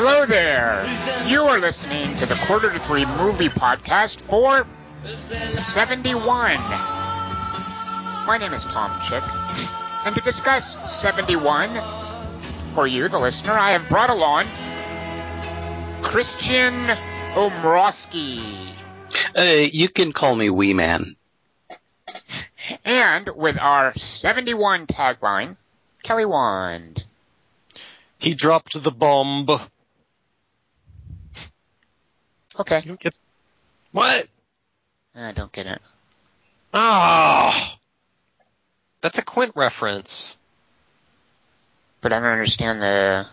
Hello there. You are listening to the Quarter to Three Movie Podcast for 71. My name is Tom Chick, and to discuss 71 for you, the listener, I have brought along Christian Omrosky. Uh, you can call me Wee Man. And with our 71 tagline, Kelly Wand. He dropped the bomb. Okay, You don't get what? I don't get it. Oh, that's a Quint reference. But I don't understand the.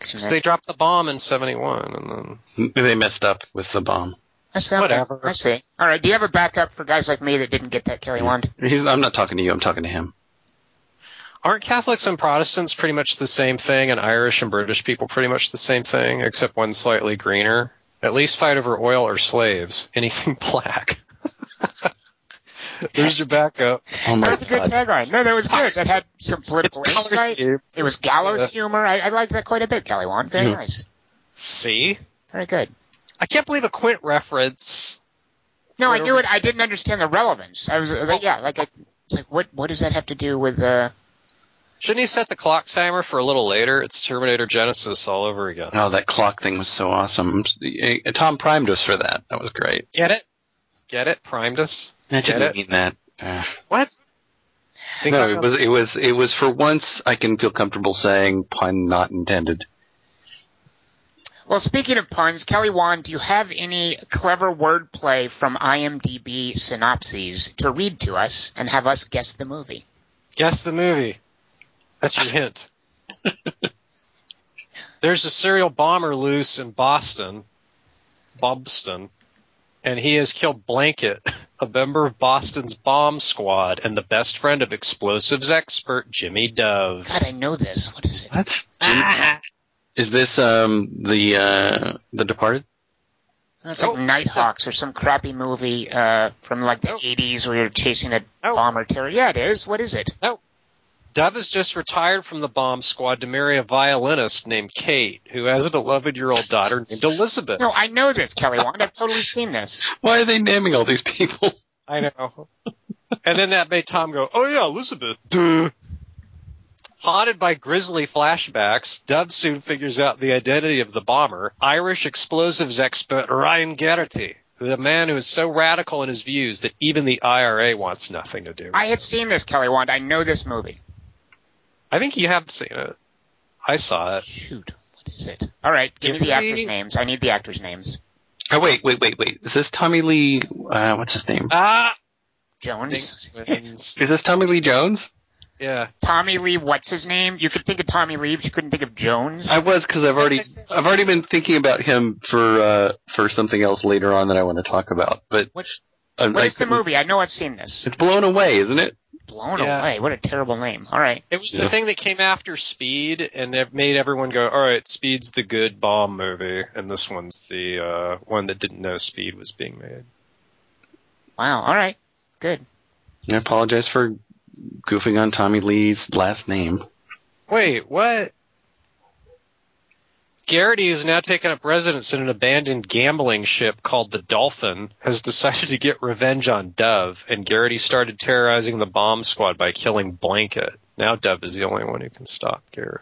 'Cause they dropped the bomb in '71, and then They messed up with the bomb. I see. Whatever. I see. All right. Do you have a backup for guys like me that didn't get that Kelly Wand? He's, I'm not talking to you. I'm talking to him. aren't Catholics and Protestants pretty much the same thing, and Irish and British people pretty much the same thing, except one slightly greener? At least fight over oil or slaves. Anything black. There's your backup. Oh That was a good god. tagline. No, that was good. That had some political It's insight. scheme. It was gallows Yeah. humor. I, I liked that quite a bit, Kelly Wand. Very Yeah. nice. See, Very good. I can't believe a Quint reference. No, I knew it. I didn't understand the relevance. I was like, yeah, like I was like, what? What does that have to do with? uh Shouldn't he set the clock timer for a little later? It's Terminator Genisys all over again. Oh, that clock thing was so awesome. Uh, Tom primed us for that. That was great. Get it? Get it? Primed us? I Get didn't it? mean that. Uh, What? Think no, it was it was it was for once I can feel comfortable saying pun not intended. Well, speaking of puns, Kelly Wand, do you have any clever wordplay from IMDb synopses to read to us and have us guess the movie? Guess the movie. That's your hint. There's a serial bomber loose in Boston, Bobston, and he has killed Blanket, a member of Boston's bomb squad and the best friend of explosives expert Jimmy Dove. God, I know this. What is it? What? Ah, Is this um the uh the Departed? It's like Oh. Nighthawks or some crappy movie uh, from like the Oh. 80s where you're chasing a Oh. bomber terror. Yeah, it is. What is it? Dove has just retired from the bomb squad to marry a violinist named Kate, who has an 11 year old daughter named Elizabeth. No, I know this, Kelly Wand. I've totally seen this. Why are they naming all these people? I know. and then that made Tom go, "Oh yeah, Elizabeth." Duh. Haunted by grisly flashbacks, Dove soon figures out the identity of the bomber, Irish explosives expert Ryan Gaerity, who is a man who is so radical in his views that even the IRA wants nothing to do. I have seen this, Kelly Wand. I know this movie. I think you have seen it. I saw it. Shoot. What is it? All right, give me the me- actors' names. I need the actors' names. Oh wait, wait, wait, wait. Is this Tommy Lee? Uh, what's his name? Ah, Jones. Is this Tommy Lee Jones? yeah. Tommy Lee, what's his name? You could think of Tommy Lee, but you couldn't think of Jones. I was because I've already I said- I've already been thinking about him for uh for something else later on that I want to talk about. But What- uh, what I the movie? I know I've seen this. It's blown away, isn't it? Blown Yeah. away. What a terrible name. All right. It was Yeah. the thing that came after Speed and it made everyone go, all right, Speed's the good bomb movie, and this one's the uh, one that didn't know Speed was being made. Wow. All right. Good. I apologize for goofing on Tommy Lee's last name. Wait, what? Gaerity, who's now taken up residence in an abandoned gambling ship called the Dolphin, has decided to get revenge on Dove, and Gaerity started terrorizing the bomb squad by killing Blanket. Now Dove is the only one who can stop Gaerity.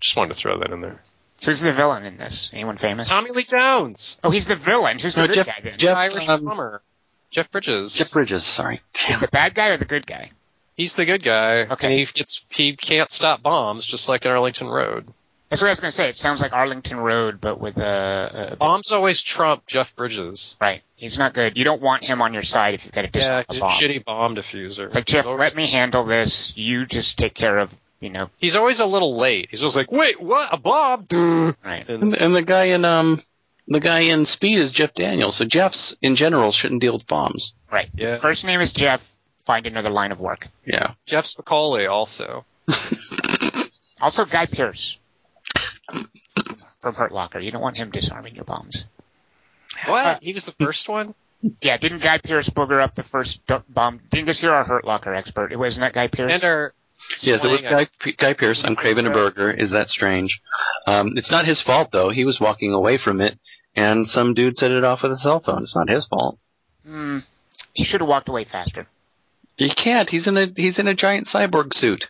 Just wanted to throw that in there. Who's the villain in this? Anyone famous? Tommy Lee Jones, Oh, he's the villain. Who's the No, good Jeff- guy then? Jeff- Irish um, drummer, Jeff Bridges. Jeff Bridges, sorry. He's the bad guy or the good guy? He's the good guy. Okay. And he gets he can't stop bombs, just like in Arlington Road. That's what I was going to say. It sounds like Arlington Road, but with a, a Bombs always trump Jeff Bridges. right. He's not good. You don't want him on your side if you've got to Yeah, a a bomb. shitty bomb diffuser. It's like Jeff, always, let me handle this. You just take care of, you know, He's always a little late. He's just like, wait, what? A bomb? Right. And And, and the guy in um the guy in Speed is Jeff Daniels. So Jeffs in general shouldn't deal with bombs. Right. Yeah. First name is Jeff. find another line of work. Yeah. Jeff Spicoli also. Also, Guy Pearce from Hurt Locker. You don't want him disarming your bombs. What? he was the first one? Yeah, didn't Guy Pearce booger up the first bomb? Dingus, you're our Hurt Locker expert. It wasn't that Guy Pearce? And our Yeah, there was swing- Guy, Guy Pearce on Craven a Burger. Is that strange? Um, it's not his fault though. He was walking away from it, and some dude set it off with a cell phone. It's not his fault. Hmm. He should have walked away faster. He can't. He's in a he's in a giant cyborg suit.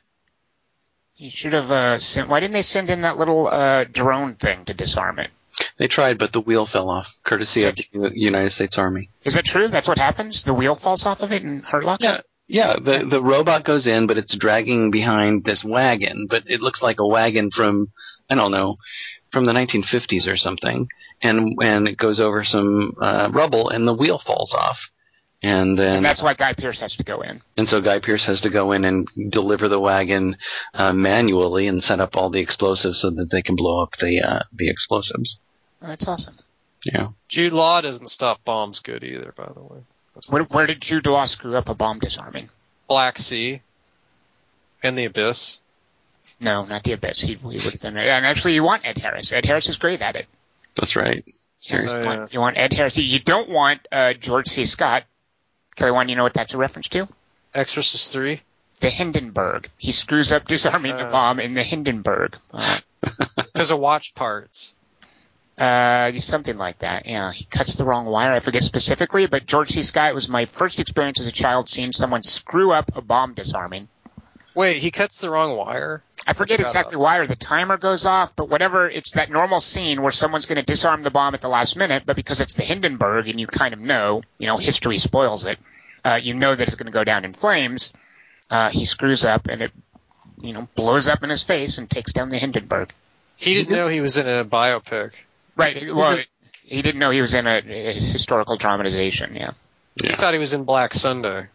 He should have uh, sent. Why didn't they send in that little uh, drone thing to disarm it? They tried, but the wheel fell off, courtesy of the United States Army. Is that true? That's what happens. The wheel falls off of it in Hurt Locker. Yeah, yeah. The the robot goes in, but it's dragging behind this wagon. But it looks like a wagon from I don't know, from the 1950s or something. And and it goes over some uh, rubble, and the wheel falls off. And then And that's why Guy Pearce has to go in. And so Guy Pearce has to go in and deliver the wagon uh, manually and set up all the explosives so that they can blow up the uh, the explosives. That's awesome. Yeah. Jude Law doesn't stop bombs good either, by the way. Where, where did Jude Law screw up a bomb disarming? Black Sea and the Abyss. No, not the Abyss. He, he would have been. And actually, you want Ed Harris. Ed Harris is great at it. That's right. Seriously. You want, you want Ed Harris. You don't want uh, George C. Scott. Kelly, one, you know what that's a reference to? Exorcist 3. The Hindenburg. He screws up disarming the Uh. bomb in the Hindenburg. Uh, Because of watch parts. uh, something like that. Yeah, he cuts the wrong wire. I forget specifically, but George C. Scott was my first experience as a child seeing someone screw up a bomb disarming. Wait, he cuts the wrong wire? I forget exactly about why or the timer goes off, but whatever, it's that normal scene where someone's going to disarm the bomb at the last minute, but because it's the Hindenburg and you kind of know, you know, history spoils it, uh, you know that it's going to go down in flames, uh, he screws up and it, you know, blows up in his face and takes down the Hindenburg. He didn't know he was in a biopic. Right, well, he didn't know he was in a, a historical dramatization, yeah. He thought he was in Black Sunday,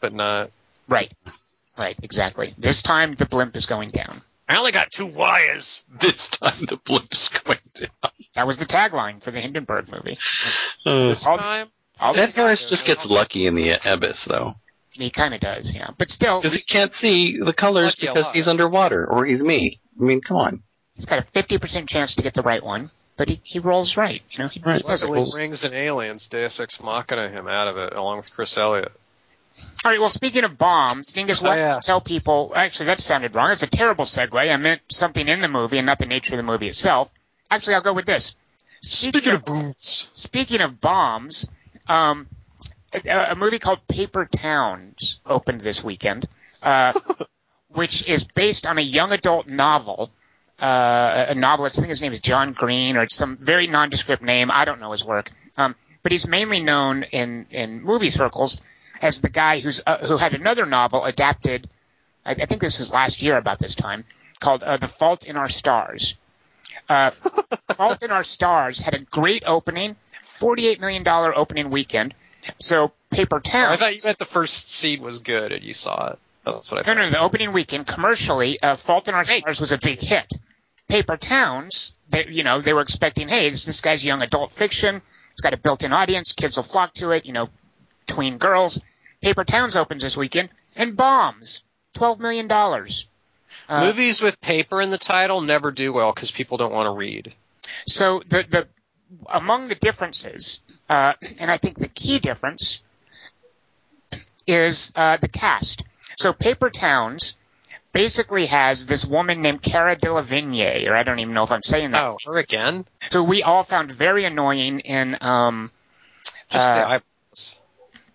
but not. Right, right, exactly. This time the blimp is going down. I only got two wires. This time the blimp's going down. That was the tagline for the Hindenburg movie. Uh, This All- time, All Ed these- Harris just gets lucky in the abyss, though, He kind of does, yeah. But still, because he can't see the colors because he's underwater, or he's me. I mean, come on. he's got a 50% chance to get the right one, but he, he rolls right. You know, he, Right. he does it. luckily Rings and Aliens, Deus Ex Machina him out of it, along with Chris Elliott. All right, well, speaking of bombs, Dingus, Oh, what yeah. tell people, actually, that sounded wrong. That's a terrible segue. I meant something in the movie and not the nature of the movie itself. Actually, I'll go with this. Speaking, of, booms, speaking of bombs, um, a, a movie called Paper Towns opened this weekend, uh, which is based on a young adult novel. Uh, a novelist, I think his name is John Green, or some very nondescript name. I don't know his work, um, but he's mainly known in in movie circles as the guy who's uh, who had another novel adapted. I, I think this was last year about this time, called uh, "The Fault in Our Stars." Uh, Fault in Our Stars had a great opening, forty-eight million dollar opening weekend. So Paper Towns. I thought you meant the first scene was good and you saw it. That's what I No, thought. no, the opening weekend commercially, uh, Fault in Our Stars was a big hit. Paper Towns, they, you know, they were expecting, hey, this, this guy's young adult fiction. It's got a built-in audience. Kids will flock to it. You know, tween girls. Paper Towns opens this weekend and bombs. Twelve million dollars. Uh, Movies with paper in the title never do well because people don't want to read. So the the among the differences, uh, and I think the key difference is uh, the cast. So Paper Towns basically has this woman named Cara Delevingne, or I don't even know if I'm saying that, Oh, her again? who we all found very annoying in um, Just Uh.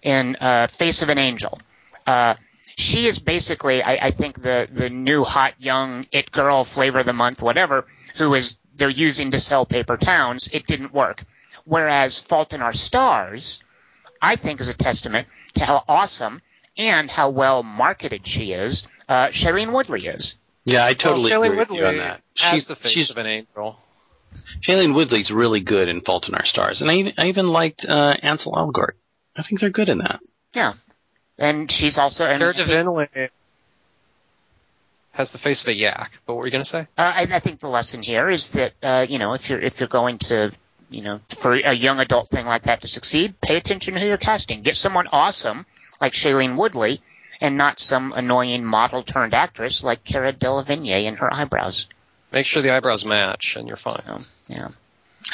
In uh, Face of an Angel. Uh, she is basically, I, I think, the the new hot young it girl flavor of the month, whatever, who is they're using to sell paper towns. It didn't work. Whereas Fault in Our Stars, I think, is a testament to how awesome and how well marketed she is. Uh, Shailene Woodley is. Yeah, I totally well, Shailene agree with Woodley you on that. She's- the face she's- of an angel. Shailene Woodley's really good in Fault in Our Stars, and I even, I even liked uh, Ansel Elgort. I think they're good in that. Yeah, and she's also. And, Cara Delevingne has the face of a yak. But what were you going to say? Uh, I, I think the lesson here is that uh, you know if you're if you're going to you know for a young adult thing like that to succeed, pay attention to who you're casting. Get someone awesome like Shailene Woodley, and not some annoying model turned actress like Cara Delevingne and her eyebrows. Make sure the eyebrows match, and you're fine. So, yeah.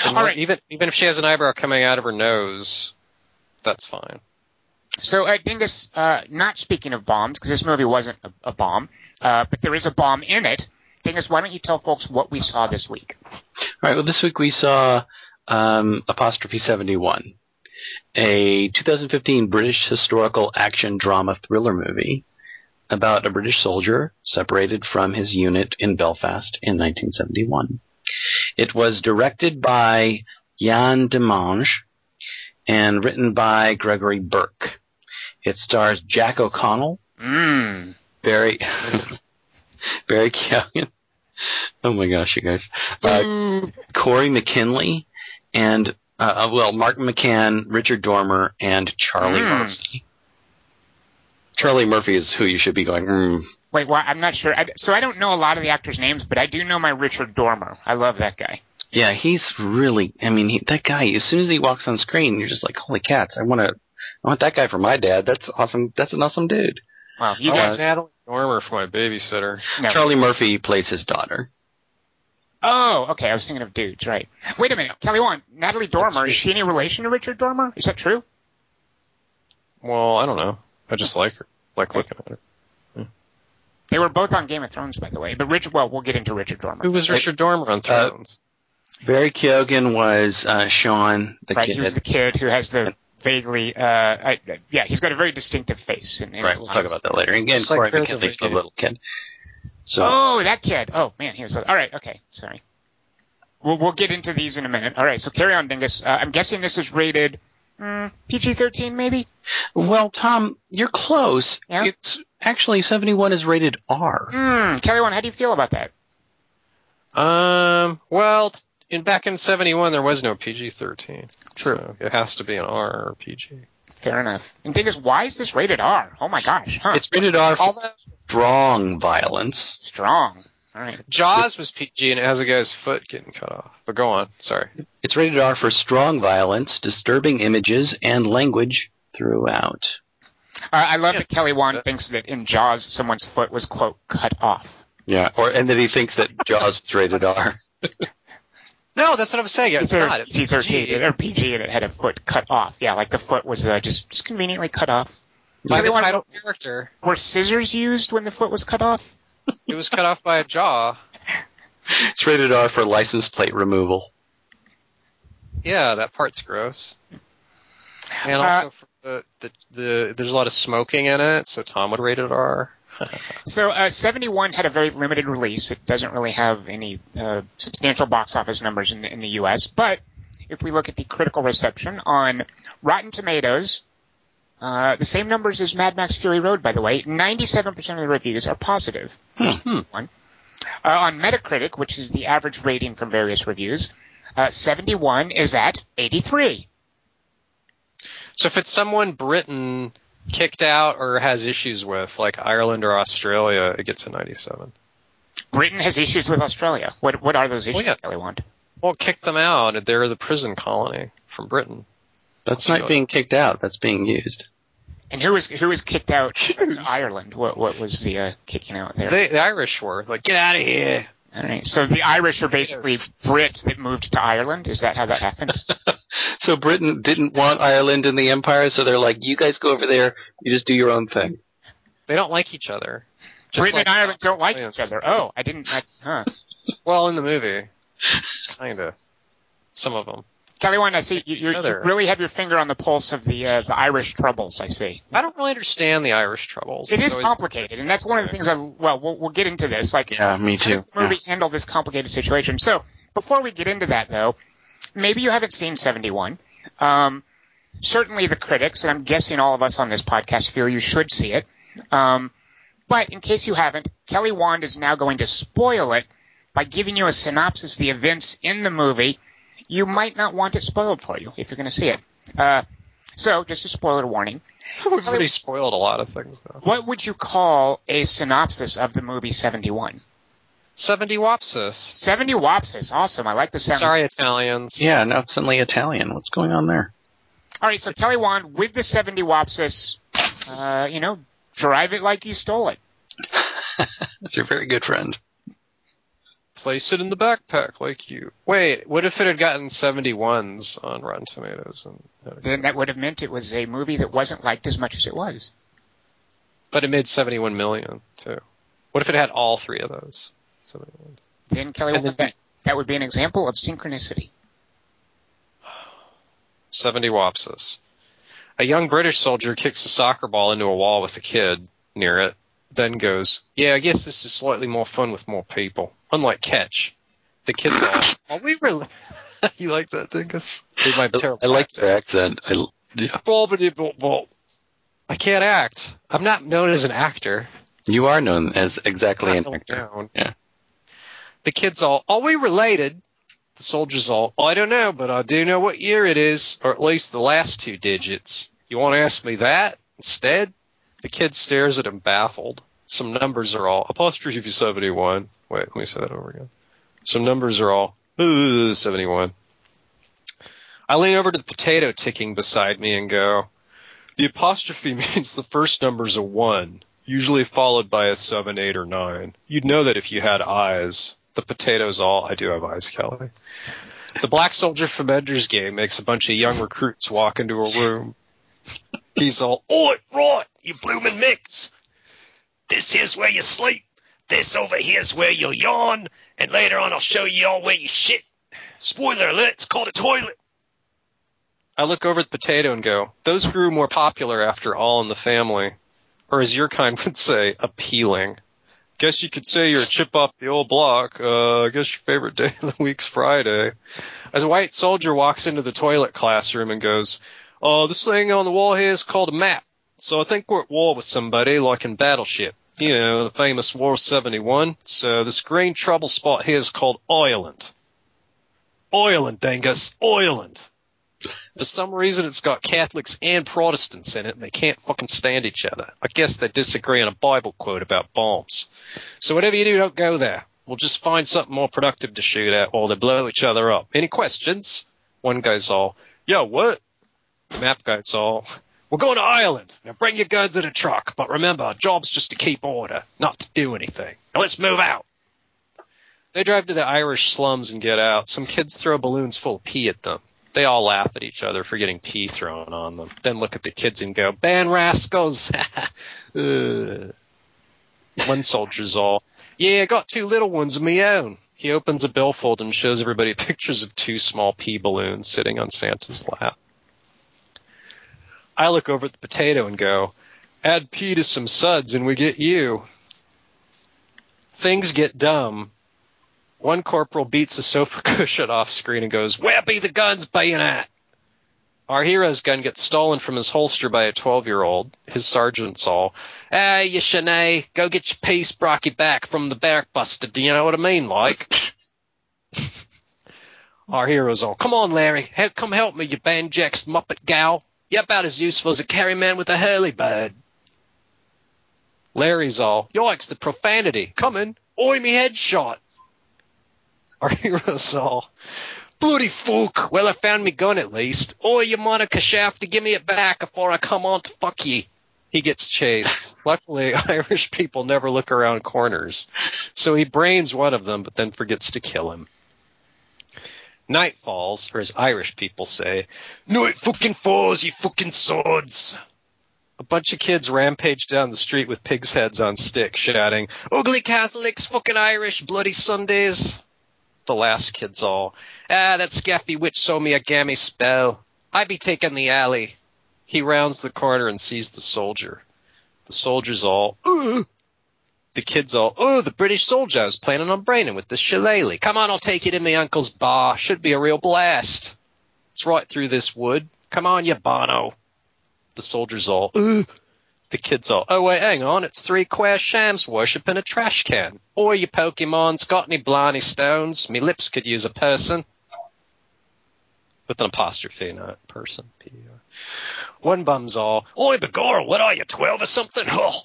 And All right. Even even if she has an eyebrow coming out of her nose, that's fine. So, uh, Dingus, uh, not speaking of bombs, because this movie wasn't a, a bomb, uh, but there is a bomb in it. Dingus, why don't you tell folks what we saw this week? All right. Well, this week we saw um, apostrophe seventy one, a 2015 British historical action drama thriller movie about a British soldier separated from his unit in Belfast in 1971. It was directed by Yann Demange and written by Gregory Burke. It stars Jack O'Connell, Mmm. Barry Barry Keoghan. Oh my gosh, you guys. Uh, Corey McKinley and uh, uh, well, Mark McCann, Richard Dormer, and Charlie Mm. Murphy. Charlie Murphy is who you should be going. Mm. Wait, well, I'm not sure. I, so I don't know a lot of the actors' names, but I do know my Richard Dormer. I love that guy. Yeah, he's really. I mean, he, that guy. As soon as he walks on screen, you're just like, holy cats! I want to. I want that guy for my dad. That's awesome. That's an awesome dude. Wow, you I want guys. Natalie Dormer for my babysitter. No. Charlie Murphy plays his daughter. Oh, okay. I was thinking of dudes, right? Wait a minute, Kelly Wand, Natalie Dormer. Is she any relation to Richard Dormer? Is that true? Well, I don't know. I just like her. Like looking at her. They were both on Game of Thrones, by the way. But Richard, well, we'll get into Richard Dormer. Who was Richard Dormer on uh, Thrones? Barry Keoghan was uh, Sean, the right, kid. he was the kid who has the vaguely, uh, I, yeah, he's got a very distinctive face. In, in right, we'll lines. talk about that later. Again, Just like Corey Fred McKinley's the the little kid. So Oh, that kid. Oh man, he was. All right. Okay. Sorry. We'll we'll get into these in a minute. All right. So carry on, Dingus. Uh, I'm guessing this is rated mm, PG-13, maybe. Well, Tom, you're close. Yeah? It's actually 71 is rated R. Hmm. Kelly, one, how do you feel about that? Um. Well, t- in back in '71, there was no PG-13. True. So it has to be an R or PG. Fair enough. And Dingus, why is this rated R? Oh my gosh. Huh. It's rated R for Although strong violence. strong. All right. Jaws was PG and it has a guy's foot getting cut off. But go on. Sorry. It's rated R for strong violence, disturbing images, and language throughout. Uh, I love Yeah. that Kelly Wand thinks that in Jaws someone's foot was quote cut off. Yeah, or and that he thinks that Jaws is rated R. No, that's what I'm saying. It's Either not. It's PG-13 PG. or PG, and it had a foot cut off. Yeah, like the foot was uh, just just conveniently cut off. By Kelly the Wan, title character, were scissors used when the foot was cut off? it was cut off by a jaw. It's rated R for license plate removal. Yeah, that part's gross. And Uh, also, for the, the the there's a lot of smoking in it, so Tom would rate it R. So, uh, 71 had a very limited release. It doesn't really have any uh, substantial box office numbers in, in the U.S. But if we look at the critical reception on Rotten Tomatoes, uh, the same numbers as Mad Max Fury Road, by the way. 97% of the reviews are positive. Hmm. One. Uh, on Metacritic, which is the average rating from various reviews, uh, 71 is at 83. So if it's someone Britain kicked out or has issues with, like Ireland or Australia, it gets a 97. Britain has issues with Australia. What what are those issues, yeah. Kelly Wand? Well, kick them out. They're the prison colony from Britain. That's not being kicked out. That's being used. And who was who was kicked out Ireland? What what was the uh, kicking out there? They, the Irish were like, get out of here. All right. So the Irish are basically Brits that moved to Ireland. Is that how that happened? So Britain didn't want Ireland in the empire, so they're like, you guys go over there, you just do your own thing. They don't like each other. Just Britain like and Ireland don't like Alliance. each other. Oh, I didn't. I, huh. Well, in the movie, kinda. Some of them. Kelly, one. I see you, you're, you Other. really have your finger on the pulse of the uh, the Irish troubles. I see. I don't really understand the Irish troubles. It It's is always- complicated, and that's one of the things I. Well, we'll, we'll get into this. Like, Yeah, me how too. does the movie handle this complicated situation? So, before we get into that, though, maybe you haven't seen 71. Um, certainly the critics, and I'm guessing all of us on this podcast feel you should see it. Um, but in case you haven't, Kelly Wand is now going to spoil it by giving you a synopsis of the events in the movie. You might not want it spoiled for you if you're going to see it. Uh, so, just a spoiler warning. We've already spoiled a lot of things, though. What would you call a synopsis of the movie 71? 70 Wopsis. 70 Wopsis. Awesome. I like the sound. Sorry, Italians. Yeah, now it's suddenly Italian. What's going on there? All right, so Kelly Wand with the 70 Wopsis, uh, you know, Drive it like you stole it. That's your very good friend. Place it in the backpack like you. Wait, what if it had gotten 71s on Rotten Tomatoes? And, Then that would have meant it was a movie that wasn't liked as much as it was. but it made 71 million too. What if it had all three of those? 71s. Then Kelly, then- that, that would be an example of synchronicity. 70 wapsis. A young British soldier kicks a soccer ball into a wall with a kid near it, then goes, Yeah, I guess this is slightly more fun with more people. Unlike Catch. The kid's are. Are we really? you like that, my terrible I like your accent. I, yeah. Bobbity bop bop. I can't act. I'm not known as an actor. You are known as exactly an actor. Yeah. The kid's all, are we related? The soldier's all, I don't know, but I do know what year it is, or at least the last two digits. You want to ask me that instead? The kid stares at him baffled. Some numbers are all, apostrophe 71. Wait, let me say that over again. Some numbers are all, "Uh, 71. I lean over to the potato ticking beside me and go, the apostrophe means the first number's a 1, usually followed by a 7, 8, or 9. You'd know that if you had eyes. The potato's all, I do have eyes, Kelly. The black soldier from Ender's Game makes a bunch of young recruits walk into a room. He's all, Oi, right, you bloomin' mix. This here's where you sleep. This over here's where you'll yawn. And later on I'll show you all where you shit. Spoiler alert, it's called a toilet. I look over the potato and go, those grew more popular after All in the Family. Or as your kind would say, appealing. Guess you could say you're a chip off the old block. Uh, I guess your favorite day of the week's Friday. As a white soldier walks into the toilet classroom and goes, Oh, this thing on the wall here is called a map. So I think we're at war with somebody, like in Battleship. You know, the famous War 71. So this green trouble spot here is called Ireland. Ireland, Dangus. Ireland. For some reason, it's got Catholics and Protestants in it, and they can't fucking stand each other. I guess they disagree on a Bible quote about bombs. So whatever you do, don't go there. We'll just find something more productive to shoot at while they blow each other up. Any questions? One guy's all, yo, what? Map guy's all, we're going to Ireland. Now bring your guns in a truck, but remember, our job's just to keep order, not to do anything. Now let's move out. They drive to the Irish slums and get out. Some kids throw balloons full of pee at them. They all laugh at each other for getting pee thrown on them. Then look at the kids and go, "Ban rascals!" One soldier's all, "Yeah, I got two little ones of my own." He opens a billfold and shows everybody pictures of two small pea balloons sitting on Santa's lap. I look over at the potato and go, "Add pea to some suds and we get you." Things get dumb one corporal beats a sofa cushion off screen and goes, Where be the guns, bayonet? Our hero's gun gets stolen from his holster by a 12 year old. His sergeant's all, Hey, you Shanae, eh? go get your piece brocky back from the barrack buster. Do you know what I mean, like? Our hero's all, Come on, Larry, come help me, you banjaxed muppet gal. You're about as useful as a carry man with a hurley bird. Larry's all, Yikes, the profanity. Coming. Oi, me headshot. Our hero's all, bloody fuck. Well, I found me gun at least. Oi, you Monica Shaft to give me it back before I come on to fuck ye. He gets chased. Luckily, Irish people never look around corners. So he brains one of them, but then forgets to kill him. Night falls, or as Irish people say, Night fucking falls, you fucking swords. A bunch of kids rampage down the street with pigs' heads on sticks, shouting, Ugly Catholics, fucking Irish, bloody Sundays. The last kid's all, Ah, that scaffy witch sold me a gammy spell. I be taking the alley. He rounds the corner and sees the soldier. The soldier's all, Ugh. The kid's all, oh, the British soldier I was planning on braining with the shillelagh. Come on, I'll take you to my uncle's bar. Should be a real blast. It's right through this wood. Come on, you Bono. The soldier's all, Ugh. The kid's all, oh wait, hang on, it's three queer shams worshipping a trash can. Or you Pokemons, got any blarney stones? Me lips could use a person. With an apostrophe, not person. P-E-R. One bum's all, oi, begorrel, what are you, twelve or something? Oh.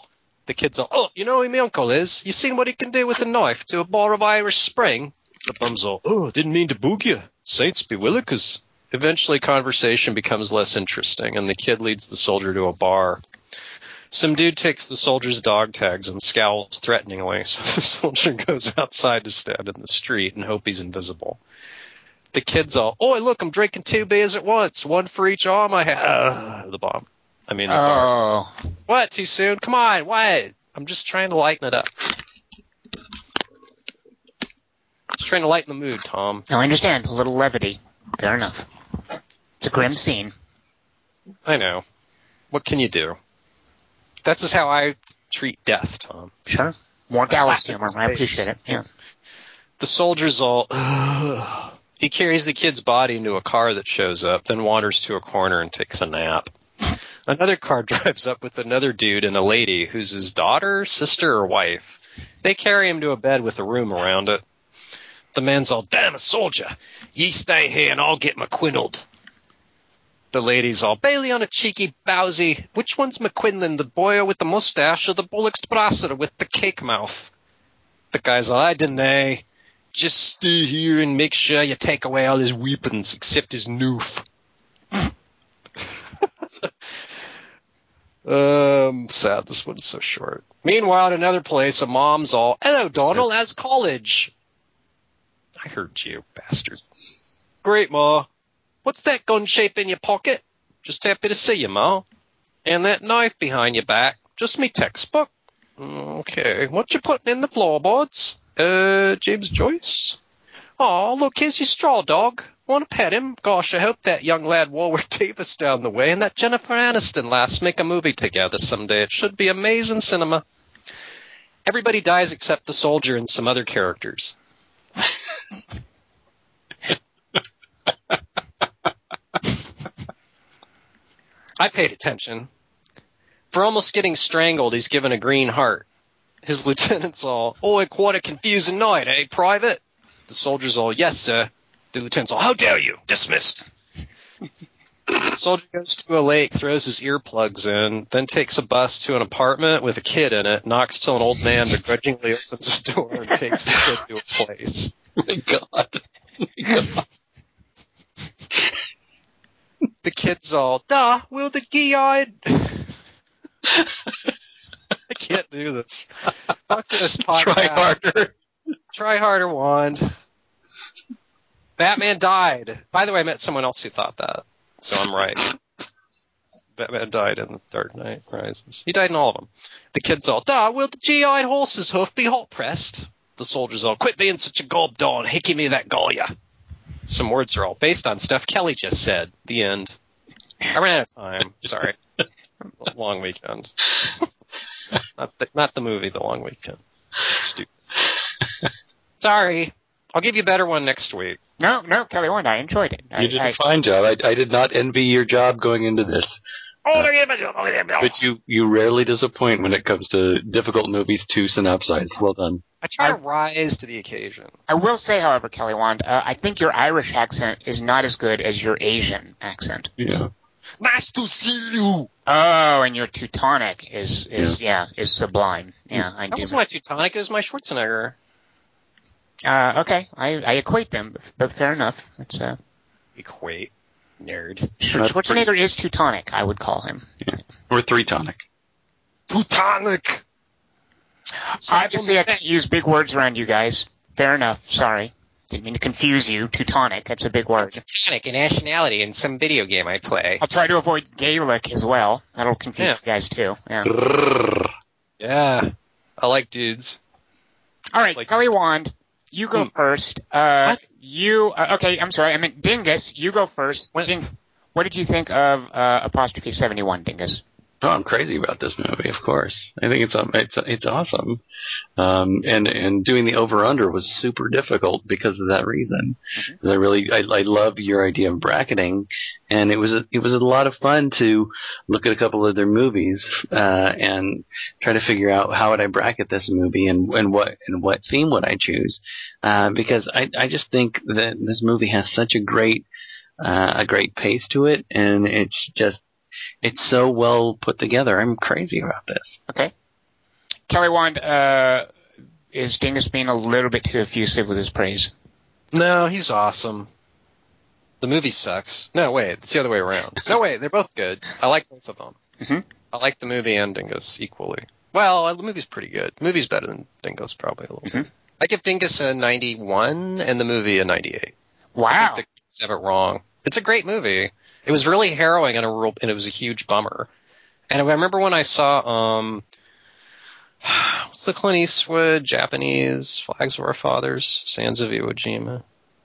The kid's all, oh, you know who my uncle is? You seen what he can do with a knife to a bar of Irish Spring? The bum's all, oh, didn't mean to boog you. Saints be willikers. Eventually conversation becomes less interesting and the kid leads the soldier to a bar. Some dude takes the soldier's dog tags and scowls threateningly, so the soldier goes outside to stand in the street and hope he's invisible. The kid's all, "Oh, look, I'm drinking two beers at once, one for each arm I have." the bomb. I mean, the bar. Oh, What? Too soon? Come on, what? I'm just trying to lighten it up. Just trying to lighten the mood, Tom. I understand. A little levity. Fair enough. It's a grim scene. I know. What can you do? That's just how I treat death, Tom. Sure. More gallows Laugh humor. I appreciate it. Yeah. The soldier's all. he carries the kid's body into a car that shows up, then wanders to a corner and takes a nap. Another car drives up with another dude and a lady who's his daughter, sister, or wife. They carry him to a bed with a room around it. The man's all, damn a soldier. Ye stay here and I'll get McQuinnled. The lady's all, Bailey on a cheeky bowsy. Which one's McQuinlan, the boy with the mustache or the bullocks brasser with the cake mouth? The guy's all, I deny. Just stay here and make sure you take away all his weapons except his noof. um, sad this one's so short. Meanwhile, at another place, a mom's all, hello, Donald, how's college? I heard you, bastard. Great, Ma. What's that gun shape in your pocket? Just happy to see you, Ma. And that knife behind your back? Just me textbook. Okay, what you putting in the floorboards? Uh, James Joyce? Oh, look, here's your straw dog. Want to pet him? Gosh, I hope that young lad Warwick Davis down the way and that Jennifer Aniston lass make a movie together someday. It should be amazing cinema. Everybody dies except the soldier and some other characters. I paid attention. For almost getting strangled, he's given a green heart. His lieutenant's all, oh, quite a confusing night, eh, Private? The soldier's all, yes, sir. The lieutenant's all, how dare you? Dismissed. the soldier goes to a lake, throws his earplugs in, then takes a bus to an apartment with a kid in it, knocks till an old man begrudgingly opens the door and takes the kid to a place. Oh my god. Oh my god. The kid's all, duh, will the guy I can't do this. Fuck this podcast. Try harder. Try harder, wand. Batman died. By the way, I met someone else who thought that, so I'm right. Batman died in the Dark Knight Rises. He died in all of them. The kid's all, duh, will the GI'd horse's hoof be hot pressed? The soldier's all, quit being such a gob don, hickey me that Goya. Some words are all based on stuff Kelly just said. The end. I ran out of time. Sorry. long weekend. not, the, not the movie, the long weekend. It's stupid. Sorry. I'll give you a better one next week. No, no, Kelly Wand, I enjoyed it. I, You did I, a fine job. I, I did not envy your job going into this. Oh, But you, you rarely disappoint when it comes to difficult movies to synopsize. Well done. I try to rise to the occasion. I will say, however, Kelly Wand, uh, I think your Irish accent is not as good as your Asian accent. Yeah. Nice to see you. Oh, and your Teutonic is is yeah, is sublime. Yeah, I That do. was my Teutonic. It was my Schwarzenegger. Uh, okay, I, I equate them, but fair enough. It's uh, Equate. Nerd. Sch- That's Schwarzenegger is Teutonic. I would call him. Or three tonic. Teutonic. Obviously, I can't use big words around you guys. Fair enough. Sorry, didn't mean to confuse you. Teutonic. That's a big word. Teutonic, a nationality in some video game I play. I'll try to avoid Gaelic as well. That'll confuse Yeah. you guys too. Yeah. Yeah. I like dudes. All right, Like- Kelly Wand, you go first. Uh, What? You uh, okay? I'm sorry. I meant Dingus. You go first. What? What did you think of uh, apostrophe seventy one, Dingus? Oh, I'm crazy about this movie. Of course, I think it's um, it's it's awesome. Um, and and doing the over under was super difficult because of that reason. 'Cause I really I, I love your idea of bracketing, and it was a, it was a lot of fun to look at a couple of their movies uh, and try to figure out how would I bracket this movie and and what and what theme would I choose, uh, because I I just think that this movie has such a great uh, a great pace to it, and it's just it's so well put together. I'm crazy about this. Okay. Kelly Wand, uh, is Dingus being a little bit too effusive with his praise? No, he's awesome. The movie sucks. No, wait, it's the other way around. No, wait, they're both good. I like both of them. Mhm. I like the movie and Dingus equally. Well, the movie's pretty good. The movie's better than Dingus probably a little bit. I give Dingus a 91 and the movie a 98. I Wow. think the have it wrong. It's a great movie. It was really harrowing and a real, and it was a huge bummer. And I remember when I saw um, what's the Clint Eastwood Japanese Flags of Our Fathers, Sands of Iwo Jima,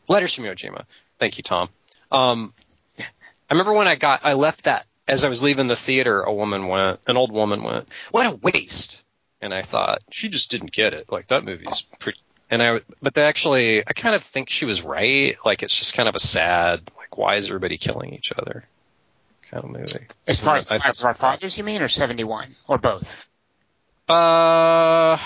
Letters from Iwo Jima. Thank you, Tom. Um, I remember when I got, I left that as I was leaving the theater. A woman went, an old woman went, "What a waste!" And I thought she just didn't get it. Like that movie's pretty. And I, but they actually, I kind of think she was right. Like it's just kind of a sad, like why is everybody killing each other, kind of movie. As far as Flags of Our Fathers, you mean, or 71? Or both? Uh,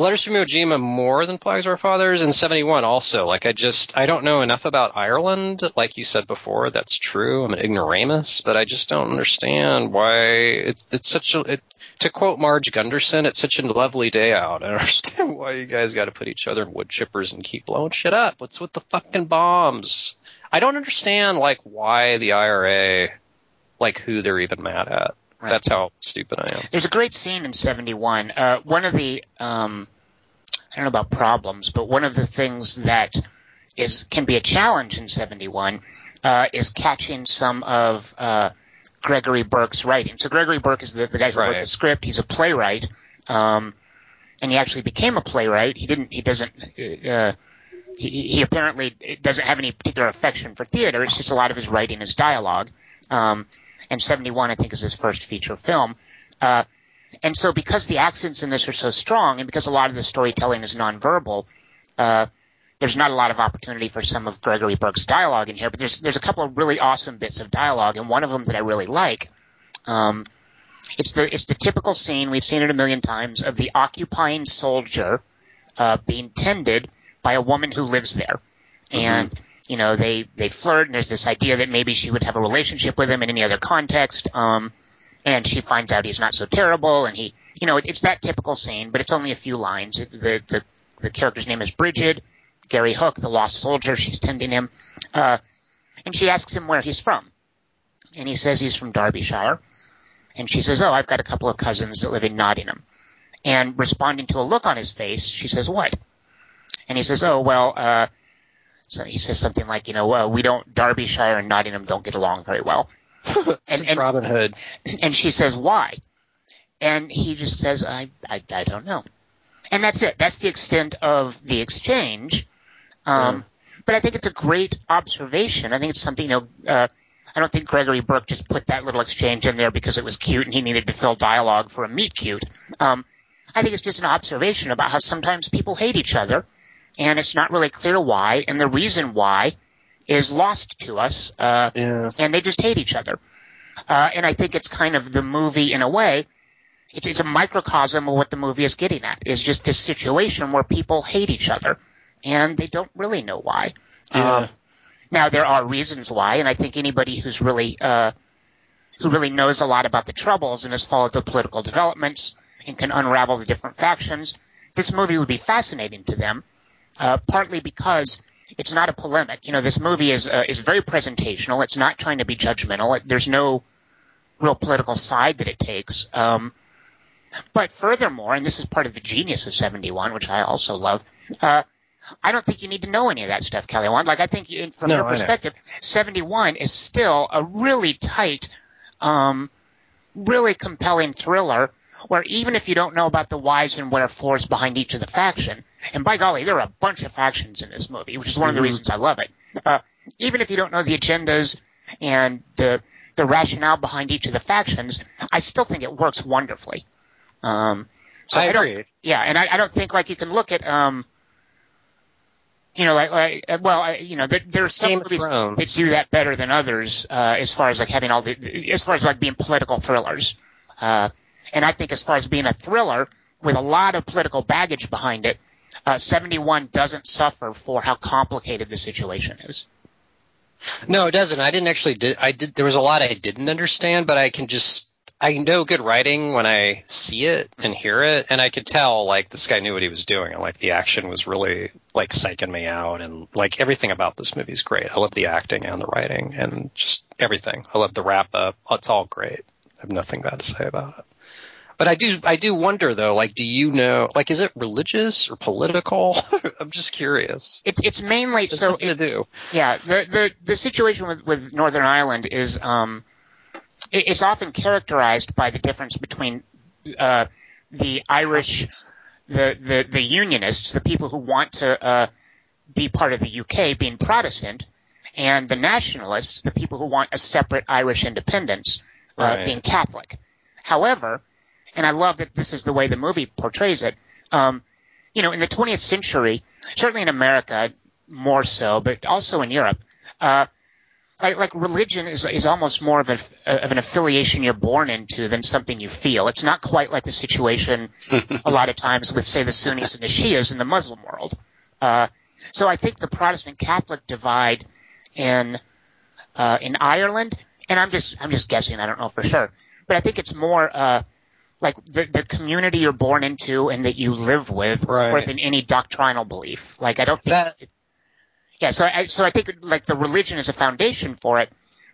Letters from Iwo Jima more than Flags of Our Fathers, and 71 also. Like I just, I don't know enough about Ireland. Like you said before, that's true. I'm an ignoramus, but I just don't understand why it, it's such a. It, to quote Marge Gunderson, it's such a lovely day out. I don't understand why you guys got to put each other in wood chippers and keep blowing shit up. What's with the fucking bombs? I don't understand like why the IRA, like who they're even mad at. Right. That's how stupid I am. There's a great scene in 71. Uh, one of the, um, I don't know about problems, but one of the things that is can be a challenge in 71 uh, is catching some of uh, Gregory Burke's writing. So Gregory Burke is the, the guy who wrote the script. He's a playwright, um, and he actually became a playwright. He didn't. He doesn't. Uh, he, he apparently doesn't have any particular affection for theater. It's just a lot of his writing is dialogue. Um, and 71, I think, is his first feature film. Uh, and so because the accents in this are so strong and because a lot of the storytelling is nonverbal, uh, there's not a lot of opportunity for some of Gregory Burke's dialogue in here, but there's there's a couple of really awesome bits of dialogue, and one of them that I really like. Um, it's the it's the typical scene we've seen it a million times of the occupying soldier uh, being tended by a woman who lives there, and you know they they flirt, and there's this idea that maybe she would have a relationship with him in any other context. Um, and she finds out he's not so terrible, and he, you know, it, it's that typical scene, but it's only a few lines. The the the character's name is Bridget. Gary Hook, the lost soldier, she's tending him, uh, and she asks him where he's from, and he says he's from Derbyshire, and she says, "Oh, I've got a couple of cousins that live in Nottingham," and responding to a look on his face, she says, "What?" And he says, "Oh, well." Uh, so he says something like, you know, uh, we don't Derbyshire and Nottingham don't get along very well. Since Robin Hood. And she says, why? And he just says, I, I, I don't know. And that's it. That's the extent of the exchange. Um, But I think it's a great observation. I think it's something, you know, uh, I don't think Gregory Burke just put that little exchange in there because it was cute and he needed to fill dialogue for a meet cute. Um, I think it's just an observation about how sometimes people hate each other and it's not really clear why. And the reason why is lost to us. Uh, Yeah. and they just hate each other. Uh, and I think it's kind of the movie in a way. It's, it's a microcosm of what the movie is getting at. Is just this situation where people hate each other, and they don't really know why. Yeah. Um, now there are reasons why, and I think anybody who's really uh, who really knows a lot about the troubles and has followed the political developments and can unravel the different factions, this movie would be fascinating to them. Uh, partly because it's not a polemic. You know, this movie is uh, is very presentational. It's not trying to be judgmental. It, there's no real political side that it takes. Um, but furthermore, and this is part of the genius of 71, which I also love, uh, I don't think you need to know any of that stuff, Kelly Wand. Like, I think in, from No, your I perspective, 71 is still a really tight, um, really compelling thriller where even if you don't know about the whys and wherefores behind each of the faction, and by golly, there are a bunch of factions in this movie, which is one of the reasons I love it. Uh, even if you don't know the agendas and the the rationale behind each of the factions, I still think it works wonderfully. Um, so I don't- agree. yeah, and I, I don't think like you can look at um, you know, like, like uh, well, I, you know, there, there are some Game movies that do that better than others, uh, as far as like having all the, as far as like being political thrillers. Uh, and I think as far as being a thriller with a lot of political baggage behind it, uh, 71 doesn't suffer for how complicated the situation is. No, it doesn't. I didn't actually did I did there was a lot I didn't understand, but I can just I know good writing when I see it and hear it, and I could tell like this guy knew what he was doing, and like the action was really like psyching me out, and like everything about this movie is great. I love the acting and the writing and just everything. I love the wrap up. It's all great. I have nothing bad to say about it. But I do, I do wonder though, like, do you know, like, is it religious or political? I'm just curious. It's it's mainly It's so nothing to do. Yeah, the the the situation with, with Northern Ireland is um, it, it's often characterized by the difference between uh, the Irish, the, the the Unionists, the people who want to uh, be part of the UK, being Protestant, and the Nationalists, the people who want a separate Irish independence, uh, Right. being Catholic. However, and I love that this is the way the movie portrays it. Um, you know, in the 20th century, certainly in America more so, but also in Europe, uh, like, like religion is is almost more of a of an affiliation you're born into than something you feel. It's not quite like the situation a lot of times with say the Sunnis and the Shias in the Muslim world. Uh, so I think the Protestant Catholic divide in uh, in Ireland, and I'm just I'm just guessing. I don't know for sure, but I think it's more uh, like the the community you're born into and that you live with, Right. more than any doctrinal belief. Like I don't think. That- yeah, so I so I think like the religion is a foundation for it,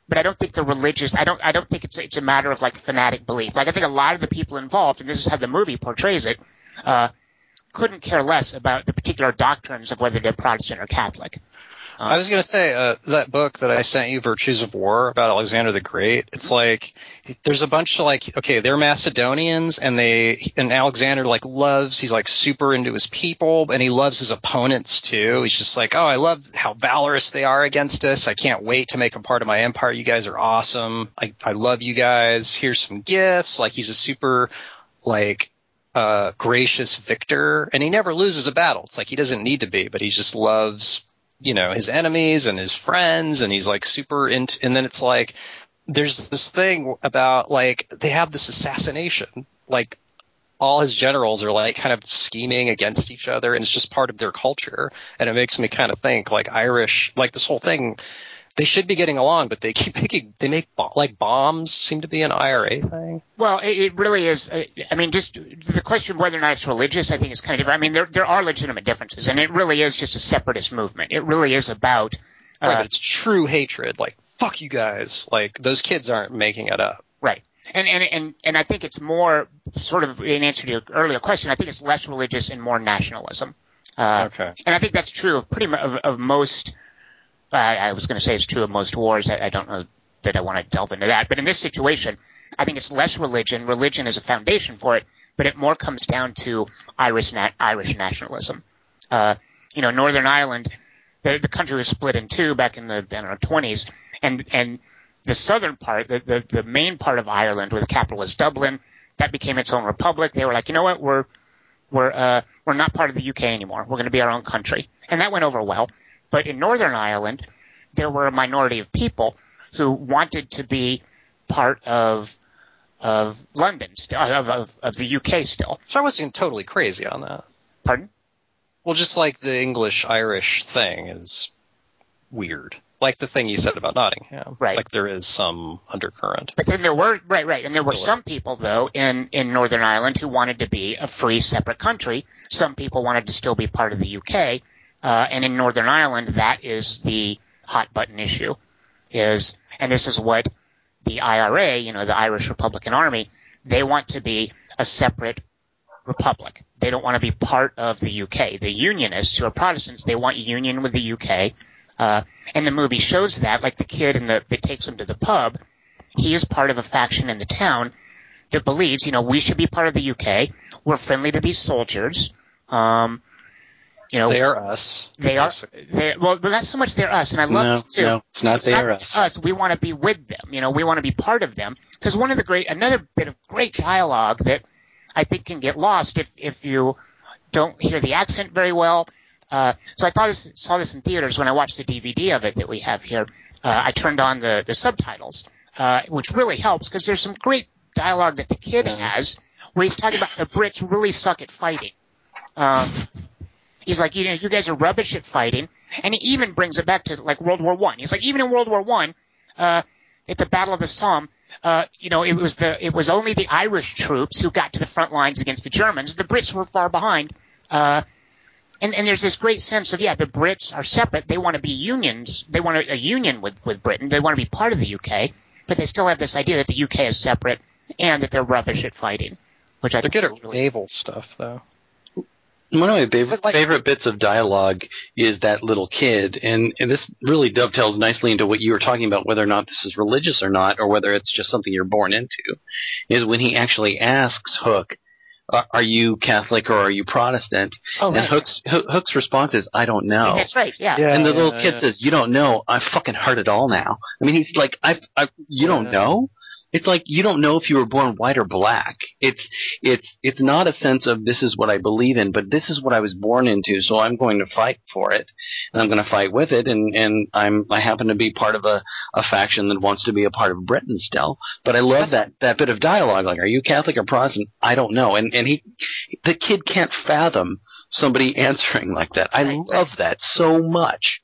but I don't think the religious. I don't I don't think it's it's a matter of like fanatic belief. Like I think a lot of the people involved, and this is how the movie portrays it, uh, couldn't care less about the particular doctrines of whether they're Protestant or Catholic. I was going to say uh, that book that I sent you, Virtues of War, about Alexander the Great. It's like there's a bunch of like, okay, they're Macedonians, and they and Alexander like loves. He's like super into his people, and he loves his opponents too. He's just like, oh, I love how valorous they are against us. I can't wait to make them part of my empire. You guys are awesome. I I love you guys. Here's some gifts. Like he's a super like uh, gracious victor, and he never loses a battle. It's like he doesn't need to be, but he just loves, you know, his enemies and his friends, and he's like super into. And then it's like there's this thing about like they have this assassination, like all his generals are like kind of scheming against each other, and it's just part of their culture, and it makes me kind of think like Irish, like this whole thing. They should be getting along, but they keep making they make bo- like bombs seem to be an IRA thing. Well, it, it really is. uh, I mean, just the question of whether or not it's religious, I think is kind of different. I mean, there there are legitimate differences, and it really is just a separatist movement. It really is about. Right, Uh, but it's true hatred. Like fuck you guys. Like those kids aren't making it up. Right. And, and and and I think it's more sort of in answer to your earlier question. I think it's less religious and more nationalism. Uh, Okay. And I think that's true of pretty much of, of most. Uh, I was going to say it's true of most wars. I, I don't know that I want to delve into that, but in this situation, I think it's less religion. Religion is a foundation for it, but it more comes down to Irish na- Irish nationalism. Uh, you know, Northern Ireland, the, the country was split in two back in the I don't know, 20s, and and the southern part, the, the the main part of Ireland, where the capital is Dublin, that became its own republic. They were like, you know what, we're we're uh, we're not part of the UK anymore. We're going to be our own country, and that went over well. But in Northern Ireland, there were a minority of people who wanted to be part of of London, still, of, of of the UK still. So I wasn't totally crazy on that. Pardon? Well, just like the English Irish thing is weird. Like the thing you said about Nottingham. Right. Like there is some undercurrent. But then there were right, right, and there were some people though in in Northern Ireland who wanted to be a free, separate country. Some people wanted to still be part of the UK, uh, and in Northern Ireland, that is the hot button issue. Is and this is what the IRA, you know, the Irish Republican Army, they want to be a separate republic. They don't want to be part of the UK. The Unionists, who are Protestants, they want union with the UK. Uh, and the movie shows that, like the kid in the, that takes him to the pub, he is part of a faction in the town that believes, you know, we should be part of the UK. We're friendly to these soldiers. Um, you know, They're us. they are. They're, well, but not so much they're us, and I love no, too no, it's not it's they not us. us. We want to be with them. You know, we want to be part of them. Because one of the great, another bit of great dialogue that I think can get lost if if you don't hear the accent very well. Uh, so I thought this, saw this in theaters when I watched the DVD of it that we have here. Uh, I turned on the the subtitles, uh, which really helps because there's some great dialogue that the kid has where he's talking about the Brits really suck at fighting. Um, He's like, you know, you guys are rubbish at fighting, and he even brings it back to like World War One. He's like, even in World War One, uh, at the Battle of the Somme, uh, you know, it was the it was only the Irish troops who got to the front lines against the Germans. The Brits were far behind. Uh, and, and there's this great sense of yeah, the Brits are separate. They want to be unions. They want a, a union with with Britain. They want to be part of the UK. but they still have this idea that the UK is separate and that they're rubbish at fighting, which I They're think good is at really naval stuff, though. One of my favorite, like- favorite bits of dialogue is that little kid, and, and this really dovetails nicely into what you were talking about, whether or not this is religious or not, or whether it's just something you're born into. Is when he actually asks Hook, "Are are you Catholic or are you Protestant?" Oh, and right. Hook's Hook's response is, "I don't know." That's right. Yeah. Yeah. and the little yeah, kid yeah. says, "You don't know. I fucking heard it all now." I mean, he's like, "I, I you don't know." It's like you don't know if you were born white or black. It's it's it's not a sense of this is what I believe in, but this is what I was born into, so I'm going to fight for it, and I'm going to fight with it, and and I'm I happen to be part of a a faction that wants to be a part of Britain still. But I love that that bit of dialogue. Like, are you Catholic or Protestant? I don't know, and and he, the kid can't fathom somebody answering like that. I Right. love that so much.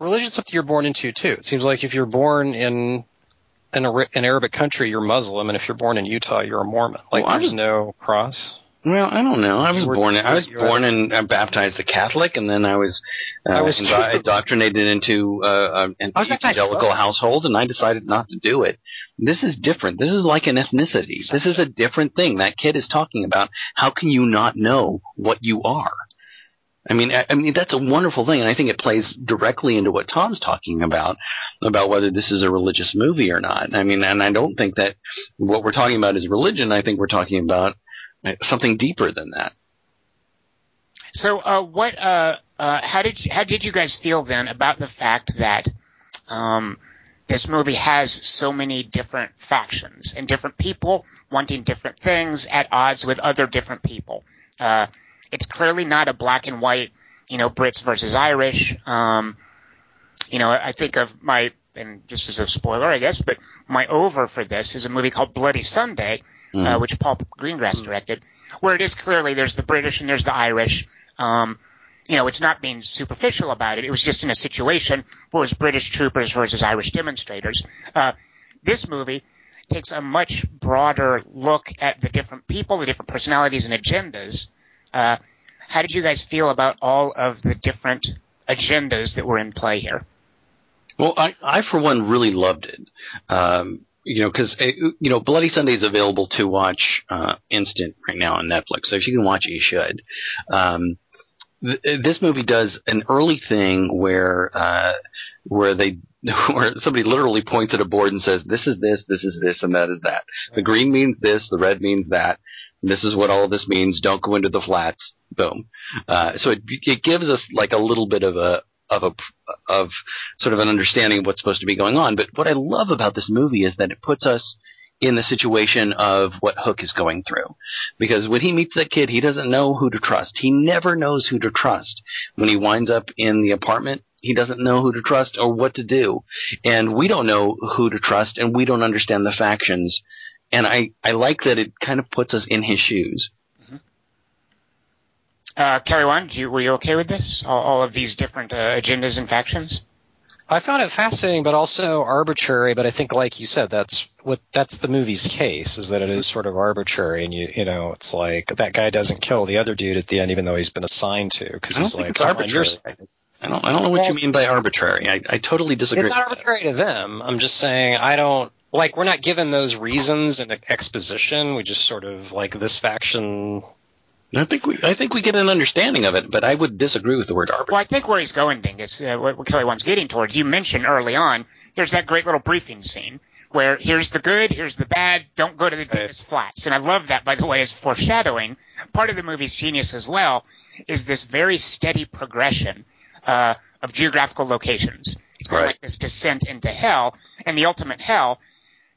religion's something you're born into too. It seems like if you're born in an, an Arabic country, you're Muslim, and if you're born in Utah, you're a Mormon. Like Well, there's no cross. Well, I don't know. I was born. I was born and uh, baptized a Catholic, and then I was, uh, I was indo- indoctrinated into uh, an I was evangelical household, and I decided not to do it. This is different. This is like an ethnicity. This is a different thing. That kid is talking about. How can you not know what you are? I mean, I, I mean that's a wonderful thing, and I think it plays directly into what Tom's talking about about whether this is a religious movie or not. I mean, and I don't think that what we're talking about is religion. I think we're talking about uh, something deeper than that. So, uh, what? Uh, uh, how did you, how did you guys feel then about the fact that um, this movie has so many different factions and different people wanting different things at odds with other different people? Uh, it's clearly not a black and white, you know, Brits versus Irish. Um, you know, I think of my and just as a spoiler, I guess, but my over for this is a movie called Bloody Sunday, uh, which Paul Greengrass directed, where it is clearly there's the British and there's the Irish. Um, you know, it's not being superficial about it. It was just in a situation where it was British troopers versus Irish demonstrators. Uh, this movie takes a much broader look at the different people, the different personalities and agendas. Uh, how did you guys feel about all of the different agendas that were in play here? Well, I, I for one really loved it. Um, you know, because you know, Bloody Sunday is available to watch uh, instant right now on Netflix. So if you can watch it, you should. Um, th- this movie does an early thing where uh, where they where somebody literally points at a board and says, "This is this, this is this, and that is that. The green means this, the red means that. This is what all this means. Don't go into the flats." Boom. Uh, so it it gives us like a little bit of a of a of sort of an understanding of what's supposed to be going on. But what I love about this movie is that it puts us in the situation of what Hook is going through. Because when he meets that kid, he doesn't know who to trust. He never knows who to trust. When he winds up in the apartment, he doesn't know who to trust or what to do. And we don't know who to trust and we don't understand the factions. And I, I like that it kind of puts us in his shoes. Uh, Kelly Wand, you, were you okay with this? All, all of these different uh, agendas and factions? I found it fascinating, but also arbitrary. But I think, like you said, that's what that's the movie's case is that it is sort of arbitrary, and you you know, it's like that guy doesn't kill the other dude at the end, even though he's been assigned to, because I don't he's like, it's "Come on, arbitrary. I don't, I don't know what Well, you mean by arbitrary. I, I totally disagree. It's with not that. arbitrary to them. I'm just saying I don't like we're not given those reasons in exposition. We just sort of like this faction. I think we I think we get an understanding of it, but I would disagree with the word arbitrary. Well, I think where he's going, Dingus, uh, what, what Kelly Wand's getting towards, you mentioned early on, there's that great little briefing scene where here's the good, here's the bad, don't go to the deepest flats. And I love that, by the way, as foreshadowing. Part of the movie's genius as well is this very steady progression uh, of geographical locations. It's kind of like this descent into hell, and the ultimate hell.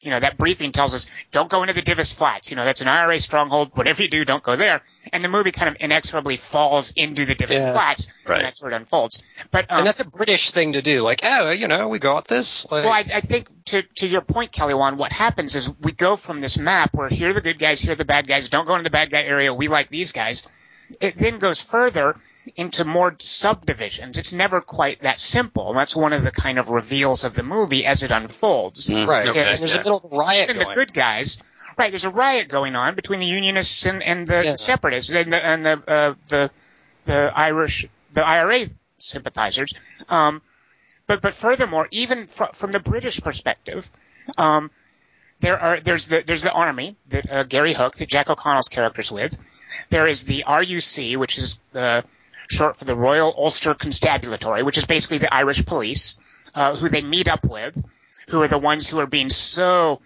You know, that briefing tells us, don't go into the Divis Flats. You know, that's an IRA stronghold. Whatever you do, don't go there. And the movie kind of inexorably falls into the Divis Yeah. Flats. Right. And that's where it unfolds. But, um, and that's a British thing to do. Like, oh, you know, we got this. Like, well, I, I think to to your point, Kelly Wand, what happens is we go from this map where here are the good guys, here are the bad guys. Don't go into the bad guy area. We like these guys. It then goes further into more subdivisions. It's never quite that simple. And that's one of the kind of reveals of the movie as it unfolds. Mm, right. okay, Yeah, there's yeah. a little riot And the good guys, right? There's a riot going on between the Unionists and, and the Yeah. Separatists and the and the uh, the the Irish the IRA sympathizers. Um, but but furthermore, even fr- from the British perspective, um, there are there's the there's the army that uh, Gary Hook, that Jack O'Connell's character's with. There is the RUC, which is uh, short for the Royal Ulster Constabulary, which is basically the Irish police, uh, who they meet up with, who are the ones who are being so,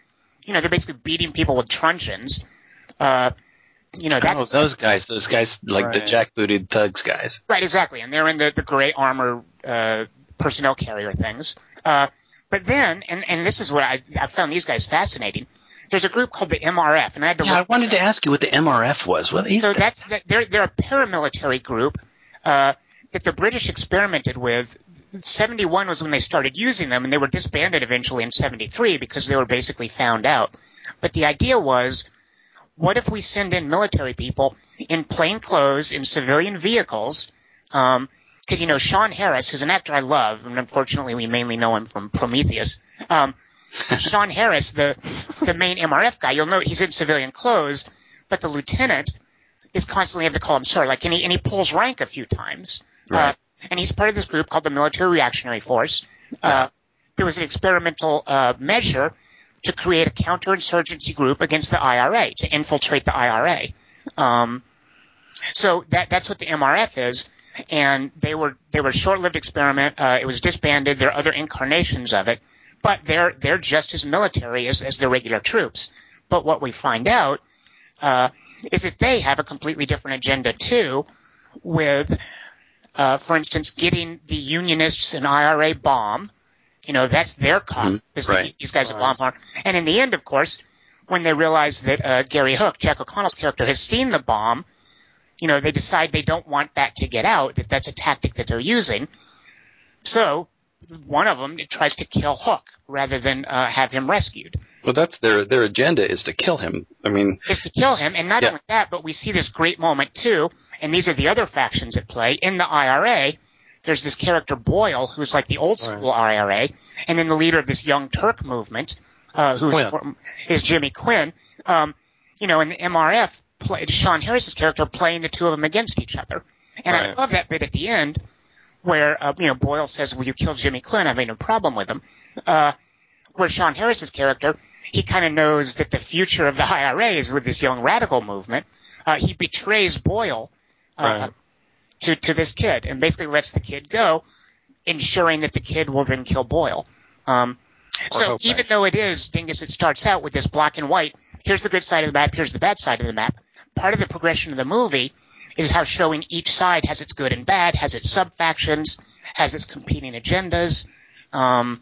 you know, they're basically beating people with truncheons. Uh, you know, Oh, those guys, those guys, like the Right. jackbooted thugs guys. Right, exactly, and they're in the the gray armor uh, personnel carrier things. Uh, but then, and and this is what I I found these guys fascinating. There's a group called the MRF, and I had to Yeah, I wanted to ask you what the MRF was. What So that? that's that they're they're a paramilitary group uh, that the British experimented with. 71 was when they started using them, and they were disbanded eventually in 73 because they were basically found out. But the idea was, what if we send in military people in plain clothes in civilian vehicles? Because you know Sean Harris, who's an actor I love, and unfortunately we mainly know him from Prometheus. Um, Sean Harris, the the main MRF guy, you'll note he's in civilian clothes, but the lieutenant is constantly having to call him sir, like, and he, and he pulls rank a few times. Right. Uh, and he's part of this group called the Military Reactionary Force. Uh, it was an experimental uh, measure to create a counterinsurgency group against the IRA, to infiltrate the IRA. Um, so that that's what the MRF is, and they were they were a short-lived experiment. Uh, it was disbanded. There are other incarnations of it, but they're they're just as military as, as the regular troops. But what we find out uh, is that they have a completely different agenda too, with, uh, for instance, getting the Unionists an IRA bomb. You know, that's their cop. Is right. that these guys are bomb harm. And in the end, of course, when they realize that uh, Gary Hook, Jack O'Connell's character, has seen the bomb, you know, they decide they don't want that to get out, that that's a tactic that they're using. So one of them tries to kill Hook rather than uh, have him rescued. Well, that's their their agenda is to kill him. I mean, Is to kill him, and not Yeah. only that, but we see this great moment too, and these are the other factions at play in the IRA. There's this character Boyle, who's like the old school IRA, and then the leader of this Young Turk movement, uh, who's is Jimmy Quinn. Um, you know, in the MRF played Sean Harris's character playing the two of them against each other, and I love that bit at the end where uh, you know Boyle says, "Will you kill Jimmy Quinn?" I made no problem with him. Uh, where Sean Harris's character, he kind of knows that the future of the IRA is with this young radical movement. Uh, he betrays Boyle uh, Right. to to this kid and basically lets the kid go, ensuring that the kid will then kill Boyle. Um, so even though it is Dingus, it starts out with this black and white. Here's the good side of the map. Here's the bad side of the map. Part of the progression of the movie is how showing each side has its good and bad, has its sub factions, has its competing agendas. Um,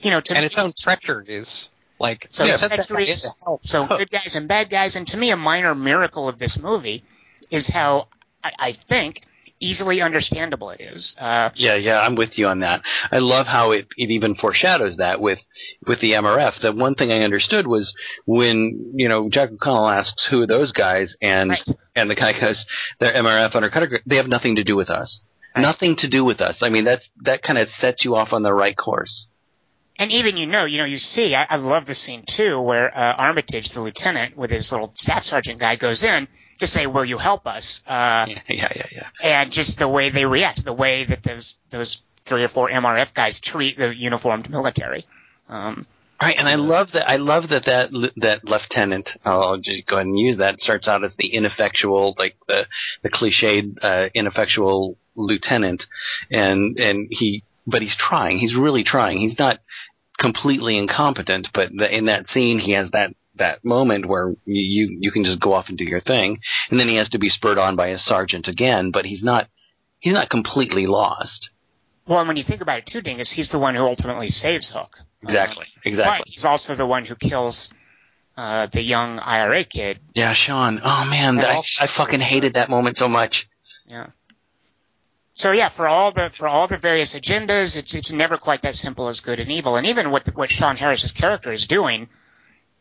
you know, to and me, its own treacheries. Like So yeah, set that treacheries, in to help so good guys and bad guys. And to me, a minor miracle of this movie is how I, I think easily understandable it is. Uh, yeah, yeah, I'm with you on that. I love how it, it even foreshadows that with with the MRF. The one thing I understood was when you know Jack O'Connell asks who are those guys, and Right. and the guy goes, "They're MRF undercutter. They have nothing to do with us. Right. Nothing to do with us." I mean, that's that kind of sets you off on the right course. And even you know, you know, you see, I, I love the scene too, where uh, Armitage, the lieutenant, with his little staff sergeant guy, goes in to say, "Will you help us?" Uh, Yeah, yeah, yeah, yeah. and just the way they react, the way that those those three or four MRF guys treat the uniformed military. Um, Right, and I love that. I love that that that lieutenant. I'll just go ahead and use that. Starts out as the ineffectual, like the the cliched uh, ineffectual lieutenant, and and he, but he's trying. He's really trying. He's not completely incompetent, but the, in that scene, he has that that moment where you, you can just go off and do your thing, and then he has to be spurred on by his sergeant again. But he's not he's not completely lost. well, and when you think about it too, Dingus, he's the one who ultimately saves Hook. Exactly, Uh, exactly. But he's also the one who kills uh, the young IRA kid. Yeah, Sean. Oh man, I, I fucking hated that moment so much. Yeah. So yeah, for all the for all the various agendas, it's it's never quite that simple as good and evil. And even what what Sean Harris's character is doing,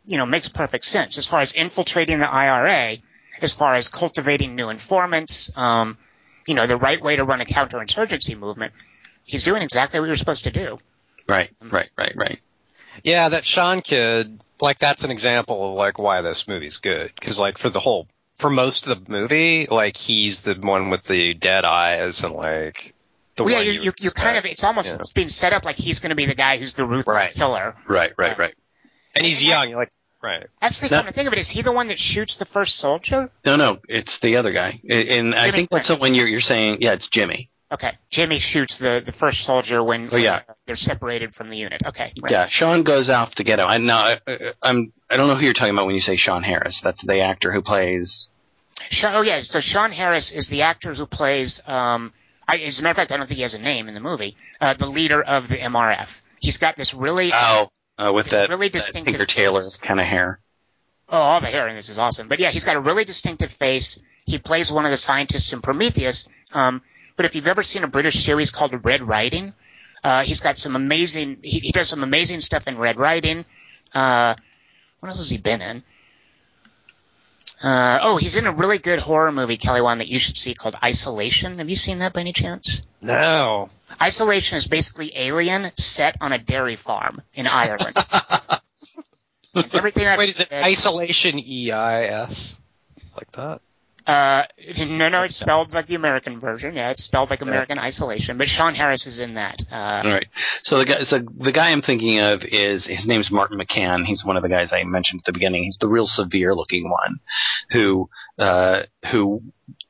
you know, makes perfect sense as far as infiltrating the IRA, as far as cultivating new informants, um, you know, the right way to run a counterinsurgency movement. He's doing exactly what you're supposed to do. Right, right, right, right. Yeah, that Sean kid, like that's an example of like why this movie's good. Cause like for the whole, for most of the movie, like he's the one with the dead eyes and like The Well, yeah, one you, you, you kind of it's almost Yeah. it's being set up like he's going to be the guy who's the ruthless Right. killer. Right, right, right. and he's young. You're like, right. Actually, No. come to think of it, is he the one that shoots the first soldier? No, no, it's the other guy. And- And I Jimmy think that's the one you're you're saying, yeah, it's Jimmy. Okay, Jimmy shoots the, the first soldier when, Oh, yeah. when they're separated from the unit. Okay, right. Yeah, Sean goes off to get him. I now I, I'm I don't know who you're talking about when you say Sean Harris. That's the actor who plays. Oh yeah, so Sean Harris is the actor who plays. Um, I, as a matter of fact, I don't think he has a name in the movie. Uh, the leader of the MRF. He's got this really. Oh, uh, with that, really distinctive Tinker Tailor kind of hair. Oh, all the hair in this is awesome. But yeah, he's got a really distinctive face. He plays one of the scientists in Prometheus. Um, but if you've ever seen a British series called Red Riding, uh, he's got some amazing. He, he does some amazing stuff in Red Riding. Uh, what else has he been in? Uh, oh, he's in a really good horror movie, Kelly, one that you should see called Isolation. Have you seen that by any chance? No. Isolation is basically Alien set on a dairy farm in Ireland. everything Wait, is it isolation E I S? Like that? Uh, no, no, it's spelled like the American version. Yeah, it's spelled like American Isolation. But Sean Harris is in that. Uh, All right. So the guy, so the guy I'm thinking of is his name's Martin McCann. He's one of the guys I mentioned at the beginning. He's the real severe looking one, who uh, who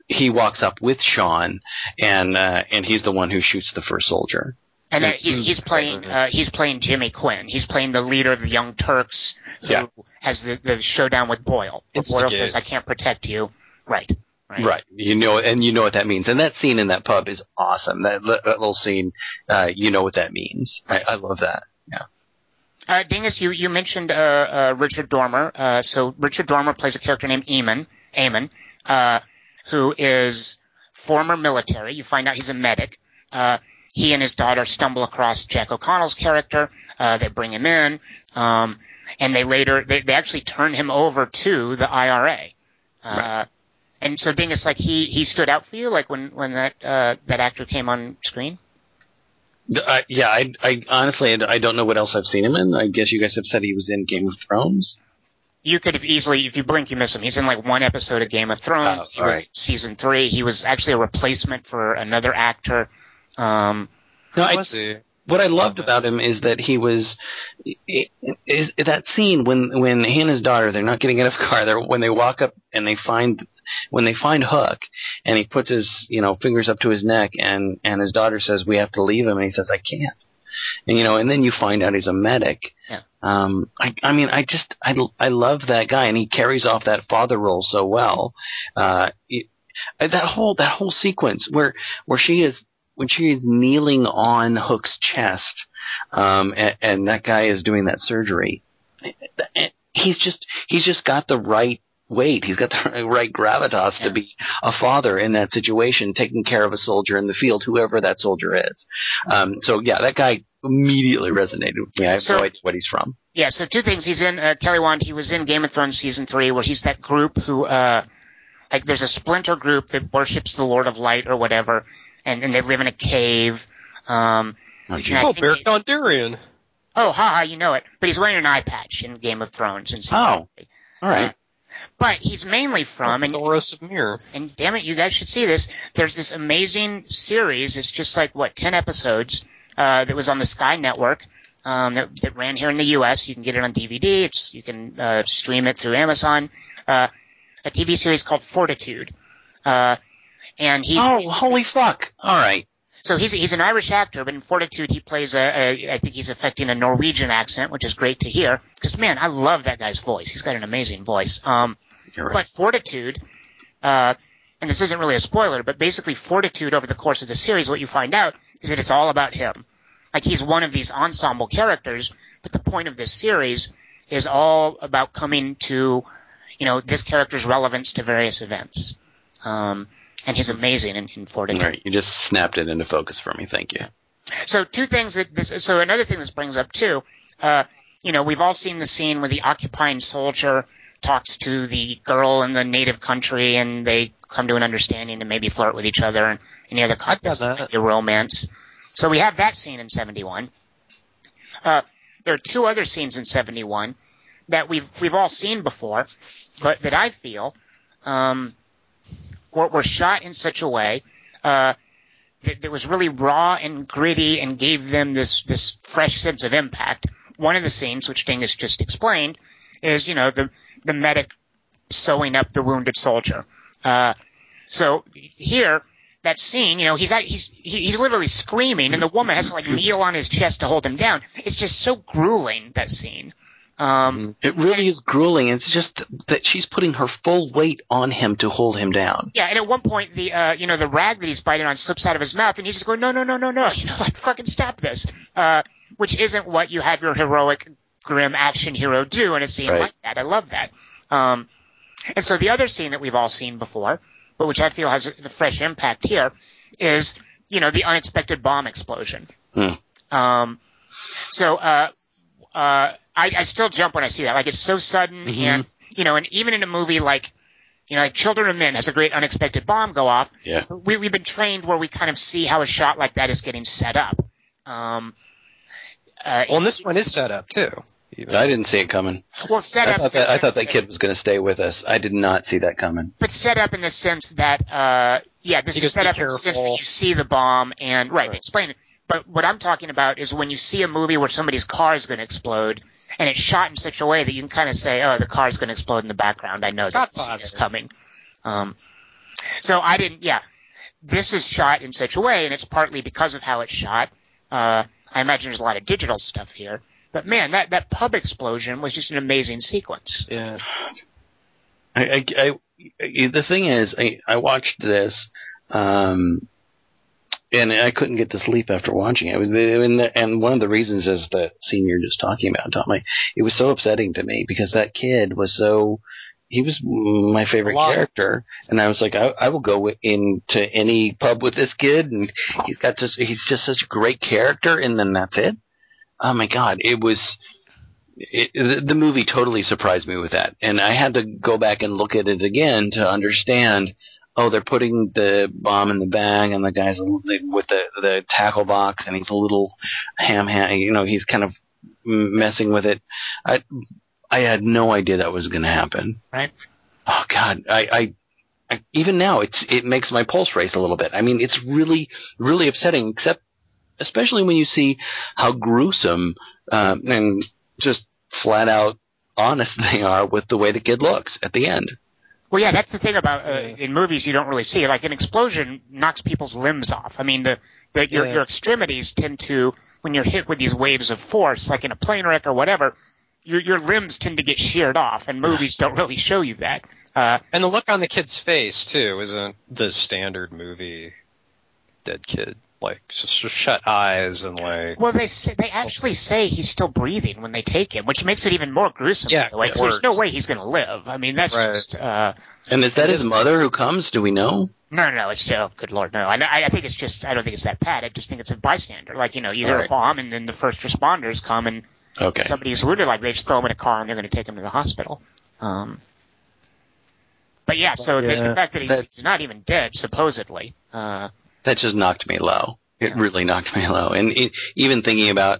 he walks up with Sean, and uh, and he's the one who shoots the first soldier. and uh, he's, he's playing, uh, he's playing Jimmy Quinn. He's playing the leader of the Young Turks who Yeah. has the, the showdown with Boyle. Where Boyle says, I can't protect you. Right. Right. Right. You know, and you know what that means. And that scene in that pub is awesome. That, that little scene, uh, you know what that means. I, I love that. Yeah. Uh, Dingus, you, you mentioned, uh, uh, Richard Dormer. Uh, so Richard Dormer plays a character named Eamon, Eamon, uh, who is former military. You find out he's a medic. Uh, he and his daughter stumble across Jack O'Connell's character. Uh, they bring him in. Um, and they later, they, they actually turn him over to the IRA. Uh, Right. And so Dingus, like he, he stood out for you, like when, when that, uh, that actor came on screen? Uh, yeah, I, I honestly, I don't know what else I've seen him in. I guess you guys have said he was in Game of Thrones. You could have easily, if you blink, you miss him. He's in like one episode of Game of Thrones. Oh, he was alright. season three. He was actually a replacement for another actor. Um, No, I, was he? What I loved about him is that he was is that scene when when he and his daughter they're not getting out of the car. They're when they walk up and they find when they find Hook and he puts his you know fingers up to his neck and and his daughter says we have to leave him and he says I can't. And you know, and then you find out he's a medic. Yeah. Um, I, I mean, I just, I, I love that guy, and he carries off that father role so well. Uh, it, that whole, that whole sequence where, where she is, when she is kneeling on Hook's chest, um, and, and that guy is doing that surgery, he's just, he's just got the right weight. He's got the right gravitas Yeah. to be a father in that situation, taking care of a soldier in the field, whoever that soldier is. Um, so yeah, that guy immediately resonated with me. I have So- no idea what he's from. yeah, so two things. He's in, uh, Kelly Wand, he was in Game of Thrones season three where he's that group who, uh, like there's a splinter group that worships the Lord of Light or whatever, and, and they live in a cave. Um, Oh, and gee. I Oh, think Bear he- oh, haha, you know it. But he's wearing an eye patch in Game of Thrones in season Oh. three. All right. But he's mainly from, and Thoros of Myr. and damn it, you guys should see this. There's this amazing series. It's just like what ten episodes uh, that was on the Sky Network um, that, that ran here in the U.S. You can get it on DVD. It's you can uh, stream it through Amazon. Uh, a TV series called Fortitude. Uh, and he's Oh, he's- holy fuck! All right. so he's he's an Irish actor, but in Fortitude he plays a, a I think he's affecting a Norwegian accent, which is great to hear. Because man, I love that guy's voice. He's got an amazing voice. Um, right. but Fortitude, uh, and this isn't really a spoiler, but basically Fortitude over the course of the series, what you find out is that it's all about him. Like he's one of these ensemble characters, but the point of this series is all about coming to, you know, this character's relevance to various events. Um, and he's amazing in, in All Fortitude. right. You just snapped it into focus for me. Thank you. So two things that this, so another thing this brings up too, uh, you know, we've all seen the scene where the occupying soldier talks to the girl in the native country and they come to an understanding and maybe flirt with each other and any other context done that. might be a romance. So we have that scene in 71. Uh, there are two other scenes in 71 that we've, we've all seen before, but that I feel, um, were, were shot in such a way, uh, that, that was really raw and gritty and gave them this this fresh sense of impact. One of the scenes, which Dingus just explained, is you know the the medic sewing up the wounded soldier. Uh, so here, that scene, you know, he's he's he's literally screaming, and the woman has to like kneel on his chest to hold him down. It's just so grueling that scene. Um, It really is grueling. It's just that she's putting her full weight on him to hold him down. Yeah, and at one point the uh, you know the rag that he's biting on slips out of his mouth, and he's just going no no no no no, you know like fucking stop this, uh, which isn't what you have your heroic grim action hero do in a scene Right. like that. I love that. Um, and so the other scene that we've all seen before, but which I feel has a, the fresh impact here, is you know the unexpected bomb explosion. Hmm. Um, so uh, uh, I, I still jump when I see that. Like it's so sudden, Mhm. and you know, and even in a movie like you know, like Children of Men has a great unexpected bomb go off. Yeah. We, we've been trained where we kind of see how a shot like that is getting set up. Um, uh, Well, and this one is set up too. Even. I didn't see it coming. well, set I up. thought that, I thought that kid was going to stay with us. I did not see that coming. but set up in the sense that, uh, yeah, this You is just set be up in the sense that you see the bomb and right, Right. explain it. But what I'm talking about is when you see a movie where somebody's car is going to explode, and it's shot in such a way that you can kind of say, "Oh, the car is going to explode in the background. I know this scene is coming." Um, so I didn't. Yeah, this is shot in such a way, and it's partly because of how it's shot. Uh, I imagine there's a lot of digital stuff here, but man, that that pub explosion was just an amazing sequence. Yeah. I, I, I, the thing is, I, I watched this, um, and I couldn't get to sleep after watching it. it was, and, the, and one of the reasons is the scene you're just talking about, Tommy. It was so upsetting to me because that kid was so. He was my favorite character, and I was like, I, I will go into any pub with this kid, and he's got just he's just such a great character, and then that's it. Oh my god, it was it, the movie totally surprised me with that, and I had to go back and look at it again to understand. Oh, they're putting the bomb in the bag, and the guy's with the the tackle box, and he's a little ham ham. You know, he's kind of messing with it. I I had no idea that was going to happen. Right. Oh God, I, I I even now it's it makes my pulse race a little bit. I mean, it's really really upsetting, except especially when you see how gruesome um, and just flat out honest they are with the way the kid looks at the end. Well, yeah, that's the thing about uh, in movies you don't really see. Like an explosion knocks people's limbs off. I mean, the, the your Yeah. your extremities tend to when you're hit with these waves of force, like in a plane wreck or whatever, your your limbs tend to get sheared off, and movies don't really show you that. Uh, And the look on the kid's face too isn't the standard movie dead kid. Like just shut eyes and like well, they say, they actually say he's still breathing when they take him, which makes it even more gruesome. Yeah, by the way, it 'cause there's no way he's going to live. I mean, that's Right. just. Uh, And is that his mother who comes? Do we know? No, no, no. It's oh, good lord, no. I, I think it's just. I don't think it's that bad. I just think it's a bystander. Like you know, you hear a bomb, and then the first responders come, and Okay. somebody's wounded. Like they just throw him in a car, and they're going to take him to the hospital. Um. But yeah, so the, the fact that he's, that- he's not even dead, supposedly. Uh, that just knocked me low. It really knocked me low. And it, even thinking about,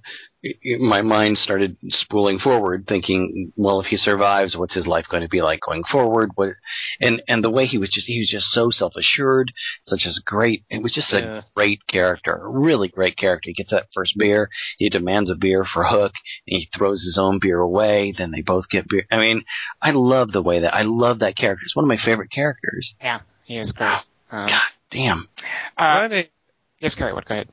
my mind started spooling forward, thinking, well, if he survives, what's his life going to be like going forward? What, and and the way he was just, he was just so self assured, such as great. It was just Yeah. a great character, a really great character. He gets that first beer, he demands a beer for Hook, and he throws his own beer away. Then they both get beer. I mean, I love the way that I love that character. It's one of my favorite characters. yeah, he is great. Um, God damn. uh, I mean, yes, Kelly, what? Go ahead.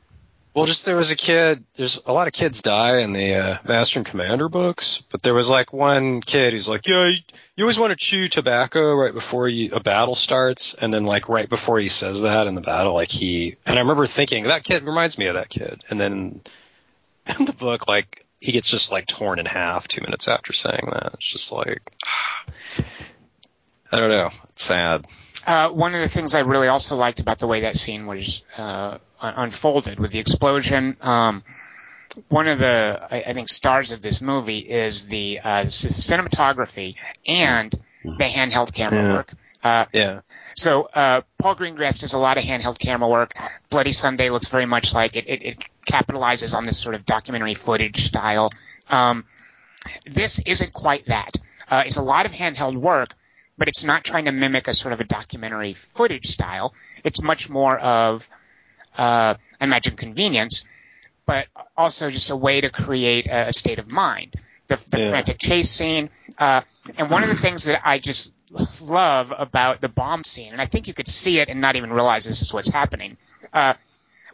Well, just there was a kid. There's a lot of kids die in the uh, Master and Commander books, but there was like one kid who's like, "Yeah, you, you always want to chew tobacco right before you, a battle starts," and then like right before he says that in the battle, like he. And I remember thinking that kid reminds me of that kid, and then in the book, like he gets just like torn in half two minutes after saying that. It's just like, I don't know, it's sad. Uh, one of the things I really also liked about the way that scene was uh, unfolded with the explosion. Um, one of the, I, I think, stars of this movie is the uh, cinematography and the handheld camera Yeah. work. Uh, Yeah, so uh, Paul Greengrass does a lot of handheld camera work. Bloody Sunday looks very much like it. It, it capitalizes on this sort of documentary footage style. Um, this isn't quite that. Uh, it's a lot of handheld work, but it's not trying to mimic a sort of a documentary footage style. It's much more of uh, I imagine convenience, but also just a way to create a, a state of mind. The, the Yeah. frantic chase scene, uh, and one of the things that I just love about the bomb scene, and I think you could see it and not even realize this is what's happening. Uh,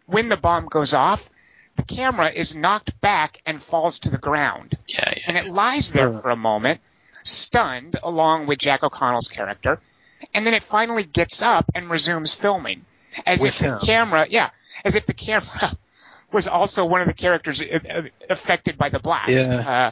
when the bomb goes off, the camera is knocked back and falls to the ground Yeah, yeah. and it lies there for a moment, stunned, along with Jack O'Connell's character, and then it finally gets up and resumes filming, as With if the camera, yeah, as if the camera was also one of the characters uh, uh, affected by the blast. Yeah. Uh,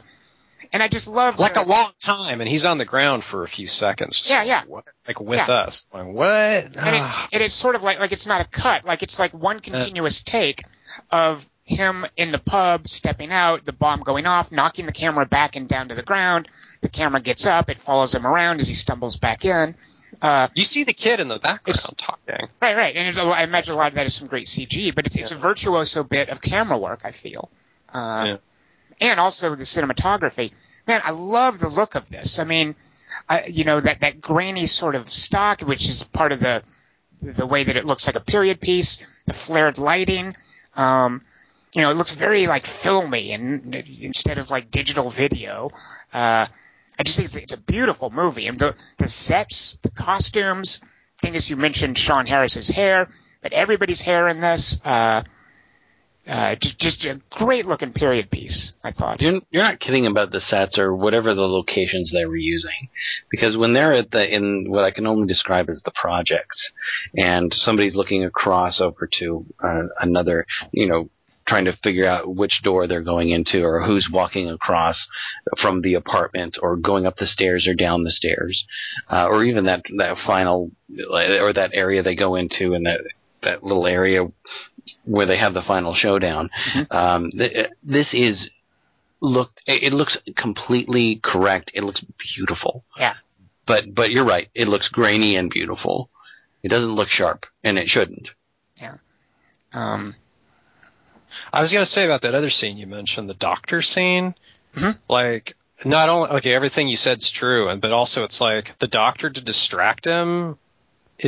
and I just love like the- a long time, and he's on the ground for a few seconds. just Yeah, like, yeah. what? Like with Yeah. us. Like, what? and Ah. it's and it's sort of like like it's not a cut, like it's like one continuous take of him in the pub stepping out, the bomb going off, knocking the camera back and down to the ground. The camera gets up, it follows him around as he stumbles back in. Uh, you see the kid in the background talking. right, right, and a, I imagine a lot of that is some great CG, but it's it's a virtuoso bit of camera work. I feel, uh, Yeah. And also the cinematography. Man, I love the look of this. I mean, I, you know that that grainy sort of stock, which is part of the the way that it looks like a period piece, the flared lighting. Um, you know, it looks very like filmy and instead of like digital video. Uh, I just think it's, it's a beautiful movie, and the the sets, the costumes. I think as you mentioned Sean Harris's hair, but everybody's hair in this. Uh, uh, just just a great looking period piece. I thought. You're, you're not kidding about the sets or whatever the locations they were using, because when they're at the in what I can only describe as the projects, and somebody's looking across over to uh, another, you know, trying to figure out which door they're going into or who's walking across from the apartment or going up the stairs or down the stairs, uh, or even that that final or that area they go into and that that little area where they have the final showdown. Um, th- this is looked it it looks completely correct. It looks beautiful. Yeah. But but you're right. It looks grainy and beautiful. It doesn't look sharp, and it shouldn't. Yeah. Um, I was gonna say about that other scene you mentioned, the doctor scene. Mhm. Like, not only okay, everything you said's true, and but also it's like the doctor to distract him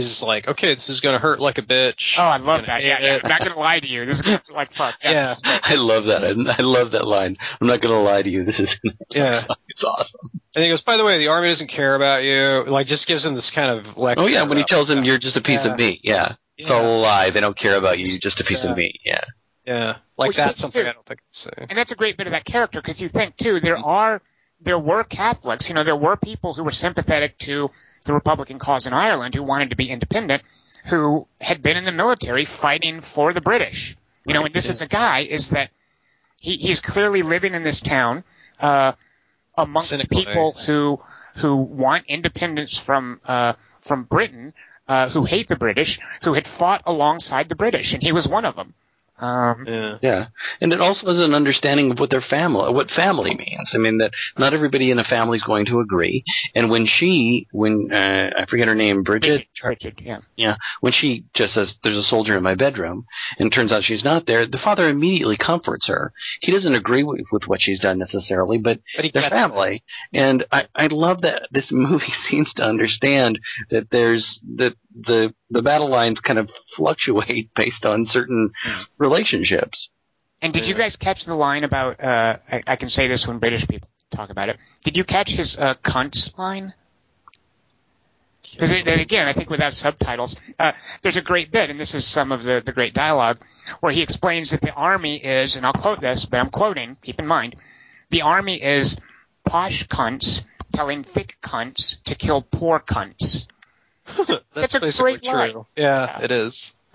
is like, okay, this is gonna hurt like a bitch. oh, I love that. Yeah, yeah. it. I'm not gonna lie to you. This is gonna like fuck. Yeah. I love that. I, I love that line. I'm not going to lie to you. This is Yeah. it's awesome. And he goes, by the way, the army doesn't care about you. Like, just gives him this kind of lecture. Oh yeah, when he tells him you're just a piece Yeah. of meat. Yeah. It's all a lie. They don't care about you. You're just a piece Yeah. of meat. Yeah. Yeah, like he that's something too. I don't think I'd say. and that's a great bit of that character because you think too there mm-hmm. are there were Catholics, you know, there were people who were sympathetic to the Republican cause in Ireland who wanted to be independent, who had been in the military fighting for the British. You know, and this is a guy is that he he's clearly living in this town uh, amongst Cynically. people who who want independence from uh, from Britain, uh, who hate the British, who had fought alongside the British, and he was one of them. Um, Yeah. Yeah, and it also is an understanding of what their family, what family means. I mean that not everybody in a family is going to agree. And when she, when uh, I forget her name, Bridget, Richard, Richard, yeah. yeah, when she just says, "There's a soldier in my bedroom," and it turns out she's not there, the father immediately comforts her. He doesn't agree with, with what she's done necessarily, but But he their gets family. And I, I love that this movie seems to understand that there's that the the battle lines kind of fluctuate based on certain relationships. And did you guys catch the line about? Uh, I, I can say this when British people talk about it. Did you catch his uh, cunt line? Because again, I think without subtitles, uh, there's a great bit, and this is some of the, the great dialogue, where he explains that the army is, and I'll quote this, but I'm quoting, keep in mind, the army is posh cunts telling thick cunts to kill poor cunts. That's, That's a great true. line. Yeah, Yeah. it is.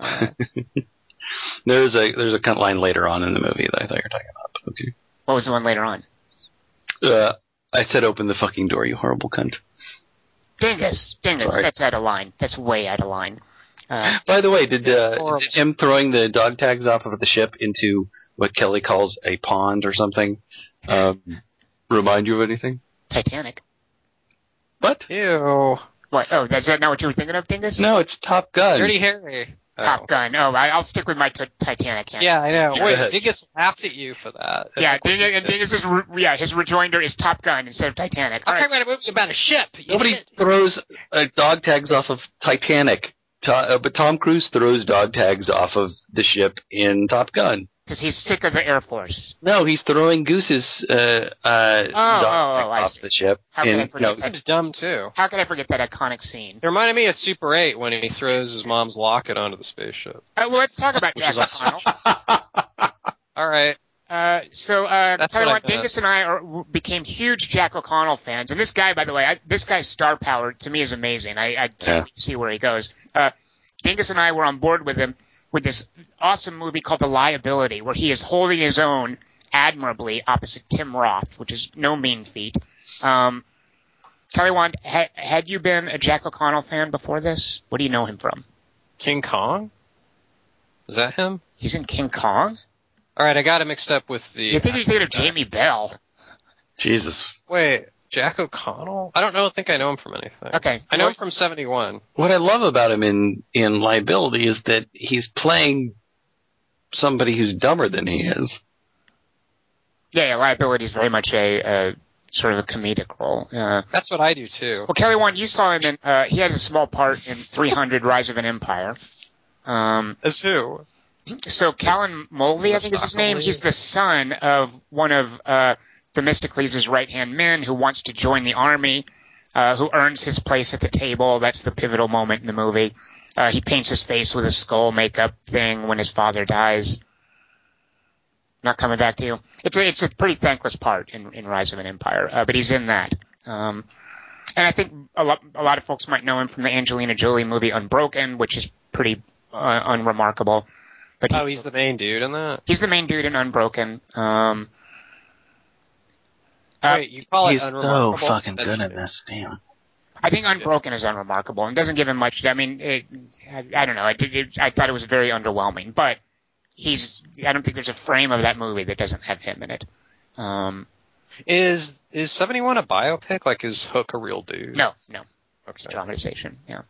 There's a there's a cunt line later on in the movie that I thought you were talking about. Okay. What was the one later on? Uh, I said, "Open the fucking door, you horrible cunt." Dingus, dingus. Sorry. That's out of line. That's way out of line. Uh, By the way, did uh, did him throwing the dog tags off of the ship into what Kelly calls a pond or something um, remind you of anything? Titanic. What? Ew. What? Oh, is that not what you were thinking of, Dingus? No, it's Top Gun. Dirty Harry. Top Oh. Gun. Oh, I, I'll stick with my t- Titanic. hand. Yeah, I know. Wait, ahead. Dingus laughed at you for that. Yeah, That's Dingus, and did. Dingus is re- yeah, his rejoinder is Top Gun instead of Titanic. I'm All right. talking about a movie about a ship. you Nobody idiot. throws uh, dog tags off of Titanic. To- uh, but Tom Cruise throws dog tags off of the ship in Top Gun. Because he's sick of the Air Force. No, he's throwing Goose's uh, uh, dog oh, oh, I off see. the ship. How can in, I forget no, that? Seems dumb too. How could I forget that iconic scene? It reminded me of Super 8 when he throws his mom's locket onto the spaceship. Uh, well, let's talk about Which Jack is. O'Connell. All right. Uh, so, uh, That's Tyler, what I. Dingus and I are, became huge Jack O'Connell fans. And this guy, by the way, I, this guy's star power to me is amazing. I, I can't see where he goes. Uh, Dingus and I were on board with him with this awesome movie called The Liability, where he is holding his own admirably opposite Tim Roth, which is no mean feat. Um, Kelly Wand, ha, had you been a Jack O'Connell fan before this? What do you know him from? King Kong? Is that him? He's in King Kong? All right, I got it mixed up with the. You think he's thinking of Jamie Bell? Jesus. Wait, Jack O'Connell? I don't know. think I know him from anything. Okay. I know Well- him from '71. What I love about him in in Liability is that he's playing somebody who's dumber than he is. Yeah, yeah, liability is very much a, a sort of a comedic role. Uh, That's what I do too. well, Kelly, one you saw him in. Uh, he has a small part in 300: Rise of an Empire. Um, As who? so Callan Mulvey, I think is his name. He's the son of one of uh, Themistocles' right hand man who wants to join the army, uh, who earns his place at the table. That's the pivotal moment in the movie. Uh, he paints his face with a skull makeup thing when his father dies. Not coming back to you. It's a, it's a pretty thankless part in, in Rise of an Empire, uh, but he's in that. Um, and I think a lot, a lot of folks might know him from the Angelina Jolie movie Unbroken, which is pretty uh, unremarkable. But Oh, he's the main dude in that. He's the main dude in Unbroken. Um, uh, Wait, you call it he's so fucking That's good at weird. this. Damn. I think Unbroken is unremarkable and doesn't give him much. I mean, it, I, I don't know. I, did- it, I thought it was very underwhelming, but he's. I don't think there's a frame of that movie that doesn't have him in it. Um, Is is '71 a biopic? Like, is Hook a real dude? no, no, it's Okay. dramatization. Yeah.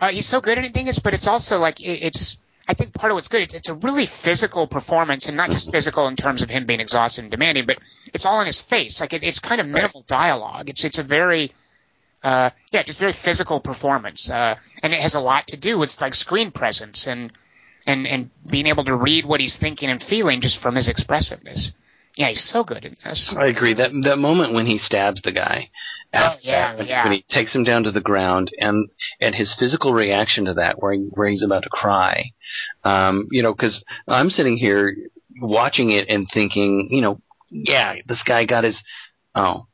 Uh, he's so good at it, Dingus, but it's also like it, it's. I think part of what's good. It's it's a really physical performance, and not just physical in terms of him being exhausted and demanding, but it's all in his face. Like it, it's kind of minimal dialogue. It's it's a very uh, yeah, just very physical performance, uh, and it has a lot to do with like screen presence and and and being able to read what he's thinking and feeling just from his expressiveness. Yeah, he's so good in this. I agree. That that moment when he stabs the guy, Oh, yeah, when, yeah. when he takes him down to the ground, and and his physical reaction to that, where he, where he's about to cry, um, you know, because I'm sitting here watching it and thinking, you know, yeah, this guy got his, oh,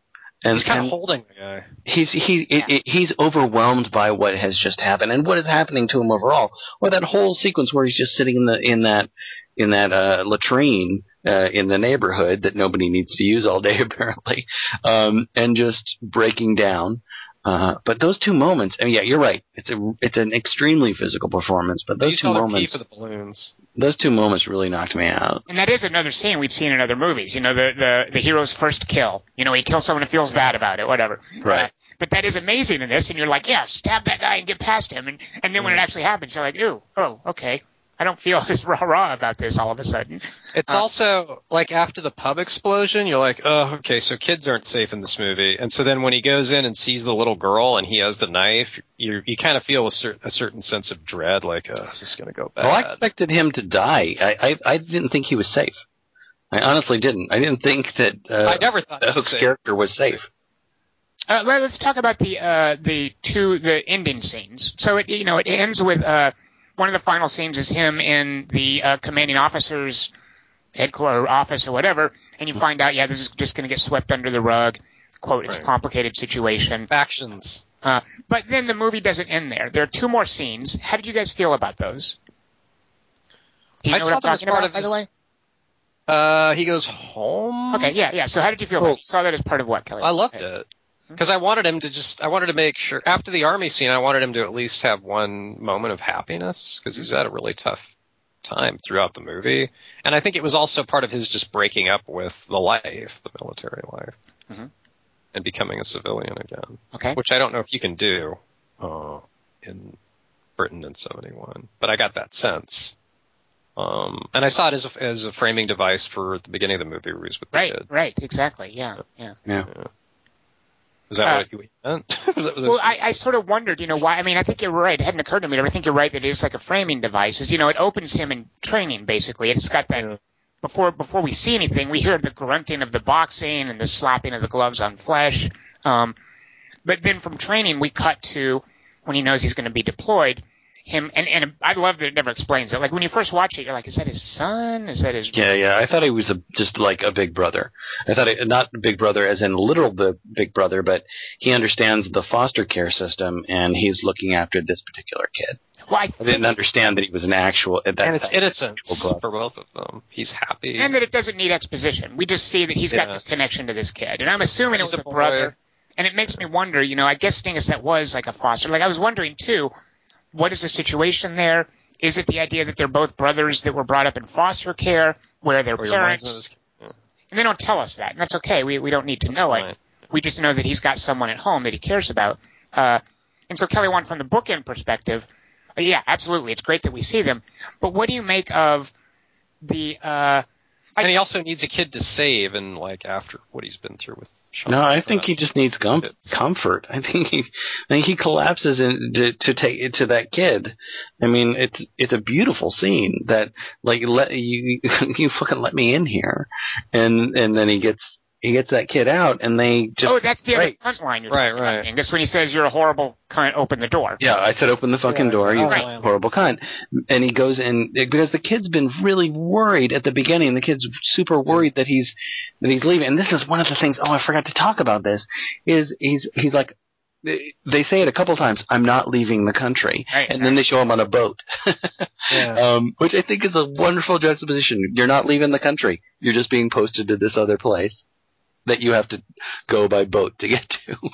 and, He's kind of holding the guy. he's he it, it, he's overwhelmed by what has just happened and what is happening to him overall. Or that whole sequence where he's just sitting in the in that in that uh, latrine uh, in the neighborhood that nobody needs to use all day apparently, um, and just breaking down. Uh, but those two moments, I mean, yeah, you're right. It's a it's an extremely physical performance, but You those two saw the pee moments, the balloons. those two moments really knocked me out. And that is another scene we've seen in other movies. You know, the the the hero's first kill. You know, he kills someone and feels bad about it, whatever. Right. Uh, but that is amazing in this, and you're like, yeah, stab that guy and get past him. And and then when it actually happens, you're like, ooh, oh, okay. I don't feel as rah rah about this all of a sudden. It's Uh, also like after the pub explosion, you're like, oh, okay, so kids aren't safe in this movie. And so then when he goes in and sees the little girl and he has the knife, you you kind of feel a, cer- a certain sense of dread, like, oh, is this going to go bad? Well, I expected him to die. I, I I didn't think he was safe. I honestly didn't. I didn't think that uh, I never thought he was Hook's character was safe. Uh, let, us talk about the uh, the two the ending scenes. So it you know it ends with uh, one of the final scenes is him in the uh, commanding officer's headquarters office or whatever, and you find out yeah this is just going to get swept under the rug. Quote, it's a complicated situation. Factions. Uh, but then the movie doesn't end there. There are two more scenes. How did you guys feel about those? Do you I know saw what I'm talking part about, by the way? Uh, he goes home. Okay, yeah, yeah. So how did you feel about it? You saw that as part of what, Kelly? I loved it because I wanted him to just. I wanted to make sure after the army scene, I wanted him to at least have one moment of happiness because he's had a really tough time throughout the movie, and I think it was also part of his just breaking up with the life, the military life, Mhm. and becoming a civilian again, Okay. which I don't know if you can do uh, in Britain in '71, but I got that sense. Um, and I saw it as a, as a framing device for the beginning of the movie where he was with the Right, kid. right, exactly. Yeah, yeah. Yeah. Was that Uh, what you meant? Was that- was Well, I, I sort of wondered, you know, why. I mean, I think you're right. It hadn't occurred to me, but I think you're right that it is like a framing device. Is you know, it opens him in training basically. It's got that Yeah. before before we see anything, we hear the grunting of the boxing and the slapping of the gloves on flesh. Um, but then from training, we cut to when he knows he's going to be deployed. Him and and I love that it never explains it. Like when you first watch it, you're like, is that his son? Is that his? Yeah, yeah. I thought he was a, just like a big brother. I thought it, not big brother as in literal the big brother, but he understands the foster care system and he's looking after this particular kid. Well, I I didn't understand that he was an actual. That, and it's that- innocence for both of them. He's happy. and that it doesn't need exposition. We just see that he's got Yeah. this connection to this kid, and I'm assuming He's it was a a brother. And it makes me wonder, you know, I guess Dingus that was like a foster. Like I was wondering too, what is the situation there? Is it the idea that they're both brothers that were brought up in foster care, where their Or parents, not as- and they don't tell us that, and that's okay. We we don't need to That's know fine. it. We just know that he's got someone at home that he cares about. Uh, and so Kelly Wand, from the bookend perspective, uh, yeah, absolutely, it's great that we see them. But what do you make of the? Uh, and he also needs a kid to save, and like after what he's been through with Sean. No, I think he just needs com- comfort. I think he, I think he collapses in, to, to take it to that kid. I mean, it's it's a beautiful scene that like let you you fucking let me in here, and and then he gets he gets that kid out, and they just oh, that's the right. other front line you're Right, talking about, right. When he says you're a horrible cunt, open the door. Yeah, I said open the fucking Yeah, door, you right. horrible cunt. And he goes in because the kid's been really worried at the beginning. The kid's super worried that he's that he's leaving. And this is one of the things. Oh, I forgot to talk about this. Is he's he's like they say it a couple times. I'm not leaving the country, Right, and then they show him on a boat, Yeah. um, which I think is a wonderful juxtaposition. You're not leaving the country. You're just being posted to this other place that you have to go by boat to get to.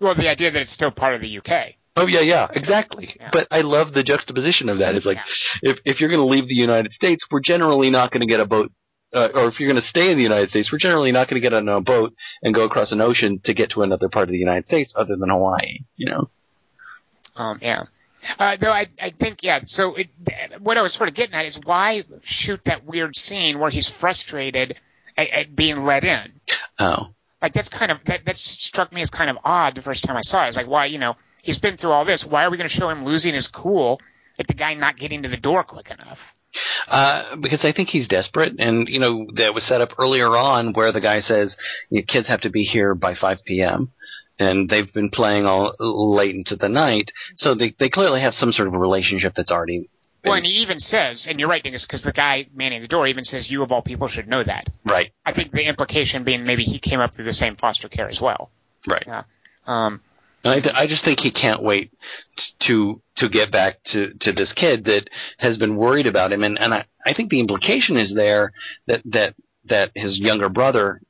Well, the idea that it's still part of the UK. Oh yeah, yeah, exactly. Yeah. But I love the juxtaposition of that. It's like if if you're going to leave the United States, we're generally not going to get a boat. Uh, or if you're going to stay in the United States, we're generally not going to get on a boat and go across an ocean to get to another part of the United States other than Hawaii. You know? Um, yeah. Uh, though I, I think, yeah. So it, what I was sort of getting at is why shoot that weird scene where he's frustrated at, at being let in? Oh, Like that's kind of that that struck me as kind of odd the first time I saw it. It's like why you know he's been through all this. Why are we going to show him losing his cool at the guy not getting to the door quick enough? uh, because I think he's desperate, and you know that was set up earlier on where the guy says your kids have to be here by 5 p.m. And they've been playing all late into the night, so they they clearly have some sort of relationship that's already Well, and he even says, and you're right, Dingus, because the guy manning the door even says, "You of all people should know that." right, I think the implication being maybe he came up through the same foster care as well. right. Um, I, th- I just think he can't wait to to get back to, to this kid that has been worried about him, and, and I, I think the implication is there that that that his younger brother,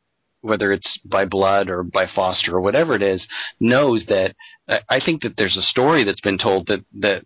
whether it's by blood or by foster or whatever it is, knows that. I, I think that there's a story that's been told that that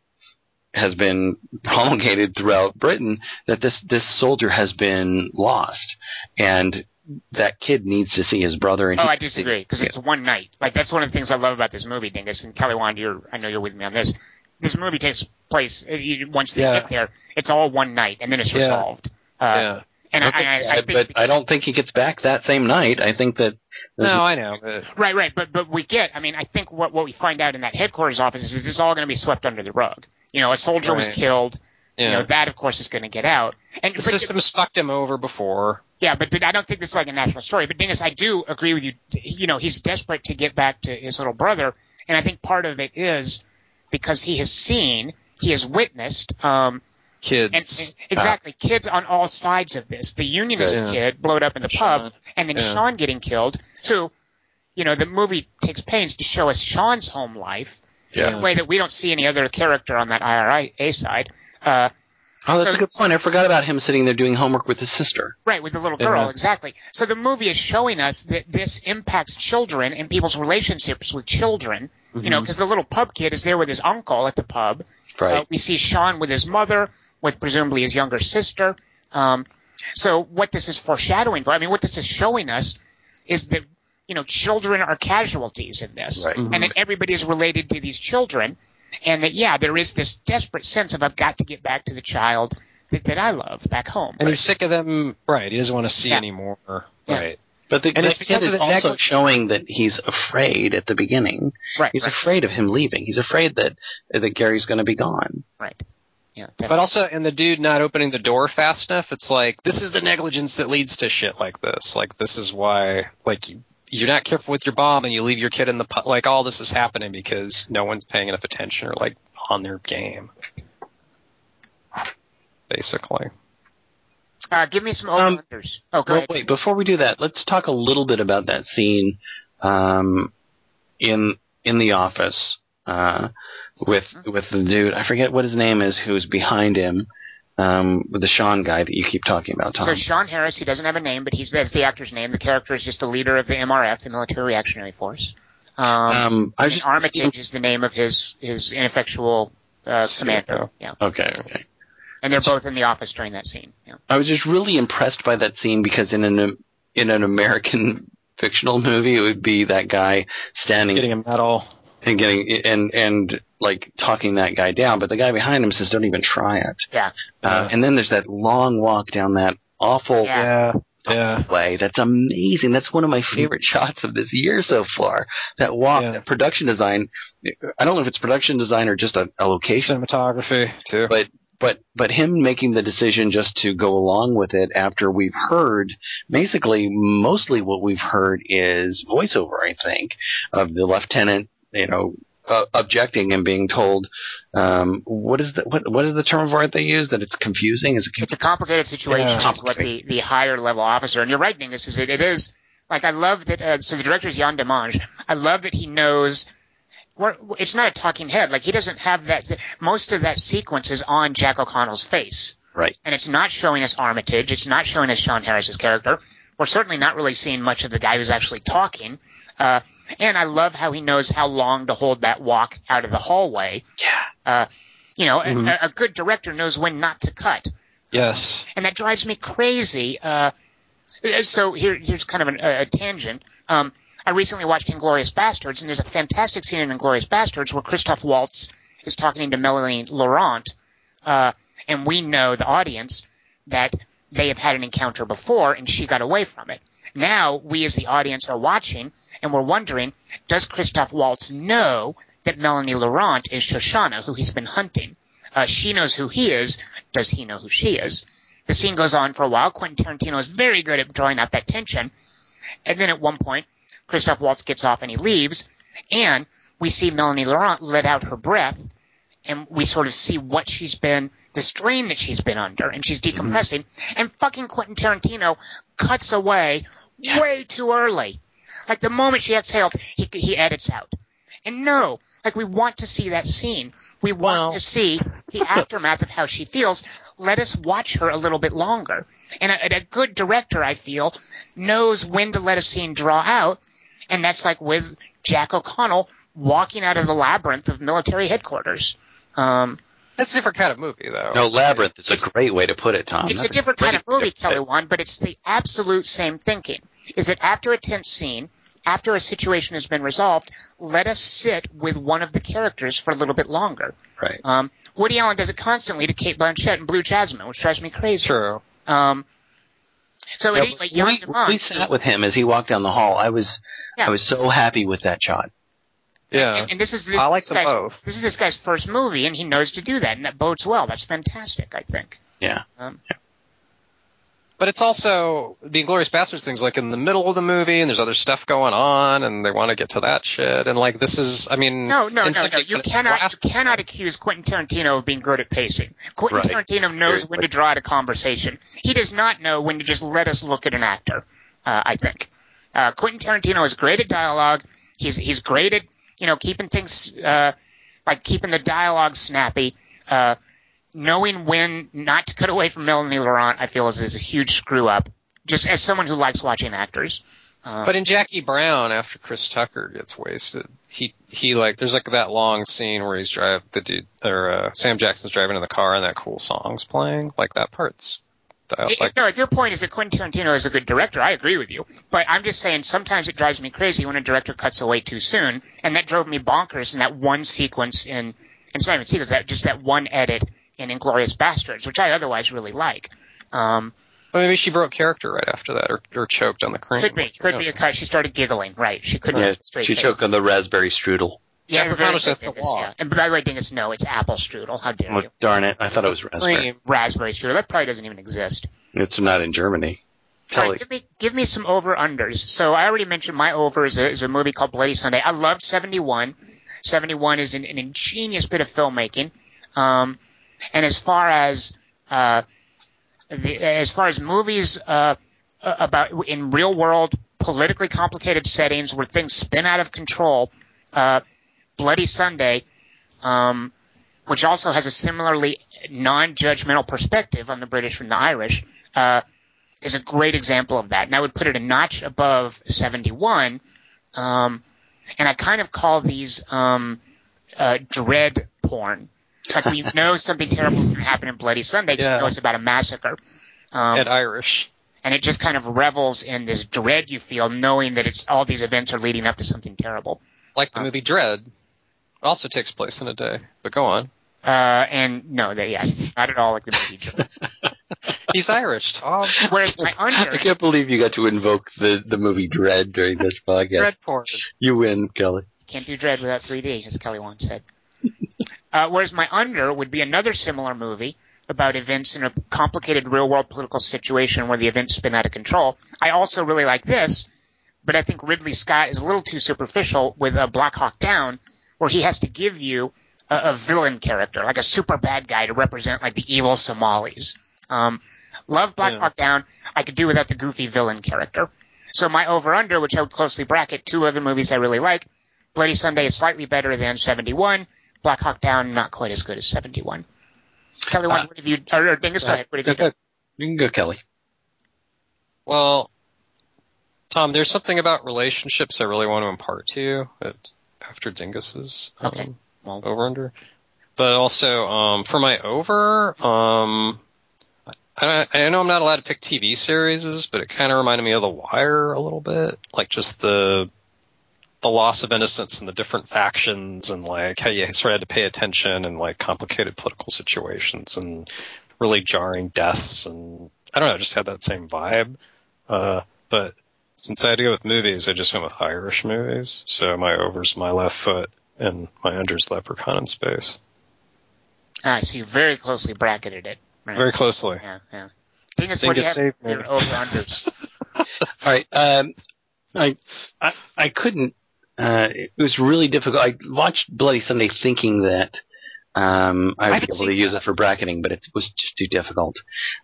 has been promulgated throughout Britain that this this soldier has been lost, and that kid needs to see his brother. And oh, I disagree because it's one night. Like that's one of the things I love about this movie, Dingus. And Kelly Wand, you're I know you're with me on this. This movie takes place uh, once they Yeah. get there. It's all one night, and then it's Yeah. resolved. Uh, yeah. And I, Okay, I, I yeah, think but I don't think he gets back that same night. I think that No, I know. But Right, right, but but we get. I mean, I think what what we find out in that headquarters office is this is all going to be swept under the rug. You know, a soldier was killed. yeah. You know, that of course is going to get out. And the but- system's fucked him over before. Yeah, but, but I don't think it's like a national story. But Dingus, I do agree with you. You know, he's desperate to get back to his little brother, and I think part of it is because he has seen, he has witnessed, um, and, Kids. and exactly kids on all sides of this. The unionist Yeah. kid blowed up in the Sean. pub, and then Yeah. Sean getting killed. Who, you know, the movie takes pains to show us Sean's home life in a way that we don't see any other character on that IRA side. Uh, Oh, that's So a good point. I forgot about him sitting there doing homework with his sister. Right, with the little girl, Yeah. exactly. So the movie is showing us that this impacts children and people's relationships with children. You know, because the little pub kid is there with his uncle at the pub. Right. Uh, we see Sean with his mother, with presumably his younger sister. Um, so what this is foreshadowing for, I mean, what this is showing us is that, you know, children are casualties in this. Right. And that everybody is related to these children. And that, yeah, there is this desperate sense of I've got to get back to the child that, that I love back home. And he's sick of them. Right. He doesn't want to see Yeah. anymore. Yeah. Right. But the, And the it's because kid of is the also neglig- showing that he's afraid at the beginning. Right. He's right, afraid of him leaving. He's afraid that that Gary's going to be gone. right. Yeah. But also, and the dude not opening the door fast enough, it's like, this is the negligence that leads to shit like this. Like, this is why, like, you, you're not careful with your bomb and you leave your kid in the, pu- like, all this is happening because no one's paying enough attention or, like, on their game. Basically. uh, give me some Um, over-unders. oh, go Well, ahead. wait, before we do that, let's talk a little bit about that scene um, in in the office uh, with with the dude. I forget what his name is, who's behind him, um, with the Sean guy that you keep talking about, Tom. So Sean Harris, he doesn't have a name, but he's that's the actor's name. The character is just the leader of the MRF, the Military Reactionary Force. Um, um, I and just Armitage is the name of his his ineffectual uh, commander. Yeah, okay, okay. and they're both in the office during that scene. Yeah. I was just really impressed by that scene because in an in an American fictional movie, it would be that guy standing Getting a medal. And getting and and like talking that guy down, but the guy behind him says, "Don't even try it." Yeah. Uh, and then there's that long walk down that awful Yeah. Yeah. Yeah. way. That's amazing. That's one of my favorite shots of this year so far. That walk, Yeah. that production design. I don't know if it's production design or just a, a location, Cinematography, too. but but but him making the decision just to go along with it after we've heard basically mostly what we've heard is voiceover. I think of the lieutenant, you know. Uh, objecting and being told, um, what is the what what is the term of art they use? That it's confusing. Is it It's a complicated situation. Yeah. Is what the, the higher level officer, and you're right, Dingus, is it, it is, like, I love that, uh, so the director is Yann Demange. I love that he knows, where, it's not a talking head, like, he doesn't have that, most of that sequence is on Jack O'Connell's face. right? And it's not showing us Armitage, it's not showing us Sean Harris's character. We're certainly not really seeing much of the guy who's actually talking. Uh, and I love how he knows how long to hold that walk out of the hallway. Yeah. Uh, you know, a- Mhm. a, a good director knows when not to cut yes. and that drives me crazy. Uh, so here, here's kind of an, a, a tangent. Um, I recently watched Inglourious Basterds, and there's a fantastic scene in Inglourious Basterds where Christoph Waltz is talking to Melanie Laurent, uh, and we know the audience that they have had an encounter before, and she got away from it. Now we, as the audience, are watching, and we're wondering: Does Christoph Waltz know that Melanie Laurent is Shosanna, who he's been hunting? Uh, she knows who he is. Does he know who she is? The scene goes on for a while. Quentin Tarantino is very good at drawing out that tension. And then at one point, Christoph Waltz gets off and he leaves. And we see Melanie Laurent let out her breath. And we sort of see what she's been, the strain that she's been under. And she's decompressing. And fucking Quentin Tarantino cuts away way too early. Like the moment she exhales, he, he edits out. And no, like we want to see that scene. We want Well- to see the aftermath of how she feels. Let us watch her a little bit longer. And a, a good director, I feel, knows when to let a scene draw out. And that's like with Jack O'Connell walking out of the labyrinth of military headquarters. Um, That's a different kind of movie, though. No, labyrinth is It's- a great way to put it, Tom. it's a That's different kind of movie, way to put Kelly. One, but it's the absolute same thinking. Is that after a tense scene, after a situation has been resolved, let us sit with one of the characters for a little bit longer. Right. Um, Woody Allen does it constantly to Cate Blanchett and Blue Jasmine, which drives me crazy. True. Um, so Yeah, anyway, Yann we, DeMont- we sat with him as he walked down the hall. I was Yeah. I was so happy with that shot. Yeah. and, and this is this, I like this them guy's, both. This is this guy's first movie, and he knows to do that, and that bodes well. That's fantastic, I think. Yeah. Um, But it's also the Inglourious Basterds thing's like in the middle of the movie, and there's other stuff going on, and they want to get to that shit. And like this is, I mean, No, no, no, no. You cannot, last- you cannot accuse Quentin Tarantino of being good at pacing. Quentin Right. Tarantino knows when to draw out a conversation. He does not know when to just let us look at an actor. Uh, I think uh, Quentin Tarantino is great at dialogue. He's he's great at you know keeping things uh, like keeping the dialogue snappy. Uh, knowing when not to cut away from Melanie Laurent, I feel is, is a huge screw up. Just as someone who likes watching actors. Uh, But in Jackie Brown, after Chris Tucker gets wasted, he he like there's like that long scene where he's drive the dude or uh, Sam Jackson's driving in the car and that cool song's playing. Like that part's If- like no, if your point is that Quentin Tarantino is a good director, I agree with you. But I'm just saying sometimes it drives me crazy when a director cuts away too soon, and that drove me bonkers in that one sequence in, and it's not even sequence, that just that one edit in Inglourious Basterds, which I otherwise really like. Um, Well, maybe she broke character right after that, or, or choked on the cream. Could be, could be a cut. She started giggling. Right, she couldn't Yeah, have a straight she face. choked on the raspberry strudel. Yeah, Capricorn very was good, against the law. yeah. And by the way, Dingus, no, it's apple strudel. How dare Oh, you? darn it! I thought it was raspberry. Cream. Raspberry strudel. That probably doesn't even exist. It's not in Germany. All right, give me give me some over unders. So I already mentioned my over is a, is a movie called Bloody Sunday. I loved 71. 71 is an, an ingenious bit of filmmaking. Um, and as far as uh, the, as far as movies uh, about in real world politically complicated settings where things spin out of control, uh, Bloody Sunday, um, which also has a similarly non-judgmental perspective on the British and the Irish, uh, is a great example of that. And I would put it a notch above 71. Um, and I kind of call these um, uh, dread porn. Like we know something terrible is going to happen in Bloody Sunday, Yeah. you know it's about a massacre. Um, and Irish. and it just kind of revels in this dread you feel, knowing that it's all these events are leading up to something terrible. Like the Uh. movie Dread. Also takes place in a day. But go on. Uh, and no, that yeah, not at all like the movie. Dread. He's Irish, Tom. Whereas my under. I can't believe you got to invoke the, the movie Dread during this podcast. Dread porn. You You win, Kelly. Can't do Dread without 3D, as Kelly once said. Uh, whereas my under would be another similar movie about events in a complicated real world political situation where the events spin out of control. I also really like this, but I think Ridley Scott is a little too superficial with uh, Black Hawk Down, where he has to give you a, a villain character, like a super bad guy to represent like the evil Somalis. Um, love Black Yeah. Hawk Down. I could do without the goofy villain character. So my over under, which I would closely bracket, two other movies I really like. Bloody Sunday is slightly better than 71. Black Hawk Down, not quite as good as 71. Kelly, what, Uh, what have you, or, or Dingus, go ahead. What have you Go- go- You can go, Kelly. Well, Tom, there's something about relationships I really want to impart to you at, after Dingus's um, Okay. Well, over under. But also, um, for my over, um, I, I know I'm not allowed to pick TV series, but it kind of reminded me of The Wire a little bit, like just the the loss of innocence and the different factions and like how you sort of had to pay attention and like complicated political situations and really jarring deaths and I don't know, just had that same vibe. Uh, but since I had to go with movies, I just went with Irish movies. So my over's my left foot and my under's Leprechaun in Space. ah, so you very closely bracketed it. Right. Very closely. Yeah, yeah. Dingus, what do you have saved for me. your over unders? All right. Um, I, I I couldn't. Uh, it was really difficult. I watched Bloody Sunday thinking that um, I was haven't able to use it for bracketing, but it was just too difficult.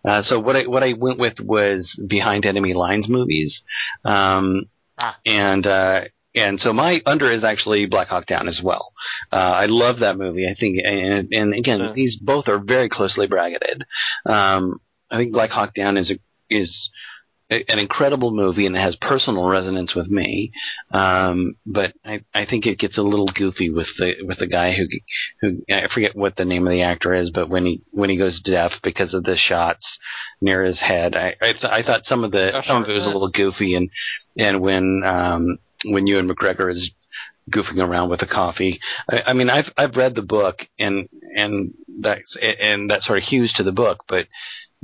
Uh, so what I what I went with was Behind Enemy Lines movies, um, Ah. and uh, and so my under is actually Black Hawk Down as well. Uh, I love that movie. I think, and, and again, Yeah. these both are very closely bracketed. Um, I think Black Hawk Down is a, is an incredible movie and it has personal resonance with me. Um, but I, I think it gets a little goofy with the with the guy who who I forget what the name of the actor is, but when he when he goes deaf because of the shots near his head, I I, th- I thought some of the Josh some of it was a little goofy and and when um when Ewan McGregor is goofing around with the coffee. I, I mean, I've I've read the book and and that's and that sort of hews to the book, but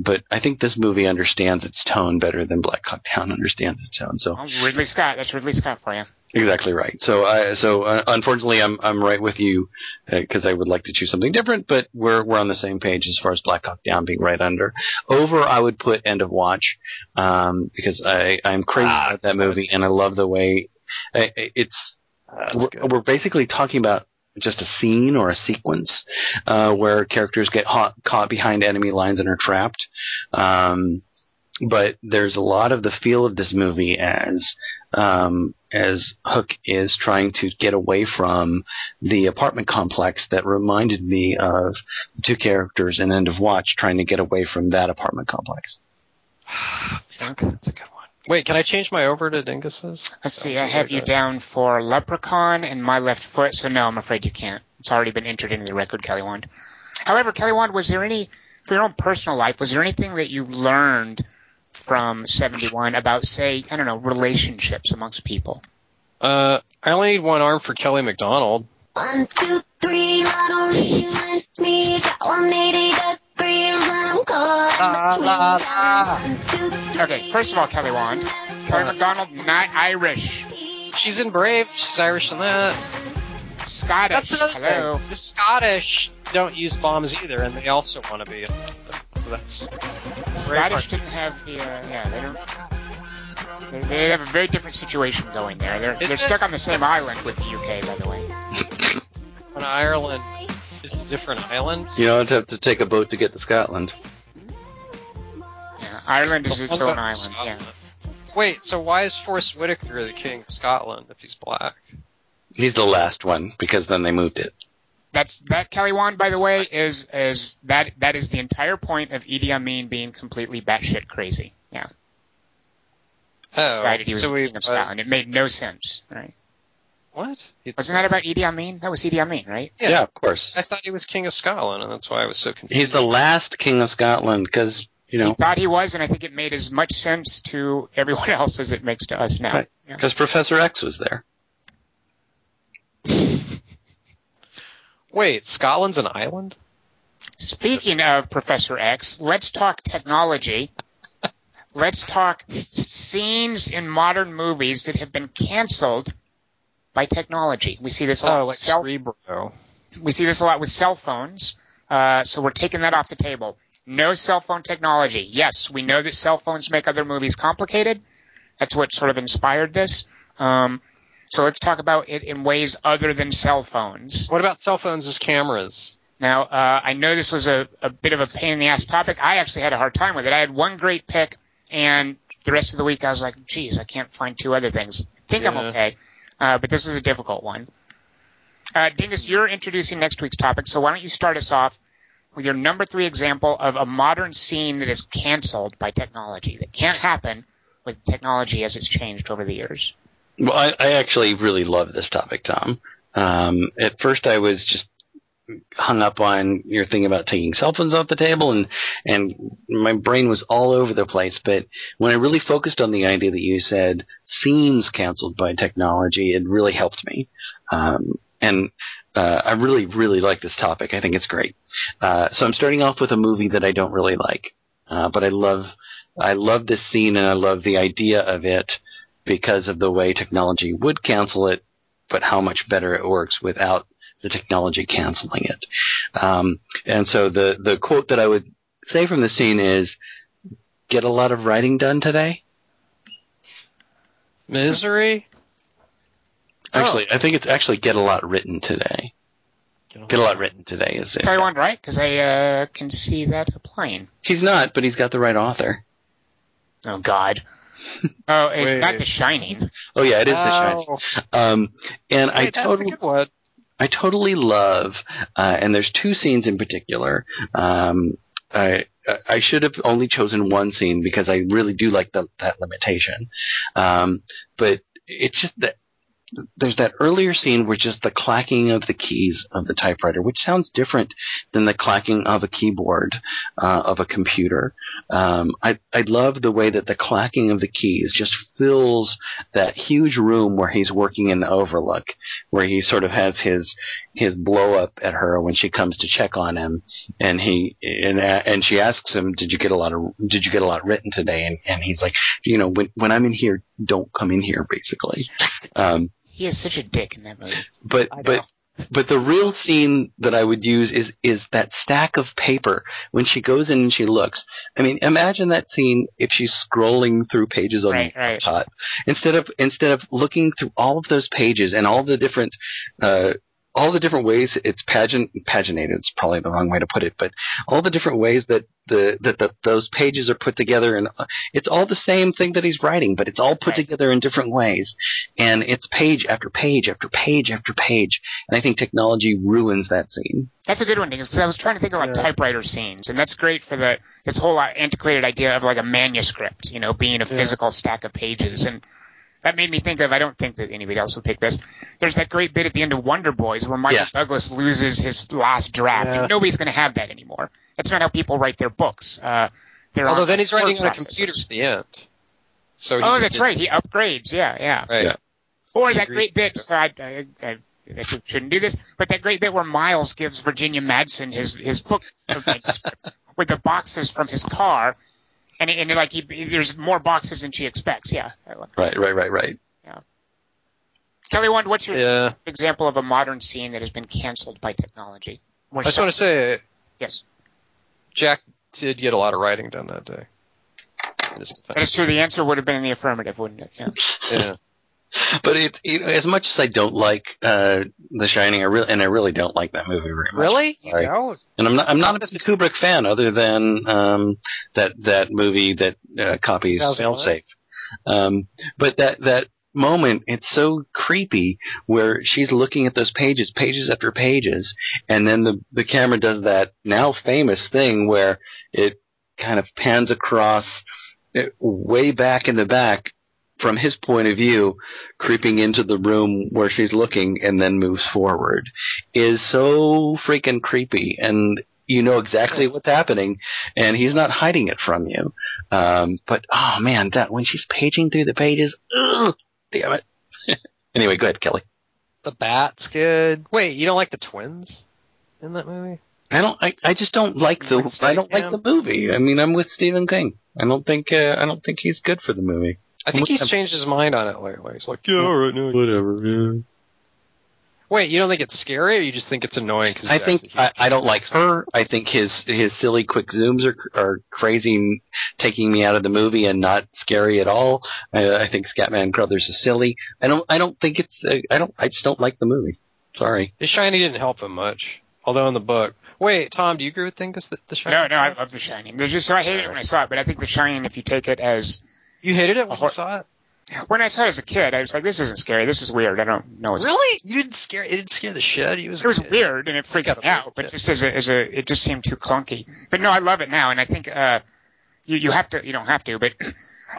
but I think this movie understands its tone better than Black Hawk Down understands its tone. So Well, Ridley Scott. That's Ridley Scott for you. exactly right. So I so uh, unfortunately I'm I'm right with you because I would like to choose something different, but we're we're on the same page as far as Black Hawk Down being right under. Over I would put End of Watch um, because I I'm crazy Ah, about that movie and I love the way I- I- it's That's we're, we're basically talking about just a scene or a sequence uh, where characters get hot, caught behind enemy lines and are trapped. Um, but there's a lot of the feel of this movie as um, as Hook is trying to get away from the apartment complex that reminded me of two characters in End of Watch trying to get away from that apartment complex. That's a good one. Wait, can I change my over to Dingus's? Let's see. I have you down for Leprechaun and My Left Foot. So no, I'm afraid you can't. It's already been entered into the record, Kelly Wand. However, Kelly Wand, was there any for your own personal life? Was there anything that you learned from 71 about, say, I don't know, relationships amongst people? Uh, I only need one arm for Kelly Macdonald. One, two, three, I don't really miss me. Got 180 degrees and I'm caught in La la la. Okay, first of all, Kelly Wand. Kelly Macdonald, not Irish. She's in Brave. She's Irish in that. Scottish. Hello. thing. The Scottish don't use bombs either, and they also want to be. So that's Scottish didn't have the, uh, yeah, they don't. They, they have a very different situation going there. They're, they're stuck on the same island with the UK, by the way. when Ireland is a different island. You don't have to take a boat to get to Scotland. Yeah, Ireland is its own island. Yeah. Wait, so why is Forest Whitaker the king of Scotland if he's black? He's the last one because then they moved it. That's that Kelly Wand, by the way, is is that that is the entire point of Idi Amin being completely batshit crazy. Yeah, Oh, decided he was so the we, king of uh, Scotland. It made no sense, right? What? It's- Wasn't that about uh, Idi Amin? That was Idi Amin, right? Yeah. of course. I thought he was king of Scotland, and that's why I was so confused. He's the last king of Scotland because you know He know thought he was, and I think it made as much sense to everyone else as it makes to us now. Right. Yeah. because Professor X was there. Wait, Scotland's an island? Speaking of Professor X, let's talk technology. let's talk scenes in modern movies that have been canceled by technology. We see this a lot Oh, with like cell. Cerebro. We see this a lot with cell phones. Uh, so we're taking that off the table. No cell phone technology. Yes, we know that cell phones make other movies complicated. That's what sort of inspired this. Um, so let's talk about it in ways other than cell phones. What about cell phones as cameras? Now, uh, I know this was a, a bit of a pain in the ass topic. I actually had a hard time with it. I had one great pick, and the rest of the week I was like, geez, I can't find two other things. I think I'm okay, uh, but this was a difficult one. Uh, Dingus, you're introducing next week's topic, so why don't you start us off with your number three example of a modern scene that is canceled by technology, that can't happen with technology as it's changed over the years. Well, I, I actually really love this topic, Tom. Um, at first, I was just hung up on your thing about taking cell phones off the table, and and my brain was all over the place. But when I really focused on the idea that you said scenes canceled by technology, it really helped me. Um, and uh, I really, really like this topic. I think it's great. Uh, so I'm starting off with a movie that I don't really like, uh, but I love, I love this scene and I love the idea of it because of the way technology would cancel it, but how much better it works without the technology canceling it. Um, and so the the quote that I would say from the scene is, "Get a lot of writing done today." Misery? Actually, I think it's actually "Get a lot written today." Get a lot written today is it? Kelly Wand, right? Because I uh, can see that applying. He's not, but he's got the right author. Oh God. Oh, it's Wait. not The Shining. Oh yeah, it is the Shining. Oh, Um, and I wait, that's totally a good one. I totally love, uh, and there's two scenes in particular. Um, I I should have only chosen one scene because I really do like the, that limitation. Um, but it's just that there's that earlier scene where just the clacking of the keys of the typewriter, which sounds different than the clacking of a keyboard uh, of a computer. Um, I I love the way that the clacking of the keys just fills that huge room where he's working in the Overlook, where he sort of has his his blow up at her when she comes to check on him, and he and and she asks him, "Did you get a lot of Did you get a lot written today?" And and he's like, "You know, when when I'm in here, don't come in here." Basically, um, He is such a dick in that movie. but but but the real scene that I would use is is that stack of paper when she goes in and she looks. I mean, imagine that scene if she's scrolling through pages on Right, the right. laptop instead of instead of looking through all of those pages and all the different uh, all the different ways it's pageant paginated. It's probably the wrong way to put it, but all the different ways that the that the, those pages are put together and uh, it's all the same thing that he's writing, but it's all put Right. together in different ways, and it's page after page after page after page. And I think technology ruins that scene. That's a good one, because I was trying to think of like Yeah. typewriter scenes, and that's great for the this whole uh, antiquated idea of like a manuscript, you know, being a Yeah. physical stack of pages, and that made me think of. I don't think that anybody else would pick this. There's that great bit at the end of Wonder Boys where Michael Yeah. Douglas loses his last draft, Yeah. and nobody's going to have that anymore. That's not how people write their books. Uh, they're Although then he's writing on a processors. computer at the end. So Oh, that's did- right. He upgrades. Yeah, yeah. Right. Yeah. Or He that agreed great bit. So I, I, I, that we shouldn't do this. But that great bit where Miles gives Virginia Madsen his his book with the boxes from his car, and and like he, there's more boxes than she expects. Yeah. Right, right, right, right. Yeah. Kelly, Wand, what's your Yeah. example of a modern scene that has been canceled by technology? Or I just want to say, yes, Jack did get a lot of writing done that day. In his defense. that is true. The answer would have been in the affirmative, wouldn't it? Yeah. Yeah. But it, it as much as I don't like uh, The Shining, I really and I really don't like that movie very much. Really? You don't? And I'm not I'm not a Kubrick fan, other than um, that that movie that uh, copies 2001? Failsafe. Um, but that that moment, it's so creepy where she's looking at those pages, pages after pages, and then the the camera does that now famous thing where it kind of pans across uh, way back in the back from his point of view, creeping into the room where she's looking and then moves forward, is so freaking creepy. And you know exactly what's happening, and he's not hiding it from you. Um, but oh man, that when she's paging through the pages, ugh, damn it. anyway, go ahead, Kelly. The Bat's good. Wait, you don't like the twins in that movie? I don't. I, I just don't like the. I don't like the movie. I mean, I'm with Stephen King. I don't think. Uh, I don't think he's good for the movie. I think he's changed his mind on it lately. He's like, yeah, all right, no. Whatever. Wait, you don't think it's scary, or you just think it's annoying? Cause I think I, I don't like her. I think his his silly quick zooms are are crazy, taking me out of the movie and not scary at all. I, I think Scatman Crothers is silly. I don't. I don't think it's. Uh, I don't. I just don't like the movie. Sorry. The Shiny didn't help him much. Although in the book, wait, Tom, do you agree with Dingus that The Shining? No, no, I love The Shining. There's just so I hated it when I saw it, but I think The Shining, if you take it as you hated it when Hor- you saw it. when I saw it as a kid, I was like, this isn't scary. This is weird. I don't know. What's Really? You didn't scare? It didn't scare the shit out of you? as a It was kid? weird and it freaked me a out, but just as a, as a, it just seemed too clunky. But no, I love it now, and I think uh, you you have to, you don't have to, but uh,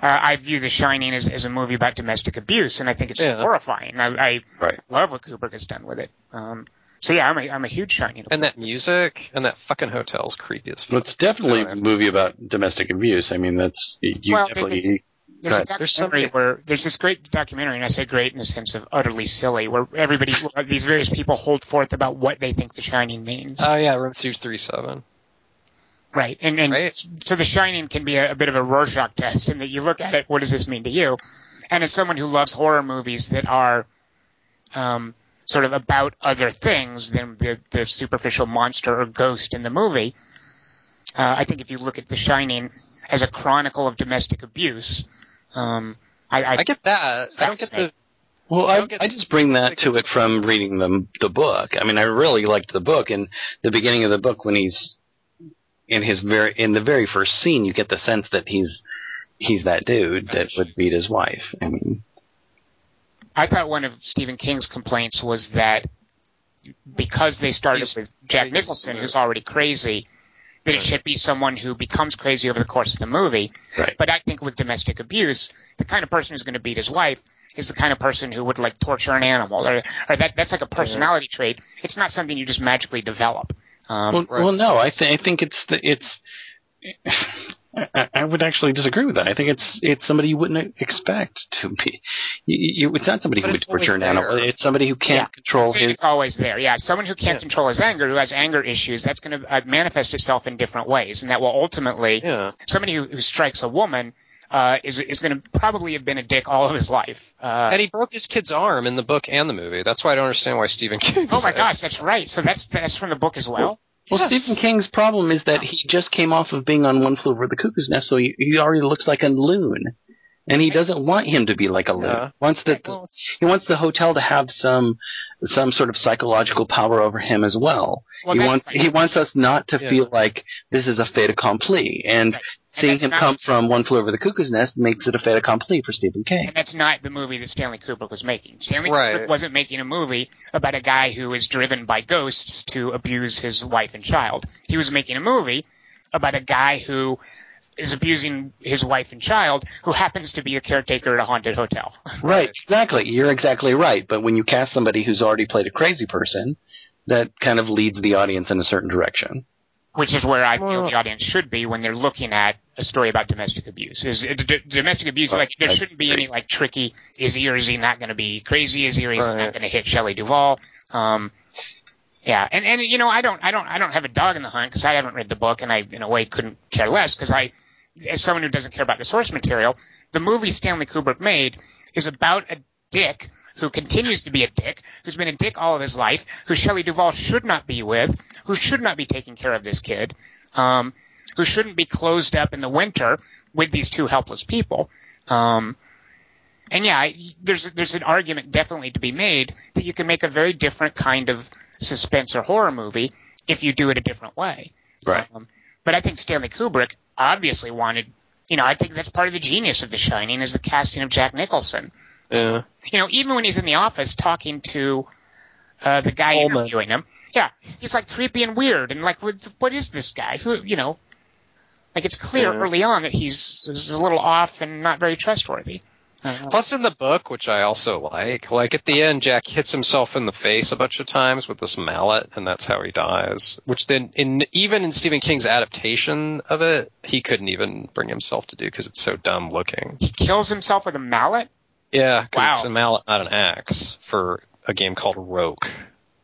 I view The Shining as, as a movie about domestic abuse, and I think it's Yeah. horrifying. I, I Right. love what Kubrick has done with it. Um, so yeah, I'm a I'm a huge Shining. And that music and that fucking hotel's creepy as Well, it's definitely No, I- a movie about domestic abuse. I mean, that's you Well, definitely. There's, a. There's documentary where there's this great documentary, and I say great in the sense of utterly silly, where everybody, these various people hold forth about what they think The Shining means. Oh yeah, room two three seven. Right. And, and Right. so The Shining can be a, a bit of a Rorschach test in that you look at it, what does this mean to you? And as someone who loves horror movies that are um, sort of about other things than the, the superficial monster or ghost in the movie, uh, I think if you look at The Shining as a chronicle of domestic abuse, um, I, I, I get that. I don't get the. Well, I, don't get I just bring that to it from reading the the book. I mean, I really liked the book, and the beginning of the book when he's in his very in the very first scene, you get the sense that he's he's that dude that would beat his wife. I mean, I thought one of Stephen King's complaints was that because they started with Jack Nicholson, who's already crazy, that it should be someone who becomes crazy over the course of the movie. Right. But I think with domestic abuse, the kind of person who's going to beat his wife is the kind of person who would like torture an animal, or, or that that's like a personality trait. It's not something you just magically develop. Um, well, right. well, no, I think I think it's the, it's. I, I would actually disagree with that. I think it's it's somebody you wouldn't expect to be. You, you, it's not somebody But who would it's always torture an animal. It's somebody who can't Yeah. control saying his. it's always there. Yeah, someone who can't Yeah. control his anger, who has anger issues, that's going to uh, manifest itself in different ways, and that will ultimately Yeah. somebody who, who strikes a woman uh, is is going to probably have been a dick all of his life. Uh, And he broke his kid's arm in the book and the movie. That's why I don't understand why Stephen King. oh my said- gosh, that's right. So that's that's from the book as well. Well, Yes. Stephen King's problem is that he just came off of being on One Flew Over the Cuckoo's Nest, so he, he already looks like a loon, and he doesn't want him to be like a loon. Yeah. He wants the Well, he wants the hotel to have some some sort of psychological power over him as well. Well, he wants he wants us not to Yeah. feel like this is a fait accompli, and Right. And seeing him not- come from One Flew Over the Cuckoo's Nest makes it a fait accompli for Stephen King. And that's not the movie that Stanley Kubrick was making. Stanley Right. Kubrick wasn't making a movie about a guy who is driven by ghosts to abuse his wife and child. He was making a movie about a guy who is abusing his wife and child who happens to be a caretaker at a haunted hotel. Right, exactly. You're exactly right. But when you cast somebody who's already played a crazy person, that kind of leads the audience in a certain direction. Which is where I feel Well- the audience should be when they're looking at a story about domestic abuse. Is d- d- domestic abuse like there shouldn't be any like tricky is he or is he not going to be crazy? Is he or is he not going to hit Shelley Duvall? Um, yeah, and and you know I don't I don't I don't have a dog in the hunt because I haven't read the book and I in a way couldn't care less because I as someone who doesn't care about the source material, the movie Stanley Kubrick made is about a dick who continues to be a dick, who's been a dick all of his life, who Shelley Duvall should not be with, who should not be taking care of this kid, um, who shouldn't be closed up in the winter with these two helpless people. Um, and yeah, I- there's there's an argument definitely to be made that you can make a very different kind of suspense or horror movie if you do it a different way. Right. Um, but I think Stanley Kubrick obviously wanted, you know, I think that's part of the genius of The Shining is the casting of Jack Nicholson. Yeah. You know, even when he's in the office talking to uh, the guy Coleman. interviewing him, yeah, he's like creepy and weird, and like, what, what is this guy? Who, you know, like it's clear Yeah. early on that he's, he's a little off and not very trustworthy. Plus, in the book, which I also like, like at the end, Jack hits himself in the face a bunch of times with this mallet, and that's how he dies. Which then, in even in Stephen King's adaptation of it, he couldn't even bring himself to do because it's so dumb looking. he kills himself with a mallet. Yeah, 'cause Wow. it's a mallet, not an axe, for a game called Roque,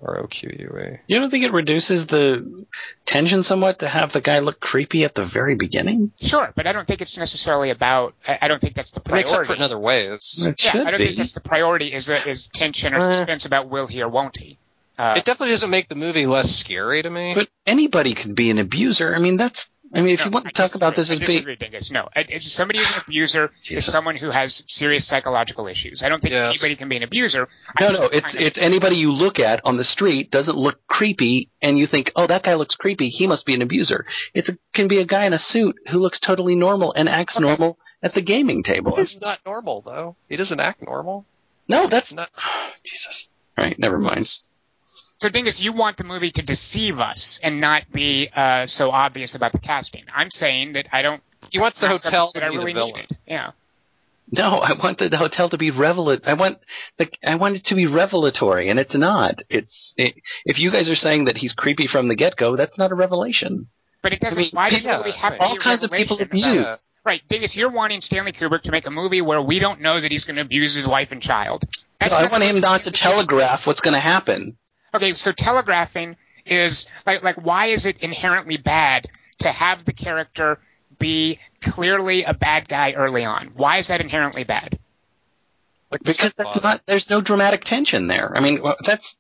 R O Q U E. You don't think it reduces the tension somewhat to have the guy look creepy at the very beginning? Sure, but I don't think it's necessarily about. I, I don't think that's the priority. makes up for in other ways. It yeah, should I don't be. think that's the priority. Is is tension or Uh. suspense about will he or won't he? Uh, It definitely doesn't make the movie less scary to me. But anybody can be an abuser. I mean, that's. I mean, if no, you want to I talk about this disagree. as I being. disagree, Dingus. No, if somebody who's an abuser is someone who has serious psychological issues. I don't think Yes. anybody can be an abuser. I No, no, it's it's kind of- it's anybody you look at on the street doesn't look creepy, and you think, oh, that guy looks creepy. He must be an abuser. It can be a guy in a suit who looks totally normal and acts Okay. normal at the gaming table. He's not normal though. He doesn't act normal. No, that's It's nuts. Jesus. All right, never mind. So, Dingus, you want the movie to deceive us and not be uh, so obvious about the casting. I'm saying that I don't. He wants the hotel to be I really the villain. needed. Yeah. No, I want the hotel to be revelat. I want the I want it to be revelatory, and it's not. It's it, if you guys are saying that he's creepy from the get go, that's not a revelation. But it doesn't. I mean, why does yeah, the movie have right. to All be a kinds of people revelation abuse. Right, Dingus, you're wanting Stanley Kubrick to make a movie where we don't know that he's going to abuse his wife and child. That's I want him not to telegraph what's going to happen. Okay, so telegraphing is like like why is it inherently bad to have the character be clearly a bad guy early on? Why is that inherently bad? Like Because that's not. There's no dramatic tension there. I mean, well, that's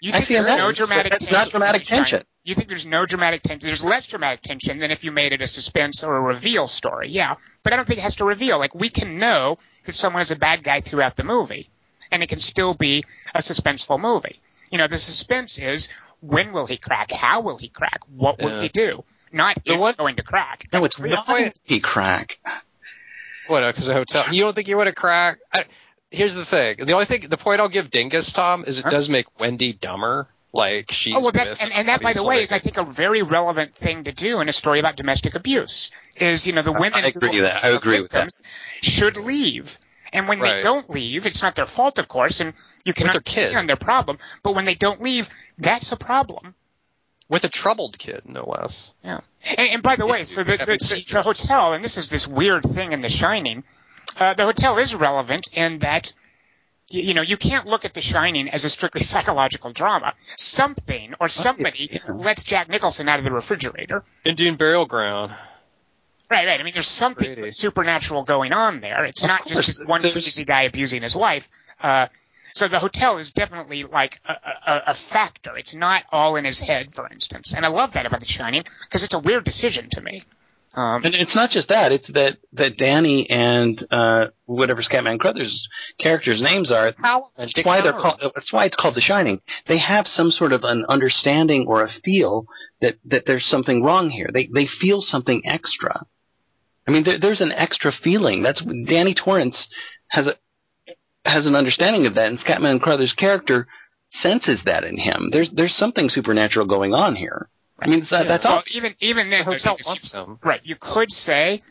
You think there's that no is- dramatic tension? not dramatic tension. You think there's no dramatic tension? There's less dramatic tension than if you made it a suspense or a reveal story. Yeah, but I don't think it has to reveal. Like we can know that someone is a bad guy throughout the movie, and it can still be a suspenseful movie. You know, the suspense is when will he crack? How will he crack? What will Yeah. he do? Not The is one- going to crack? no. It's clear. not point- he crack. What? Uh, because a hotel. You don't think you would have cracked? I, here's the thing. The only thing, the point I'll give Dingus Tom is it Huh? does make Wendy dumber. Like she's. Oh well, that's and, and that, by the way, is I think a very relevant thing to do in a story about domestic abuse. Is you know the women I agree who with that. I are agree with that. victims should leave, and when they don't leave, it's not their fault, of course, and you can With their kid. understand their problem. But when they don't leave, that's a problem. with a troubled kid, no less. Yeah. And, and by the way, so the, the, the, the hotel, and this is this weird thing in The Shining, uh, the hotel is relevant in that, you know, you can't look at The Shining as a strictly psychological drama. Something or somebody yeah. lets Jack Nicholson out of the refrigerator. Indian burial ground. Right, right. I mean, there's something Brady. supernatural going on there. It's Of not just course, this one there's- crazy guy abusing his wife. Uh, so the hotel is definitely like a, a, a factor. It's not all in his head, for instance. And I love that about The Shining because it's a weird decision to me. Um, And it's not just that; it's that that Danny and uh, whatever Scatman Crothers characters' names are. How? That's why they're called. That's why it's called The Shining. They have some sort of an understanding or a feel that that there's something wrong here. They they feel something extra. I mean, there, there's an extra feeling. That's Danny Torrance has a has an understanding of that, and Scatman Crothers' character senses that in him. There's there's something supernatural going on here. I mean, that, that's all. even even The then, hotel you- wants him. right? You could say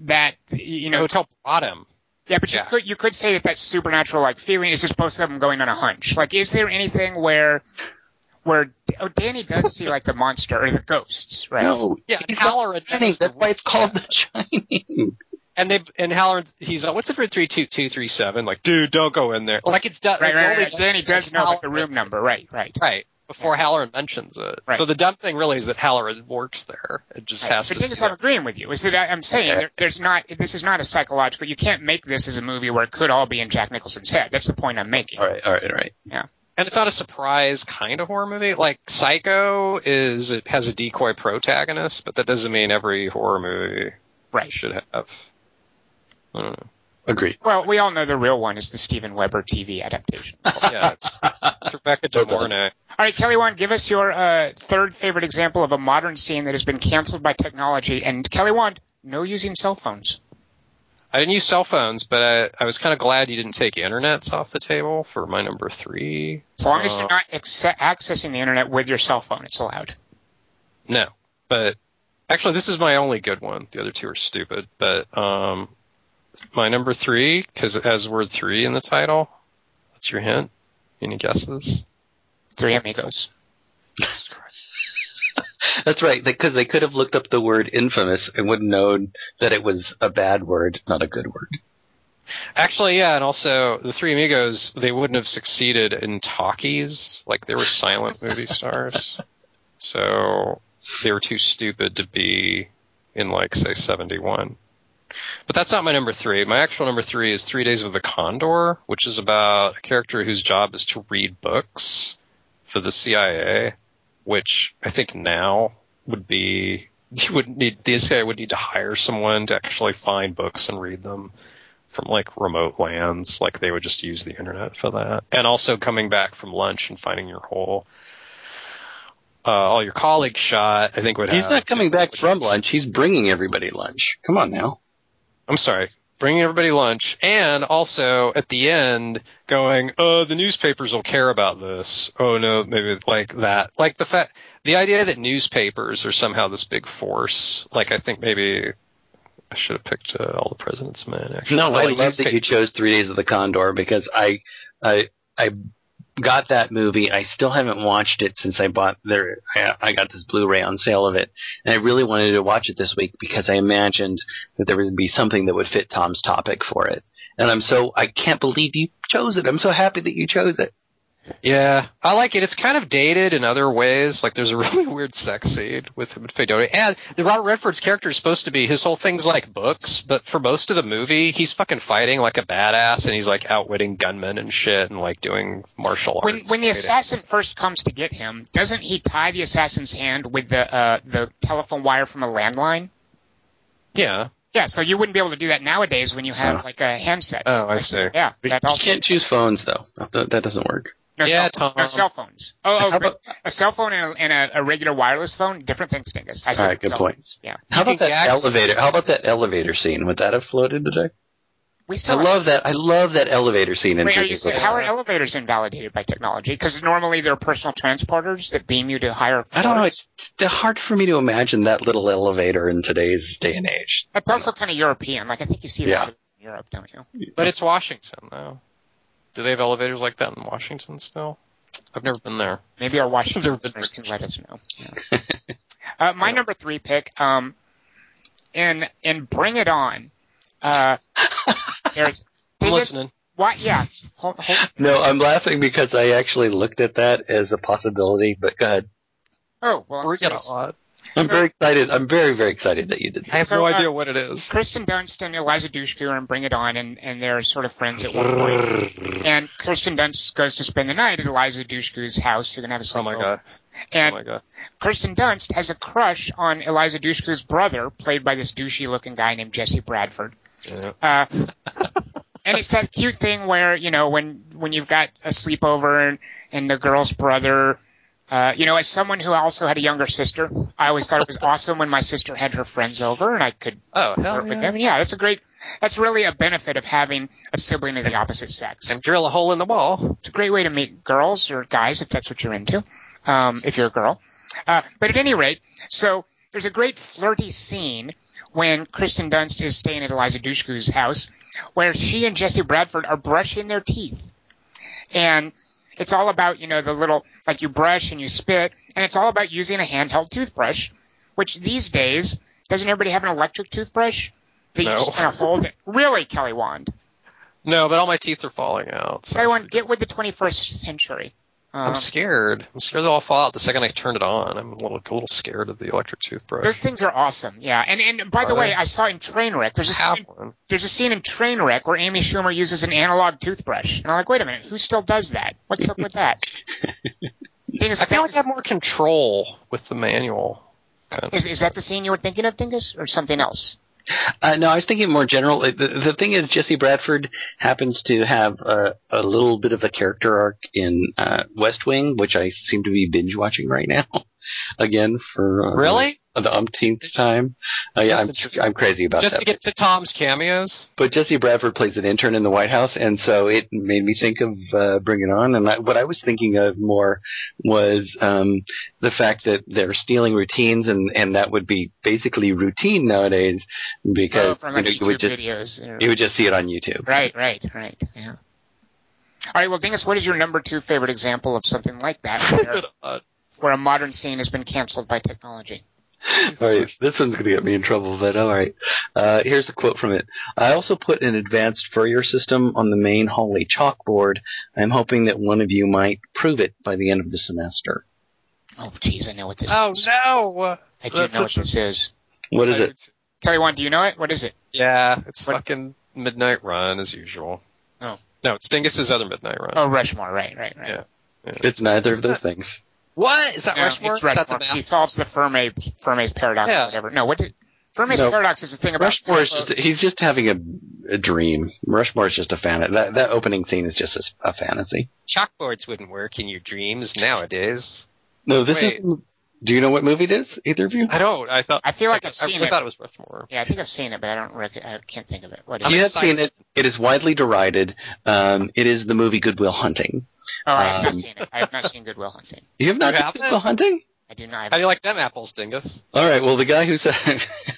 that you The know, hotel brought him. yeah, but you yeah. could you could say that that supernatural like feeling is just both of them going on a hunch. Like, is there anything where where oh, Danny does see like the monster or the ghosts, right? No, Yeah, he's Halloran the Shining. knows the That's why it's called The Shining. And they and Halloran, he's uh, what's it for three two two three seven? Like, dude, don't go in there. Like it's done. Right, like, right, only right. Danny does know like, the room number, right, right. Right. Before Halloran mentions it. Right. So the dumb thing really is that Halloran works there. It just Right. has But to. thing is, I'm agreeing with you. Is that I- I'm saying Okay. there, there's not. This is not a psychological. You can't make this as a movie where it could all be in Jack Nicholson's head. That's the point I'm making. all right, all right, all right. And it's not a surprise kind of horror movie. Like Psycho is it has a decoy protagonist, but that doesn't mean every horror movie Right. should have. I don't know. Agreed. Well, we all know the real one is the Steven Weber TV adaptation. Yeah, it's, it's Rebecca De Mornay. All right, Kelly, Wand, give us your uh, third favorite example of a modern scene that has been canceled by technology. And Kelly Wand, no using cell phones. I didn't use cell phones, but I, I was kind of glad you didn't take internets off the table for my number three. As long as Uh, you're not ex- accessing the internet with your cell phone, it's allowed. No, but actually, this is my only good one. The other two are stupid. But um, my number three, because it has word three in the title. What's your hint? Any guesses? Three Amigos. That's right, because they could have looked up the word infamous and would have known that it was a bad word, not a good word. Actually, yeah, and also the Three Amigos, they wouldn't have succeeded in talkies. Like they were silent movie stars, so they were too stupid to be in like say seventy one. But that's not my number three. My actual number three is Three Days with the Condor, which is about a character whose job is to read books for the CIA, which I think now would be you would need the CIA would need to hire someone to actually find books and read them from like remote lands. Like they would just use the internet for that. And also coming back from lunch and finding your whole uh, all your colleagues shot. I think would He's have not coming back from lunch. He's bringing everybody lunch. Come on now. I'm sorry. Bringing everybody lunch, and also at the end going, "Oh, the newspapers will care about this." Oh no, maybe like that. Like the fact, the idea that newspapers are somehow this big force. Like I think maybe I should have picked uh, all the President's Men. Actually, No, I like, love that you chose Three Days of the Condor because I, I, I got that movie. I still haven't watched it since I bought their. I, I got this Blu-ray on sale of it, and I really wanted to watch it this week because I imagined that there would be something that would fit Tom's topic for it. And I'm so I can't believe you chose it. I'm so happy that you chose it. Yeah, I like it. It's kind of dated in other ways. Like there's a really weird sex scene with him and Faye Dunaway. And the Robert Redford's character is supposed to be his whole thing's like books, but for most of the movie, he's fucking fighting like a badass, and he's like outwitting gunmen and shit, and like doing martial arts. When when the assassin first comes to get him, doesn't he tie the assassin's hand with the uh, the telephone wire from a landline? yeah, Yeah, so you wouldn't be able to do that nowadays when you have Oh. like a handset. Oh, I see. Yeah, But you can't choose phones though. That, that doesn't work. No, Yeah, cell, Tom. no cell phones. Oh, oh How about- a cell phone and, a, and a, a regular wireless phone, different things, Dingus. I said All right, good cell point. phones. Yeah, How about that gag- elevator? How about that elevator scene? Would that have floated today? we still I love that. I love that elevator scene in Wait, are you saying, how are elevators invalidated by technology? Because normally they're personal transporters that beam you to higher floors. I don't know. It's it's hard for me to imagine that little elevator in today's day and age. That's also kind of European. Like I think you see Yeah. that in Europe, don't you? but it's Washington though. Do they have elevators like that in Washington still? I've never been there. Maybe our Washington Never been listeners can let us know. Yeah. uh, my number three pick, um, in in Bring It On. Uh, there's I'm listening. What? Yeah. Hold, hold, No, I'm laughing because I actually looked at that as a possibility. But go ahead. oh well. I'm Bring it curious. on. I'm So- very excited. I'm very very excited that you did this. I have So, no uh, idea what it is. Kirsten Dunst and Eliza Dushku are in Bring It On, and, and they're sort of friends at one point. And Kirsten Dunst goes to spend the night at Eliza Dushku's house. They're gonna have a sleepover. Oh my sleepover. god. And oh my god. Kirsten Dunst has a crush on Eliza Dushku's brother, played by this douchey-looking guy named Jesse Bradford. Yeah. Uh, and it's that cute thing where you know when when you've got a sleepover and, and the girl's brother. Uh, you know, as someone who also had a younger sister, I always thought it was awesome when my sister had her friends over and I could Oh flirt with yeah. them. Yeah, that's a great. That's really a benefit of having a sibling of the opposite sex. And drill a hole in the wall. It's a great way to meet girls or guys if that's what you're into, um, if you're a girl. Uh, but at any rate, so there's a great flirty scene when Kirsten Dunst is staying at Eliza Dushku's house, where she and Jesse Bradford are brushing their teeth, and It's all about, you know, the little, like you brush and you spit, and it's all about using a handheld toothbrush, which these days, doesn't everybody have an electric toothbrush? That you just kind of hold it. Really, Kelly Wand? No, but all my teeth are falling out. So Kelly Wand, get with the 21st century. Um, I'm scared. I'm scared they'll all fall out the second I turn it on. I'm a little, a little scared of the electric toothbrush. those things are awesome, yeah. And and by the Are way, they? I saw in Trainwreck. There's a scene, there's a scene in Trainwreck where Amy Schumer uses an analog toothbrush, and I'm like, wait a minute, who still does that? What's up with that? Thing is, I feel like I have more control with the manual. Kind of. Is, is that the scene you were thinking of, Dingus, or something else? Uh, no, I was thinking more general. The, the thing is, Jesse Bradford happens to have a, a little bit of a character arc in uh, West Wing, which I seem to be binge watching right now. Again for uh, Really? the, the umpteenth time. Uh, yeah, I'm. I'm crazy about Just that. Just to get to Tom's cameos. but Jesse Bradford plays an intern in the White House, and so it made me think of uh, Bring It On. And I, what I was thinking of more was um, the fact that they're stealing routines, and, and that would be basically routine nowadays because Oh, from you, know, you would YouTube just videos. or- you would just see it on YouTube. Right, right, right. Yeah. All right. Well, Dingus, what is your number two favorite example of something like that, where, a modern scene has been canceled by technology? All right, this one's going to get me in trouble, but all right. Uh, here's a quote from it. I also put an advanced Fourier system on the main hallway chalkboard. I'm hoping that one of you might prove it by the end of the semester. Oh, jeez, I know what this oh is. no! I do That's know what such a- this is. What is it? Kelly, Wand, do you know it? What is it? Yeah, it's What- fucking Midnight Run as usual. Oh. No, it's Dingus's other Midnight Run. Oh, Rushmore. Right, right, right. Yeah. It's neither of Isn't those that- things. What is that No, Rushmore? It's Is that the She map? solves the Fermi Fermi's paradox Yeah. or whatever. No, what did Fermi's No. paradox is the thing about Rushmore is just, he's just having a, a dream. Rushmore is just a fan. That, that opening scene is just a, a fantasy. Chalkboards wouldn't work in your dreams nowadays. No, this Wait. is, do you know what movie it is? Either of you? I don't. I thought. I feel like I, I've seen I really it. thought it was Rushmore. Yeah, I think I've seen it, but I don't. Rec- I can't think of it. What is If it? you I'm have seen it, it is widely derided. Um, it is the movie Good Will Hunting. Oh, I have not um, seen it. I have not seen Good Will Hunting. You have not You seen haven't? Good Will Hunting? I do not. How do you like them apples, Dingus? All right. Well, the guy who said,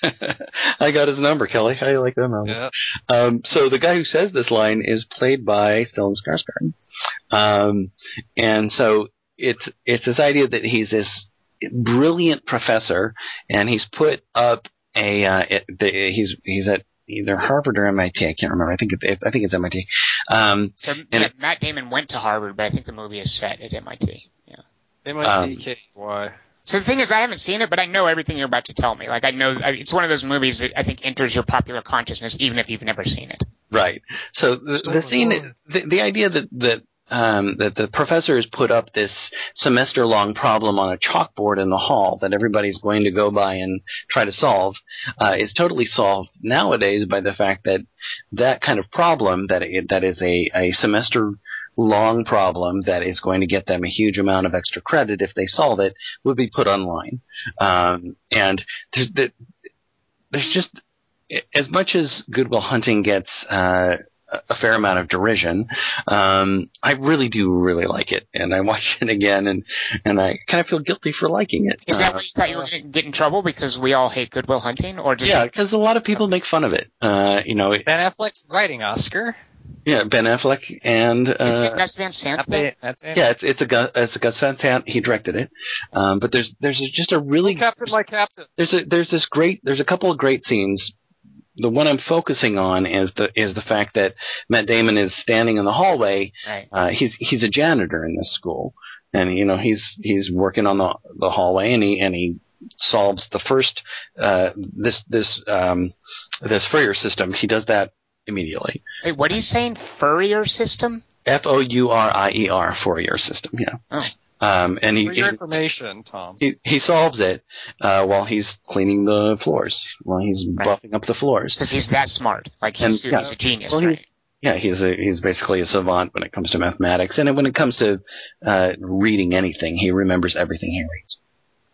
I got his number, Kelly. How do you like them? apples? Yeah. Um, so the guy who says this line is played by Stellan Skarsgård. Um, and so it's it's this idea that he's this brilliant professor, and he's put up a uh, it, the, he's he's at either Harvard or MIT. I can't remember. I think it, I think it's MIT. Um, So, and yeah, it- Matt Damon went to Harvard, but I think the movie is set at MIT. Yeah. MIT. M-I-T-K-Y. So the thing is, I haven't seen it, but I know everything you're about to tell me. Like I know I- it's one of those movies that I think enters your popular consciousness, even if you've never seen it. Right. So the, the going scene, the, the idea that that um, that the professor has put up this semester-long problem on a chalkboard in the hall that everybody's going to go by and try to solve uh, is totally solved nowadays by the fact that that kind of problem that it, that is a, a semester long problem that is going to get them a huge amount of extra credit if they solve it would be put online. Um, and there's there's just as much as Good Will Hunting gets uh, a fair amount of derision, um, I really do really like it, and I watch it again, and and I kind of feel guilty for liking it. Is that Uh, why you thought you were going to get in trouble because we all hate Good Will Hunting, or just yeah, because a lot of people make fun of it. Uh, you know, it- Ben Affleck's writing Oscar. yeah, Ben Affleck and Isn't it uh, Gus Van Sant? That's it. yeah, it's it's a Gus, it's a Gus Van Sant. He directed it, um, but there's there's just a really Captain, my captain. there's a there's this great there's a couple of great scenes. The one I'm focusing on is the is the fact that Matt Damon is standing in the hallway Right. uh, he's he's a janitor in this school, and you know he's he's working on the the hallway, and he and he solves the first uh, this this um, this Fourier system. He does that immediately. Wait, what are you saying? Furrier system? F O U R I E R Fourier system. Yeah. Oh. Um, and he, For your he information, Tom. he he solves it uh, while he's cleaning the floors, while he's Right. buffing up the floors. Because he's that smart. Like And, he's, yeah. he's a genius, Well, right? he's- Yeah, he's a, he's basically a savant when it comes to mathematics, and when it comes to uh, reading anything, he remembers everything he reads.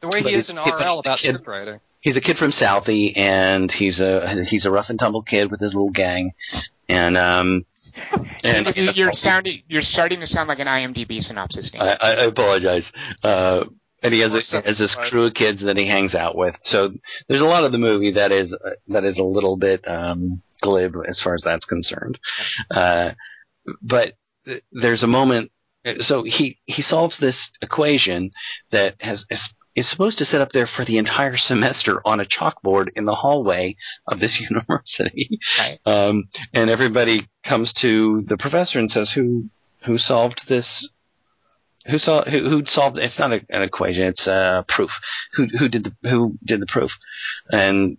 The way but he is in he's- he's RL a about kid. script writing. He's a kid from Southie, and he's a he's a rough and tumble kid with his little gang, and um, and you're sounding, you're starting to sound like an IMDb synopsis name. I, I apologize. Uh, and he has, a, has this crew of kids that he hangs out with. So there's a lot of the movie that is uh, that is a little bit um, glib as far as that's concerned. Uh, but th- there's a moment so he he solves this equation that has is, is supposed to sit up there for the entire semester on a chalkboard in the hallway of this university. Right. Um, and everybody comes to the professor and says, "Who who solved this? Who saw who, who solved? It's not a, an equation; it's a proof. Who who did the who did the proof?" And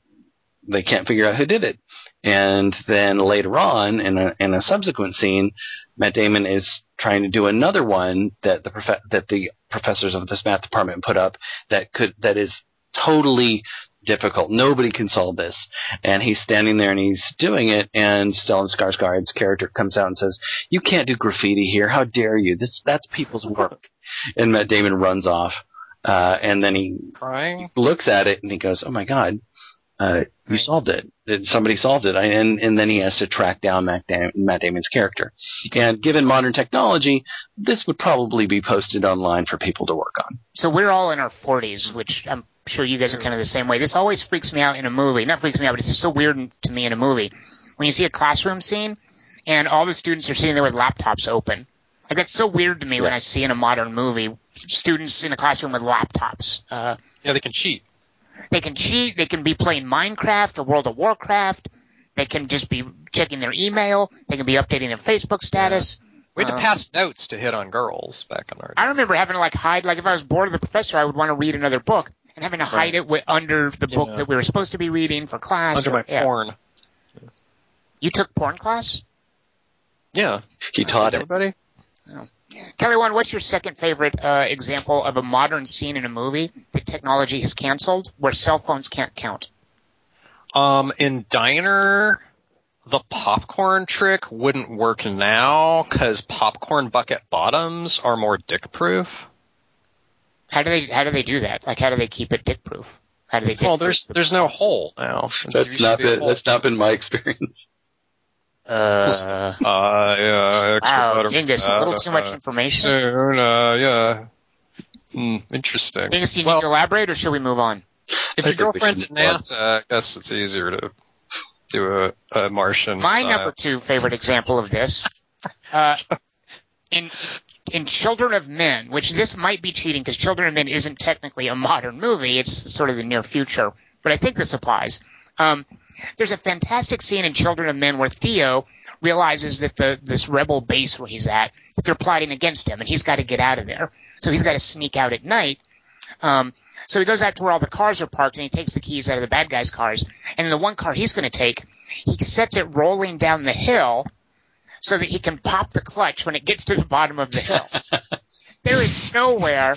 they can't figure out who did it. And then later on, in a in a subsequent scene, Matt Damon is trying to do another one that the prof- that the professors of this math department put up that could that is totally difficult. Nobody can solve this. And he's standing there and he's doing it and Stellan Skarsgård's character comes out and says, "You can't do graffiti here. How dare you? This that's people's work." and Matt Damon runs off. Uh, and then he Crying. looks at it and he goes, "Oh my god, uh, you solved it! It- Somebody solved it!" And and then he has to track down Matt, Dam- Matt Damon's character. And given modern technology, this would probably be posted online for people to work on. So we're all in our 40s, which I'm sure you guys are kind of the same way. This always freaks me out in a movie. Not freaks me out, but it's just so weird to me in a movie when you see a classroom scene and all the students are sitting there with laptops open. Like that's so weird to me when I see in a modern movie students in a classroom with laptops. Uh, Yeah, they can cheat. They can cheat. They can be playing Minecraft or World of Warcraft. They can just be checking their email. They can be updating their Facebook status. We had to um, pass notes to hit on girls back in our day. I remember having to like hide, like if I was bored of the professor, I would want to read another book and having to hide it wi- under the book that we were supposed to be reading for class. Under my or- yeah. porn. You took porn class? Yeah. He taught it. Everybody? Oh. Kelly Wand, what's your second favorite uh, example of a modern scene in a movie that technology has canceled where cell phones can't count? Um, in Diner, the popcorn trick wouldn't work now because popcorn bucket bottoms are more dick proof. How do they how do they do that? Like how do they keep it dick proof? How do they? Well, dick-proof there's the- there's no hole now. That's not been, hole. that's not been my experience. Uh, Uh, yeah, wow, Dingus, a little too much uh, information. Soon, uh, yeah. Hmm, interesting. Dingus, do you well, need to elaborate, or should we move on? if I your girlfriend's at should move on. NASA, I guess it's easier to do a, a Martian. My style. number two favorite example of this, uh, in in Children of Men, which this might be cheating because Children of Men isn't technically a modern movie; it's sort of the near future. But I think this applies. Um, there's a fantastic scene in Children of Men where Theo realizes that the this rebel base where he's at that they're plotting against him, and he's got to get out of there. So he's got to sneak out at night. Um, so he goes out to where all the cars are parked, and he takes the keys out of the bad guys' cars. And in the one car he's going to take, he sets it rolling down the hill so that he can pop the clutch when it gets to the bottom of the hill. there is nowhere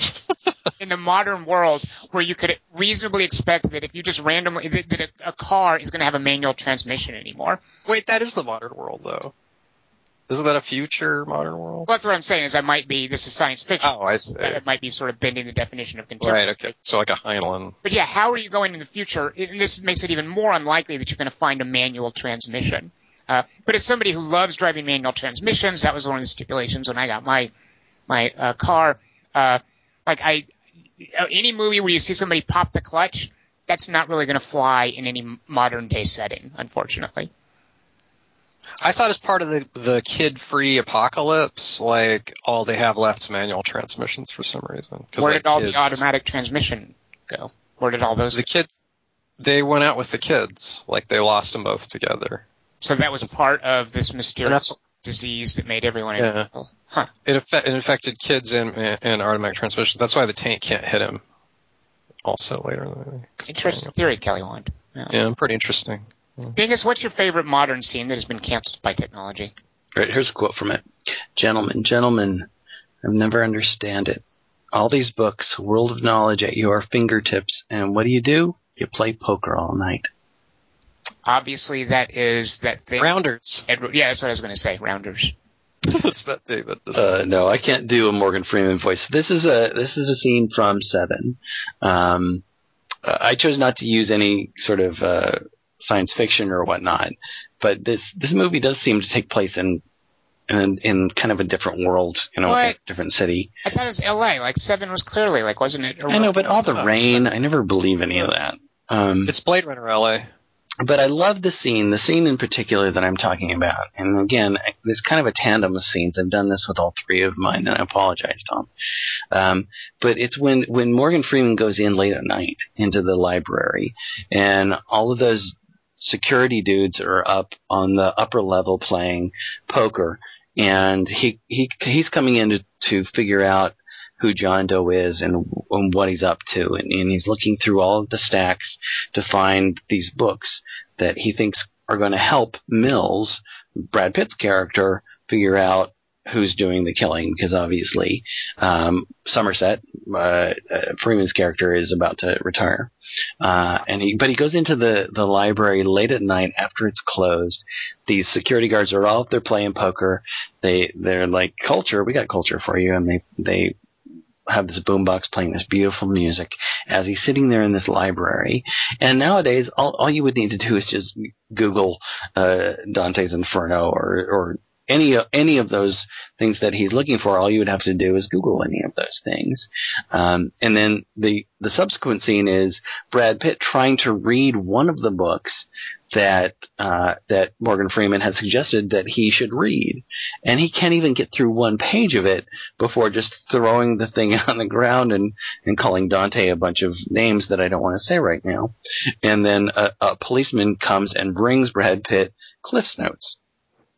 in the modern world where you could reasonably expect that if you just randomly that, that a, a car is going to have a manual transmission anymore. Wait, that is the modern world, though. Isn't that a future modern world? Well, that's what I'm saying is I might be this is science fiction. Oh, I see. That it might be sort of bending the definition of contemporary. Right. Okay. So like a Heinlein. But yeah, how are you going in the future? And this makes it even more unlikely that you're going to find a manual transmission. Uh, but as somebody who loves driving manual transmissions, that was one of the stipulations when I got my my uh, car. Uh, like I, any movie where you see somebody pop the clutch, that's not really going to fly in any modern day setting, unfortunately. I thought as part of the the kid free apocalypse, like all they have left is manual transmissions for some reason. Where like, did all kids- the automatic transmission go? Where did all those? The kids, they went out with the kids. Like they lost them both together. So that was part of this mysterious disease that made everyone Yeah. Huh. It, affe- it infected kids and and automatic transmissions. That's why the tank can't hit him. Also later in the movie. 'Cause it's Interesting theory, Kelly Wand. Yeah. Yeah, pretty interesting. Dingus, what's your favorite modern scene that has been canceled by technology? Right, here's a quote from it. Gentlemen, gentlemen, I've never understand it. All these books, world of knowledge at your fingertips, and what do you do? You play poker all night. Obviously, that is that thing. Rounders. Edward, yeah, that's what I was going to say. Rounders. That's Bette David. Uh, no, I can't do a Morgan Freeman voice. This is a this is a scene from Seven. Um, uh, I chose not to use any sort of uh, science fiction or whatnot, but this this movie does seem to take place in in, in kind of a different world, you know, What? a different city. I thought it was L.A. Like Seven was clearly like, wasn't it? or I know, but all the so. rain, I never believe any of that. Um, It's Blade Runner LA. But I love the scene, the scene in particular that I'm talking about. And again, there's kind of a tandem of scenes. I've done this with all three of mine, and I apologize, Tom. Um, but it's when when Morgan Freeman goes in late at night into the library, and all of those security dudes are up on the upper level playing poker, and he he he's coming in to, to figure out who John Doe is and, and what he's up to, and, and he's looking through all of the stacks to find these books that he thinks are going to help Mills, Brad Pitt's character, figure out who's doing the killing because obviously um, Somerset, uh, uh, Freeman's character, is about to retire, uh, and he but he goes into the the library late at night after it's closed. These security guards are all up there playing poker. They they're like culture, we got culture for you, and they they have this boombox playing this beautiful music as he's sitting there in this library. And nowadays, all, all you would need to do is just Google uh, Dante's Inferno or, or any any of those things that he's looking for. All you would have to do is Google any of those things. Um, and then the the subsequent scene is Brad Pitt trying to read one of the books that uh, that Morgan Freeman has suggested that he should read, and he can't even get through one page of it before just throwing the thing on the ground and and calling Dante a bunch of names that I don't want to say right now. And then a, a policeman comes and brings Brad Pitt Cliff's notes.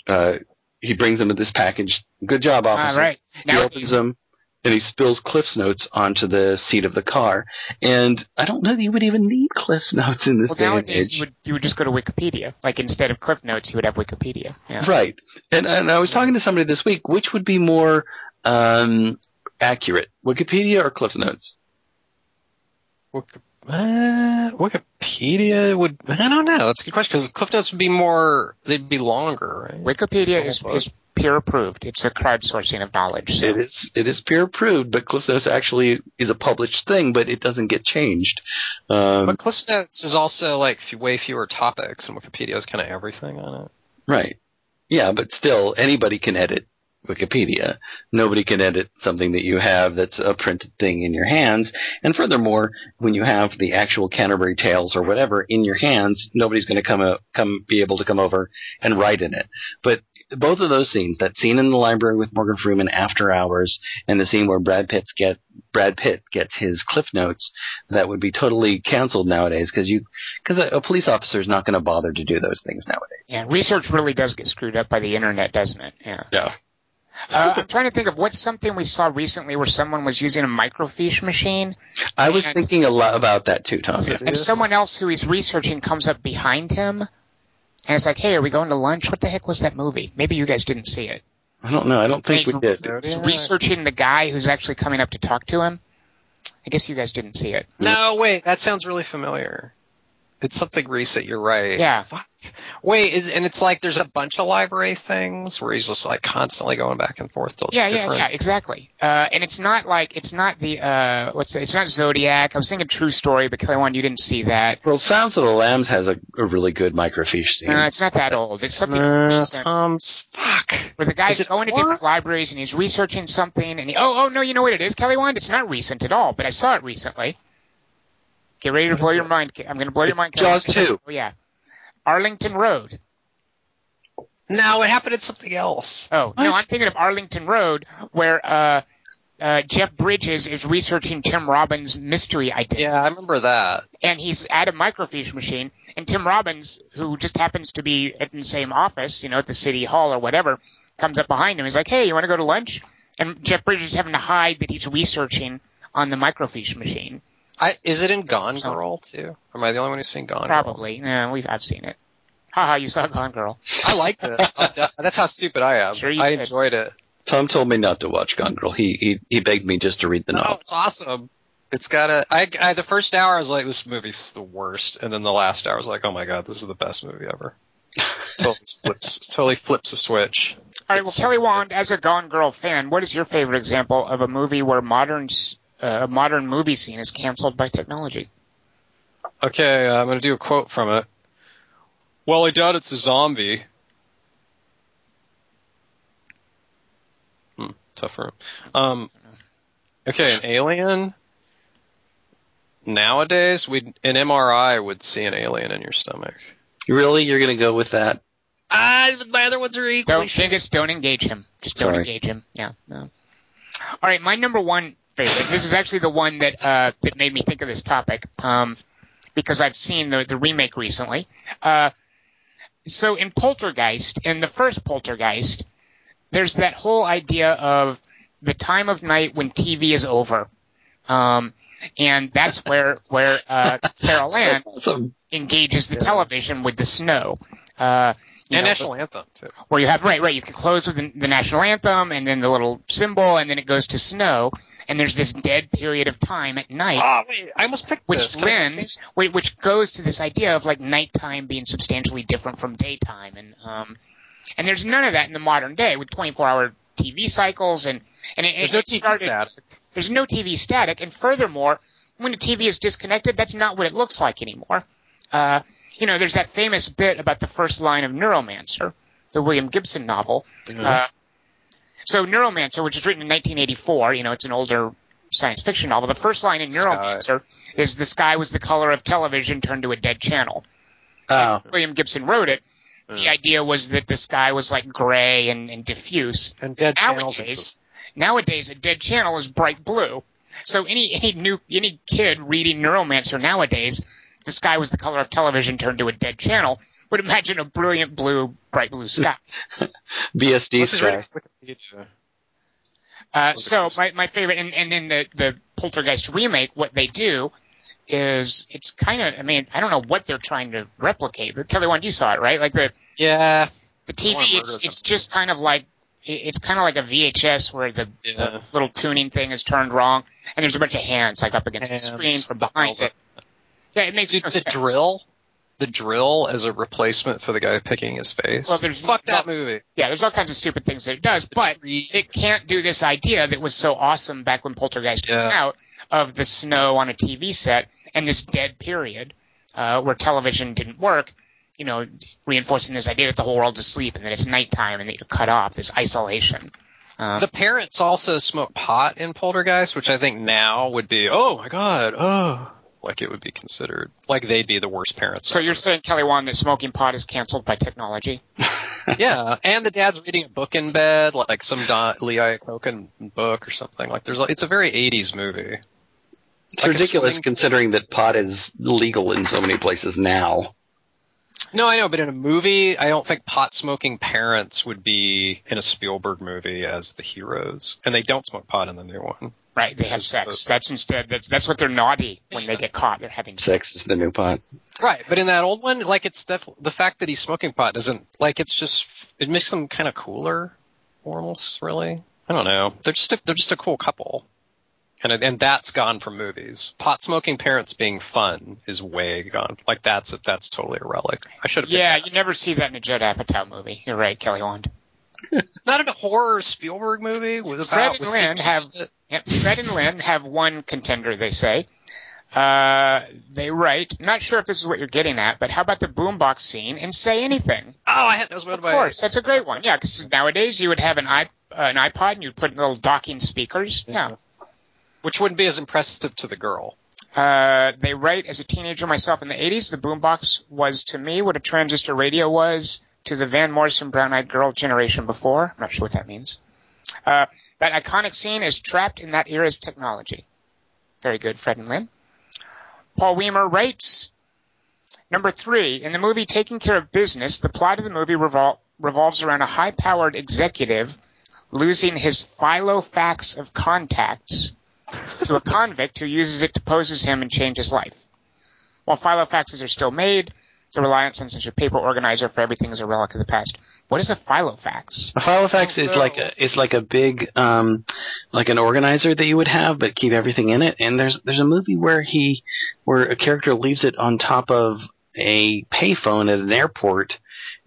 Uh, he brings him this package. Good job, officer. right. He opens them and he spills Cliff's notes onto the seat of the car. And I don't know that you would even need Cliff's notes in this well, day and nowadays age. you would you would just go to Wikipedia. Like instead of Cliff Notes, you would have Wikipedia. Yeah. Right. And, and I was talking to somebody this week, which would be more um, accurate, Wikipedia or Cliff's Notes? Wik- uh, Wikipedia would. I don't know. That's a good question because Cliff Notes would be more. They'd be longer, right? Wikipedia is, is peer approved. It's a crowdsourcing of knowledge. So. It is it is peer approved, but Cliff's Notes actually is a published thing, but it doesn't get changed. Um, But Cliff Notes is also like f- way fewer topics, and Wikipedia is kind of everything on it. Right. Yeah, but still, anybody can edit Wikipedia. Nobody can edit something that you have that's a printed thing in your hands. And furthermore, when you have the actual Canterbury Tales or whatever in your hands, nobody's going to come come be able to come over and write in it. But both of those scenes, that scene in the library with Morgan Freeman after hours, and the scene where Brad Pitt get Brad Pitt gets his cliff notes, that would be totally canceled nowadays because you because a, a police officer is not going to bother to do those things nowadays. Yeah, research really does get screwed up by the internet, doesn't it? Yeah. Yeah. Uh, I'm trying to think of what's something we saw recently where someone was using a microfiche machine, I was And- thinking a lot about that too, Tom. So- and Yes. someone else who he's researching comes up behind him, and it's like, "Hey, are we going to lunch? What the heck was that movie? Maybe you guys didn't see it." I don't know. I don't think He's- we did. He's researching the guy who's actually coming up to talk to him. I guess you guys didn't see it. No, wait, that sounds really familiar. It's something recent. You're right. Yeah. Fuck. Wait, is and it's like there's a bunch of library things where he's just like constantly going back and forth to Yeah, yeah, different. yeah, exactly. Uh, and it's not like it's not the uh, what's it? it's not Zodiac. I was thinking True Story, but Kelly Wand, you didn't see that. Well, Sounds of the Lambs has a, a really good microfiche scene. Uh, it's not that old. It's something Uh, recent. Tom's fuck. where the guy's Is it going to different libraries and he's researching something and he, oh, oh, no, you know what it is, Kelly Wand? It's not recent at all, but I saw it recently. Get ready to blow your mind. I'm going to blow your mind. Kelly Jaws Wand. 2. Oh, yeah. Arlington Road. No, it happened at something else. Oh, no, I'm thinking of Arlington Road where, uh, uh, Jeff Bridges is researching Tim Robbins' mystery identity. Yeah, I remember that. and he's at a microfiche machine, and Tim Robbins, who just happens to be at the same office, you know, at the city hall or whatever, comes up behind him. He's like, "Hey, you want to go to lunch?" And Jeff Bridges is having to hide that he's researching on the microfiche machine. I, is it in Gone So- Girl too? Am I the only one who's seen Gone Girl? Probably. No, we've I've seen it. Haha, you saw Gone Girl. Girl? I liked it. I- That's how stupid I am. Sure you I did. enjoyed it. Tom told me not to watch Gone Girl. He he, he begged me just to read the novel. Oh, novel. it's awesome. It's got a. I, I the first hour I was like, this movie's the worst, and then the last hour I was like, oh my god, this is the best movie ever. totally flips, totally flips a switch. All right, well, It's- Kelly Wand, as a Gone Girl fan, what is your favorite example of a movie where modern s- uh, a modern movie scene is canceled by technology? Okay, uh, I'm gonna do a quote from it. Well, I doubt it's a zombie. Hmm, tough room. Um, okay, an alien. Nowadays, we an MRI would see an alien in your stomach. Really, you're gonna go with that? Ah, my other ones are equally Don't Dingus, don't engage him. Just don't Sorry. engage him. Yeah. No. All right, my number one favorite. This is actually the one that uh, that made me think of this topic um, because I've seen the the remake recently. Uh, so in Poltergeist, in the first Poltergeist, there's that whole idea of the time of night when TV is over, um, and that's where where uh, Carol Anne Awesome. engages the television with the snow. Uh, you and know, national anthem too. where you have right, right. You can close with the, the national anthem and then the little symbol, and then it goes to snow, and there's this dead period of time at night, Oh wait, I almost picked which this. Lends, whi- which goes to this idea of like nighttime being substantially different from daytime, and um, and there's none of that in the modern day with 24-hour TV cycles, and and it, There's no TV started, static. There's no TV static, and furthermore, when the TV is disconnected, that's not what it looks like anymore. Uh, you know, there's that famous bit about the first line of Neuromancer, the William Gibson novel. Uh, so Neuromancer, which was written in 1984, you know, it's an older science fiction novel. The first line in Sky. Neuromancer is the sky was the color of television turned to a dead channel. Oh, William Gibson wrote it. The hmm. idea was that the sky was like gray and, and diffuse. and dead channels. Nowadays, nowadays a dead channel is bright blue. So any any new any kid reading Neuromancer nowadays, the sky was the color of television turned to a dead channel would imagine a brilliant blue, bright blue sky. BSD sky. right. Uh, so my, my favorite, and, and in the, the Poltergeist remake, what they do is it's kind of, I mean, I don't know what they're trying to replicate, but Kelly, Wand, you saw it, right? Like the, Yeah. the TV, it's, it's just kind of like, it's kind of like a VHS where the, Yeah. the little tuning thing is turned wrong, and there's a bunch of hands like up against Hands, the screen from behind it. Yeah, it makes Dude, no the sense. drill, the drill as a replacement for the guy picking his face. Well, there's- fuck that movie. Yeah, there's all kinds of stupid things that it does, but tree- it can't do this idea that was so awesome back when Poltergeist came out of the snow on a TV set and this dead period uh, where television didn't work. You know, reinforcing this idea that the whole world's asleep and that it's nighttime and that you're cut off. This isolation. Uh, The parents also smoke pot in Poltergeist, which I think now would be, oh my god, oh, like it would be considered, like they'd be the worst parents. so ever. you're saying Kelly Wand the smoking pot is canceled by technology? yeah, and the dad's reading a book in bed, like some Don, Lee Iacocca book or something. Like there's, a, it's a very 80s movie. It's Like ridiculous swimming- considering that pot is legal in so many places now. No, I know, but in a movie, I don't think pot smoking parents would be in a Spielberg movie as the heroes, and they don't smoke pot in the new one. Right, they have sex. That's instead. That's, that's what they're naughty when they get caught. They're having sex. Sex is the new pot. Right, but in that old one, like it's def- the fact that he's smoking pot doesn't like it's just it makes them kind of cooler, almost really. I don't know. They're just a, they're just a cool couple, and and that's gone from movies. Pot smoking parents being fun is way gone. Like that's that's totally a relic. I should have. Yeah, you never see that in a Judd Apatow movie. You're right, Kelly Wand. Not in a horror Spielberg movie with Fred about and with Lynn have Yep, Fred and Lynn have one contender, they say. Uh, they write, not sure if this is what you're getting at, but how about the boombox scene and say anything? Oh, I had those one Of course, that's a great one. Yeah, because nowadays you would have an, iP- uh, an iPod and you'd put little docking speakers. Yeah. which wouldn't be as impressive to the girl. Uh, they write, as a teenager myself in the 80s, the boombox was to me what a transistor radio was to the Van Morrison Brown Eyed Girl generation before. I'm not sure what that means. Uh, that iconic scene is trapped in that era's technology. Very good, Fred and Lynn. Paul Weimer writes, Number three, in the movie Taking Care of Business, the plot of the movie revol- revolves around a high-powered executive losing his filofax of contacts to a convict who uses it to pose as him and change his life. While filofaxes are still made, the reliance on such a paper organizer for everything is a relic of the past. What is a filofax? A filofax Oh, is no. like a is like a big um like an organizer that you would have but keep everything in it. And there's there's a movie where he where a character leaves it on top of a payphone at an airport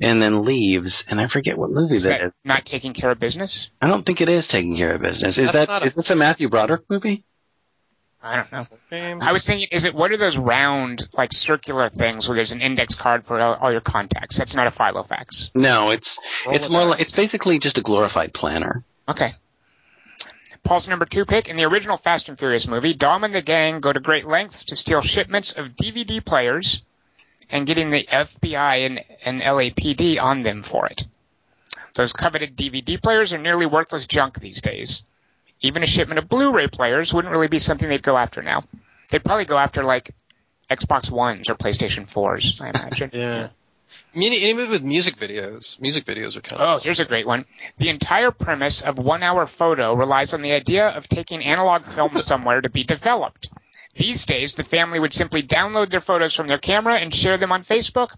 and then leaves and I forget what movie Is that that is. not taking care of business? I don't think it is taking care of business. Is That's that not a- is this a Matthew Broderick movie? I don't know. Game. I was thinking, is it what are those round, like circular things where there's an index card for all, all your contacts? That's not a filofax. No, it's it's more like it's basically just a glorified planner. Okay. Paul's number two pick in the original Fast and Furious movie, Dom and the gang go to great lengths to steal shipments of DVD players and getting the FBI and, and LAPD on them for it. Those coveted DVD players are nearly worthless junk these days. Even a shipment of Blu-ray players wouldn't really be something they'd go after now. They'd probably go after like Xbox Ones or PlayStation 4s, I imagine. Yeah. Even with music videos, music videos are kind of. Oh, here's a great one. The entire premise of One Hour Photo relies on the idea of taking analog film somewhere to be developed. These days, the family would simply download their photos from their camera and share them on Facebook,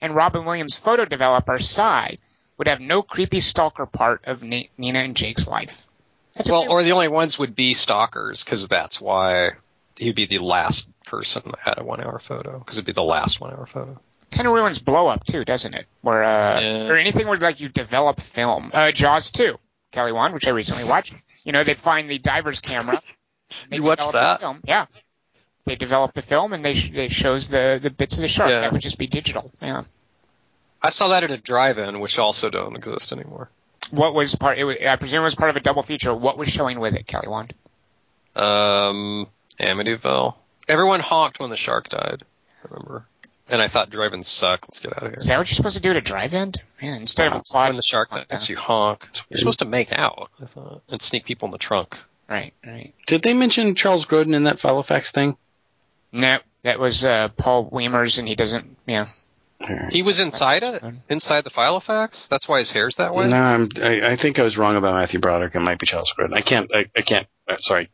and Robin Williams' photo developer, Sy, would have no creepy stalker part of Na- Nina and Jake's life. That's Well, or the only ones would be stalkers, because that's why he'd be the last person at a one-hour photo, because it'd be the last one-hour photo. kind of ruins blow up too, doesn't it? Where uh, Yeah. or anything where like you develop film. Uh, Jaws 2, Kelly Wand, which I recently watched. You know, they find the diver's camera. They You watched develop the that? Film. Yeah. They develop the film and they sh- it shows the the bits of the shark. Yeah. That would just be digital. Yeah. I saw that at a drive-in, which also don't exist anymore. What was part? It was, I presume it was part of a double feature. What was showing with it, Kelly Wand? Um, Amityville. Everyone honked when the shark died. I Remember? And I thought drive-ins suck. Let's get out of here. Is that what you're supposed to do at a drive-in? Man, instead of Wow. applauding when the shark honk dies, you honk. You're supposed to make out. I thought, and sneak people in the trunk. Right, right. Did they mention Charles Grodin in that Filofax thing? No, that was uh, Paul Weimer's, and he doesn't. Yeah. He was inside it, inside the file Filofax. That's why his hair's that way. No, I'm, I, I think I was wrong about Matthew Broderick. It might be Charles Grodin. I can't. I, I can't. Uh, sorry.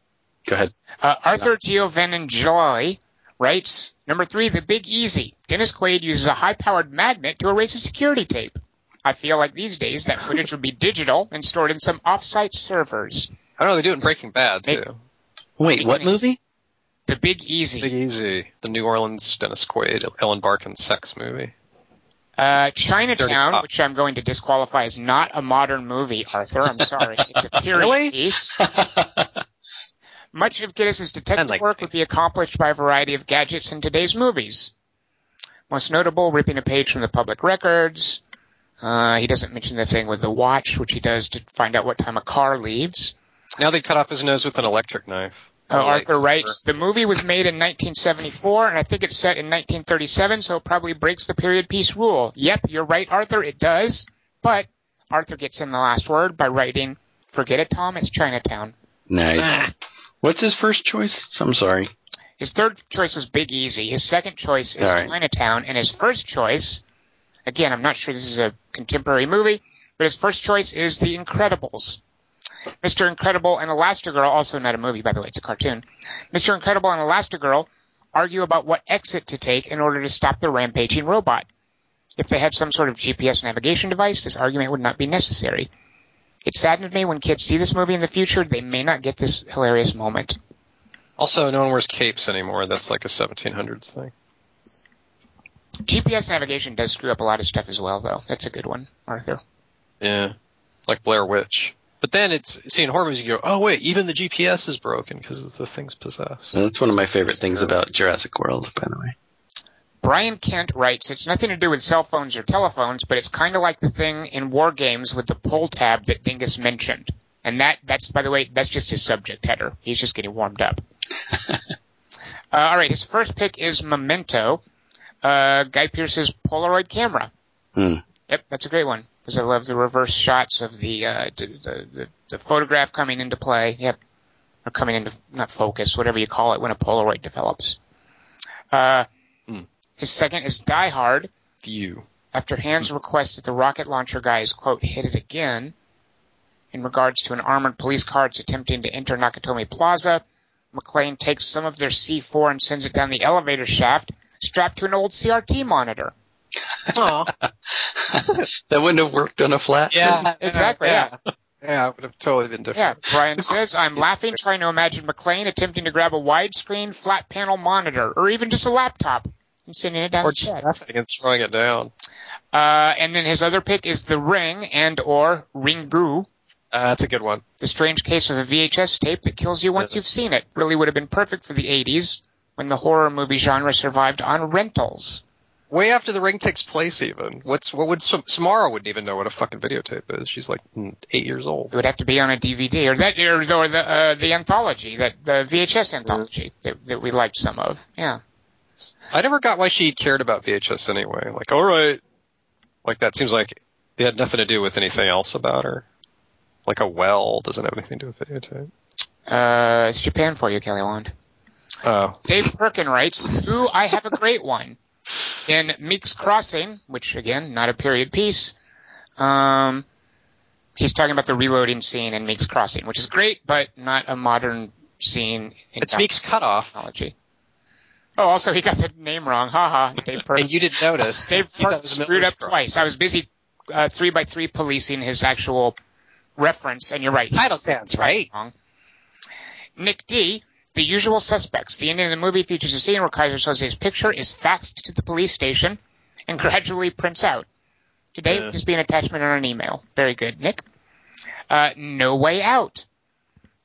Go ahead. Uh, Arthur Giovanangeli writes, number three, The Big Easy. Dennis Quaid uses a high-powered magnet to erase a security tape. I feel like these days that footage would be digital and stored in some off-site servers. I don't know. They do it in Breaking Bad too. Wait, what Beginnings. movie? The Big Easy. Big Easy, the New Orleans Dennis Quaid, Ellen Barkin sex movie. Uh, Chinatown, which I'm going to disqualify as not a modern movie, Arthur. I'm sorry. It's a period Really? piece. Much of Gittes's detective like- work would be accomplished by a variety of gadgets in today's movies. Most notable, ripping a page from the public records. Uh, he doesn't mention the thing with the watch, which he does to find out what time a car leaves. Now they cut off his nose with an electric knife. Uh, Oh, Arthur writes, the movie was made in 1974, and I think it's set in 1937, so it probably breaks the period piece rule. Yep, you're right, Arthur, it does. But Arthur gets in the last word by writing, forget it, Tom, it's Chinatown. nice. What's his first choice? I'm sorry. His third choice was Big Easy. His second choice is All right. Chinatown, and his first choice, again, I'm not sure this is a contemporary movie, but his first choice is The Incredibles. Mr. Incredible and Elastigirl, also not a movie, by the way, it's a cartoon. Mr. Incredible and Elastigirl argue about what exit to take in order to stop the rampaging robot. If they had some sort of GPS navigation device, this argument would not be necessary. It saddens me when kids see this movie in the future, they may not get this hilarious moment. Also, no one wears capes anymore. That's like a 1700s thing. GPS navigation does screw up a lot of stuff as well, though. That's a good one, Arthur. Yeah, like Blair Witch. But then it's seeing horror movies. You go, oh wait, even the GPS is broken because the thing's possessed. That's one of my favorite things about Jurassic World, by the way. Brian Kent writes, it's nothing to do with cell phones or telephones, but it's kind of like the thing in war games with the pull tab that Dingus mentioned. And that, that's, by the way, that's just his subject header. He's just getting warmed up. uh, all right, his first pick is Memento, uh, Guy Pearce's Polaroid camera. Hmm. Yep, that's a great one because I love the reverse shots of the, uh, the, the, the, photograph coming into play. Yep, or coming into not focus, whatever you call it when a Polaroid develops. Uh, Hmm. his second is Die Hard. View. After Hans requests that the rocket launcher guys quote hit it again, in regards to an armored police car that's attempting to enter Nakatomi Plaza, McClane takes some of their C4 and sends it down the elevator shaft, strapped to an old CRT monitor. Oh, That wouldn't have worked on a flat. yeah, Exactly, yeah. Yeah, it would have totally been different. Yeah. Brian says, I'm laughing trying to imagine McClane attempting to grab a widescreen flat panel monitor, or even just a laptop, and sending it down Or the just nothing and throwing it down. Uh, and then his other pick is The Ring and or Ringu, Uh, that's a good one. the strange case of a VHS tape that kills you once you've seen it. Really would have been perfect for the 80s when the horror movie genre survived on rentals. Way after the ring takes place, even. What's what would Samara wouldn't even know what a fucking videotape is. She's like eight years old. It would have to be on a DVD or that or, or the uh, the anthology that the VHS anthology that, that we liked some of. Yeah. I never got why she cared about VHS anyway. Like, all right, like that seems like it had nothing to do with anything else about her. Like a well doesn't have anything to do with videotape. Uh, it's Japan for you, Kelly Wand. Oh, Dave Perkin writes, Ooh, I have a great one. In Meek's Crossing, which again, not a period piece, um, he's talking about the reloading scene in Meek's Crossing, which is great, but not a modern scene in it's Meek's cutoff, technology. Oh, also he got the name wrong. Haha, Dave Perkin. and you didn't notice. Dave You thought it Perkin was a screwed up twice. I was busy uh, three by three policing his actual reference, and you're right. Title sounds right. Wrong. Nick D. The usual suspects. The ending of the movie features a scene where Keyser Soze's picture is faxed to the police station and gradually prints out. Today, Yeah. just be an attachment on an email. Very good, Nick. Uh, no Way Out.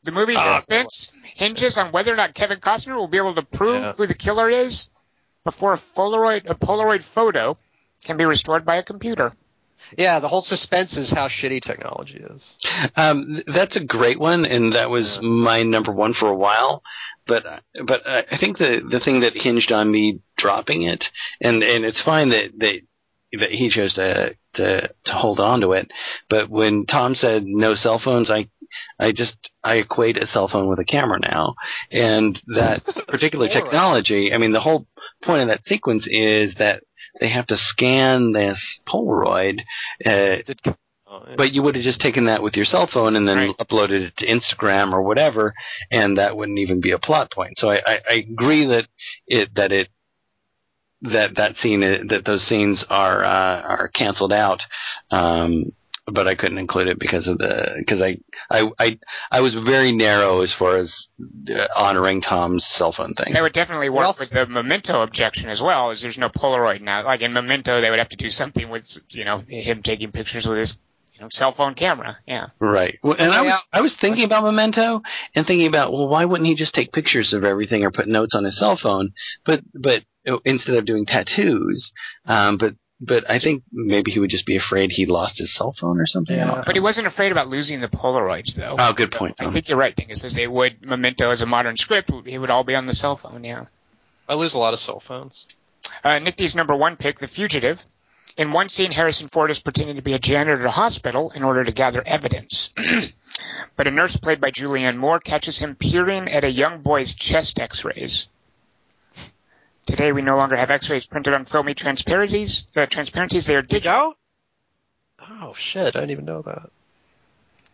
The movie's Ah, suspense hinges on whether or not Kevin Costner will be able to prove Yeah. who the killer is before a Polaroid, a Polaroid photo can be restored by a computer. Yeah, the whole suspense is how shitty technology is. Um, that's a great one, and that was my number one for a while. But but I I think the the thing that hinged on me dropping it, and and it's fine that that that he chose to to to hold on to it. But when Tom said no cell phones, I I just I equate a cell phone with a camera now, and that particular technology. I mean, the whole point of that sequence is that they have to scan this Polaroid. Uh, It did. Yeah. but you would have just taken that with your cell phone and then Right. uploaded it to Instagram or whatever, and that wouldn't even be a plot point. So I, I, I agree that it that it that that scene that those scenes are uh, are canceled out. Um, but I couldn't include it because of the because I, I I I was very narrow as far as uh, honoring Tom's cell phone thing. That would definitely work else- with the Memento objection as well, as there's no Polaroid now. Like in Memento, they would have to do something with, you know, him taking pictures with his you know, cell phone camera. Yeah. Right. Well, and I was I was thinking about Memento and thinking about well, why wouldn't he just take pictures of everything or put notes on his cell phone? But but uh, instead of doing tattoos, um, but but I think maybe he would just be afraid he lost his cell phone or something. Yeah. But he wasn't afraid about losing the Polaroids, though. Oh, good point. I think you're right, Dingus. As they would Memento as a modern script, it would all be on the cell phone. Yeah. I lose a lot of cell phones. Uh, Nick D's number one pick, The Fugitive. In one scene, Harrison Ford is pretending to be a janitor at a hospital in order to gather evidence. but a nurse played by Julianne Moore catches him peering at a young boy's chest x-rays. Today, we no longer have x-rays printed on filmy transparencies. Uh, transparencies, they are digital. Oh shit! I didn't even know that.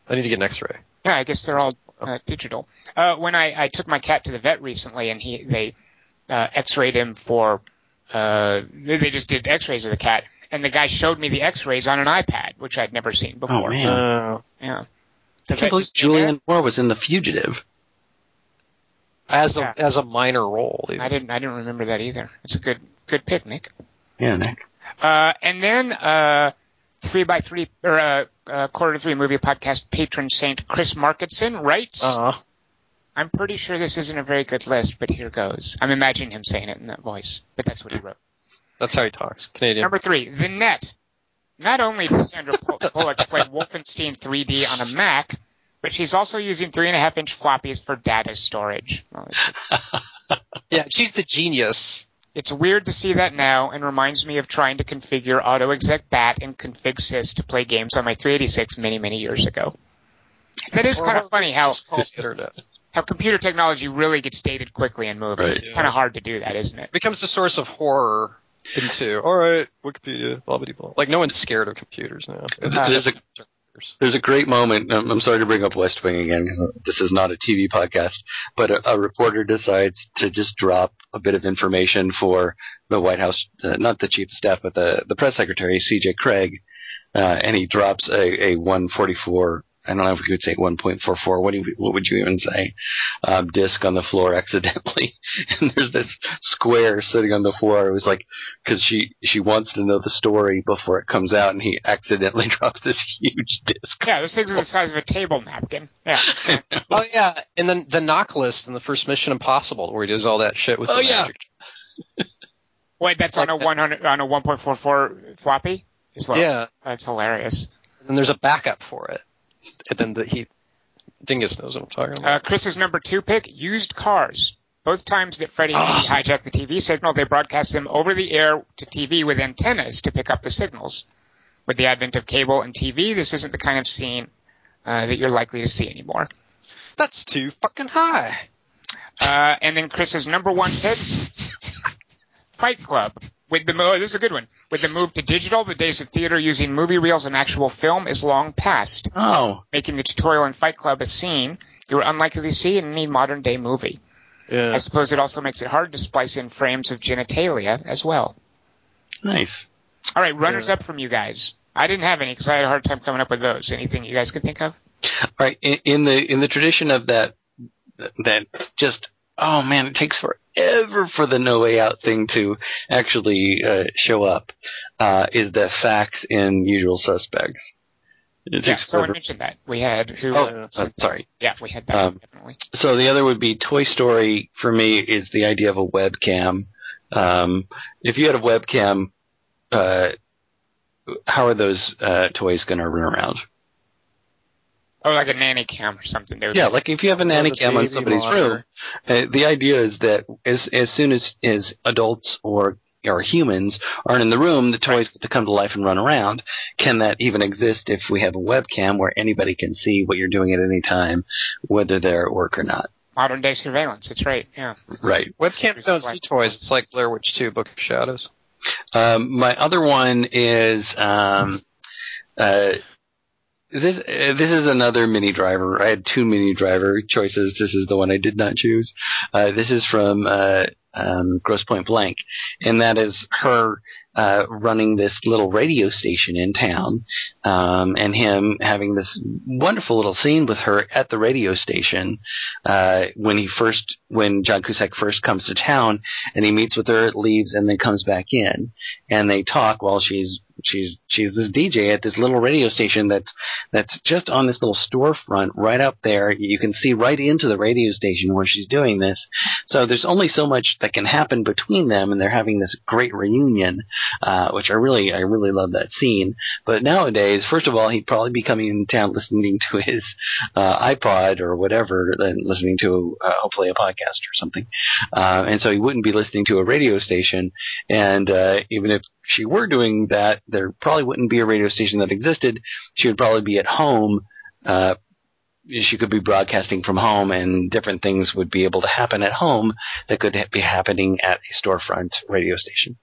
I need to get an X-ray. Yeah, I guess they're all uh, digital. Uh, when I, I took my cat to the vet recently, and he they uh, X-rayed him for uh, they they just did X-rays of the cat, and the guy showed me the X-rays on an iPad, which I'd never seen before. Oh man, Uh, Yeah. I can't believe Julianne Moore was in The Fugitive. As a as a minor role. even. I didn't I didn't remember that either. It's a good good pick, Nick. Yeah, Nick. Uh, and then uh, three by three or uh, uh, quarter to three movie podcast patron saint Chris Marketson writes. Uh, I'm pretty sure this isn't a very good list, but here goes. I'm imagining him saying it in that voice, but that's what he wrote. that's how he talks. Canadian. Number three, The Net. Not only does Sandra Pul- Bullock play Wolfenstein 3D on a Mac, but she's also using three and a half inch floppies for data storage. Yeah, she's the genius. It's weird to see that now and reminds me of trying to configure AutoExec BAT and config sys to play games on my 386 many, many years ago. That is Or kind of funny how, just call it the internet how computer technology really gets dated quickly in movies. Right. It's Yeah. kind of hard to do that, isn't it? becomes the source of horror into. All right, Wikipedia, blah blah blah. Like no one's scared of computers now. There's a- There's a great moment. um, I'm sorry to bring up West Wing again because this is not a TV podcast, but a, a reporter decides to just drop a bit of information for the White House, uh, not the chief of staff, but the the press secretary, C.J. Cregg, uh, and he drops a, a 144. I don't know if we could say 1.44. What do you, what would you even say? Um, disc on the floor accidentally, and there's this square sitting on the floor. It was like because she she wants to know the story before it comes out, and he accidentally drops this huge disc. Yeah, this things the size of a table napkin. Yeah. Oh yeah, and then the knock list in the first Mission Impossible where he does all that shit with Oh, the yeah. magic. Wait, that's on a 100 on a 1.44 floppy as well. Yeah, That's hilarious. and then there's a backup for it. And then the, he, Dingus knows what I'm talking Uh, about. Chris's number two pick, used cars. Both times that Freddie and Edie hijacked the TV signal, they broadcast them over the air to TV with antennas to pick up the signals. With the advent of cable and TV, this isn't the kind of scene uh, that you're likely to see anymore. That's too fucking high. Uh, and then Chris's number one pick, Fight Club. With the oh, this is a good one. With the move to digital, the days of theater using movie reels and actual film is long past, Oh, making the tutorial in Fight Club a scene you are unlikely to see in any modern day movie. Yeah. I suppose it also makes it hard to splice in frames of genitalia as well. nice. All right, runners Yeah. up from you guys. I didn't have any because I had a hard time coming up with those. Anything you guys could think of? All right, in, in the in the tradition of that that just oh man, it takes forever for the No Way Out thing to actually uh, show up. Uh, is the facts in Usual Suspects? It Yeah, someone mentioned that. We had who? Oh, uh, sorry. yeah, we had that Um, definitely. So the other would be Toy Story. For me, is the idea of a webcam. Um, if you had a webcam, uh, how are those uh, toys going to run around? Oh, like a nanny cam or something. They would Yeah, like if you have a nanny cam on somebody's room, uh, the idea is that as as soon as as adults or or humans aren't in the room, the toys get to come to life and run around. Can that even exist if we have a webcam where anybody can see what you're doing at any time, whether they're at work or not? modern day surveillance. That's right. Yeah. Right. Webcams don't see toys. It's like Blair Witch 2, Book of Shadows. Um, my other one is um, uh, this. Uh, this is another Minnie Driver. I had two Minnie Driver choices. This is the one I did not choose. Uh, this is from uh, um, Grosse Pointe Blank, and that is her uh, running this little radio station in town, um, and him having this wonderful little scene with her at the radio station uh, when he first, when John Cusack first comes to town, and he meets with her, leaves, and then comes back in, and they talk while she's she's she's this DJ at this little radio station that's that's just on this little storefront right up there. You can see right into the radio station where she's doing this. So there's only so much that can happen between them, and they're having this great reunion, uh, which I really I really love that scene. But nowadays, first of all, he'd probably be coming in town listening to his uh, iPod or whatever, and listening to uh, hopefully a podcast or something. Uh, and so he wouldn't be listening to a radio station. And uh, even if she were doing that, there probably wouldn't be a radio station that existed. She would probably be at home. Uh, she could be broadcasting from home, and different things would be able to happen at home that could be happening at a storefront radio station.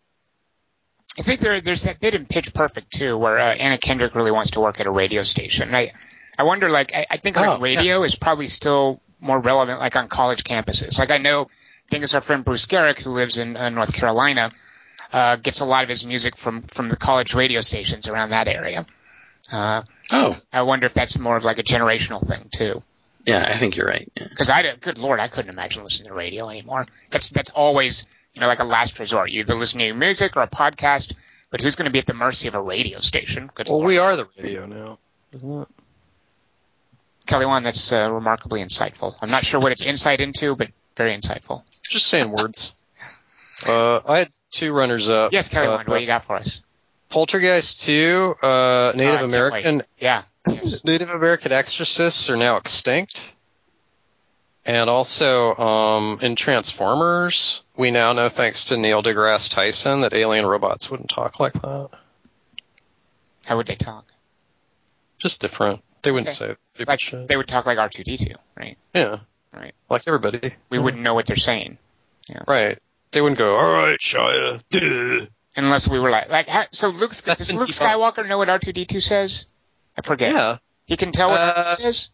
I think there, there's that bit in Pitch Perfect too, where uh, Anna Kendrick really wants to work at a radio station. And I, I wonder, like, I, I think like Oh, radio is probably still more relevant, like on college campuses. Like I know, I think it's our friend Bruce Garrick who lives in uh, North Carolina, uh, gets a lot of his music from from the college radio stations around that area. Uh, Oh, I wonder if that's more of like a generational thing too. yeah, I think you're right. Yeah. Because I, good lord, I couldn't imagine listening to radio anymore. That's that's always you know like a last resort. You either listen to your music or a podcast, but who's going to be at the mercy of a radio station? Good Well, lord. we are the radio now, isn't it? Kelly Wand, that's uh, remarkably insightful. I'm not sure what it's insight into, but very insightful. Just saying words. Uh, I had two runners up. Yes, Kelly Uh, what do you got for us? Poltergeist 2, uh, Oh, Native can't American wait. Yeah. Native American exorcists are now extinct. And also, um, in Transformers, we now know thanks to Neil deGrasse Tyson that alien robots wouldn't talk like that. How would they talk? Just different. They wouldn't Okay. say Like shit. they would talk like R2D2, right? yeah. Right. Like everybody. We wouldn't know what they're saying Right. They wouldn't go, alright, Shia, duh. unless we were like like. How, so Luke That's does Luke. Skywalker know what R2D2 says? I forget. Yeah. He can tell what Uh, R2 says.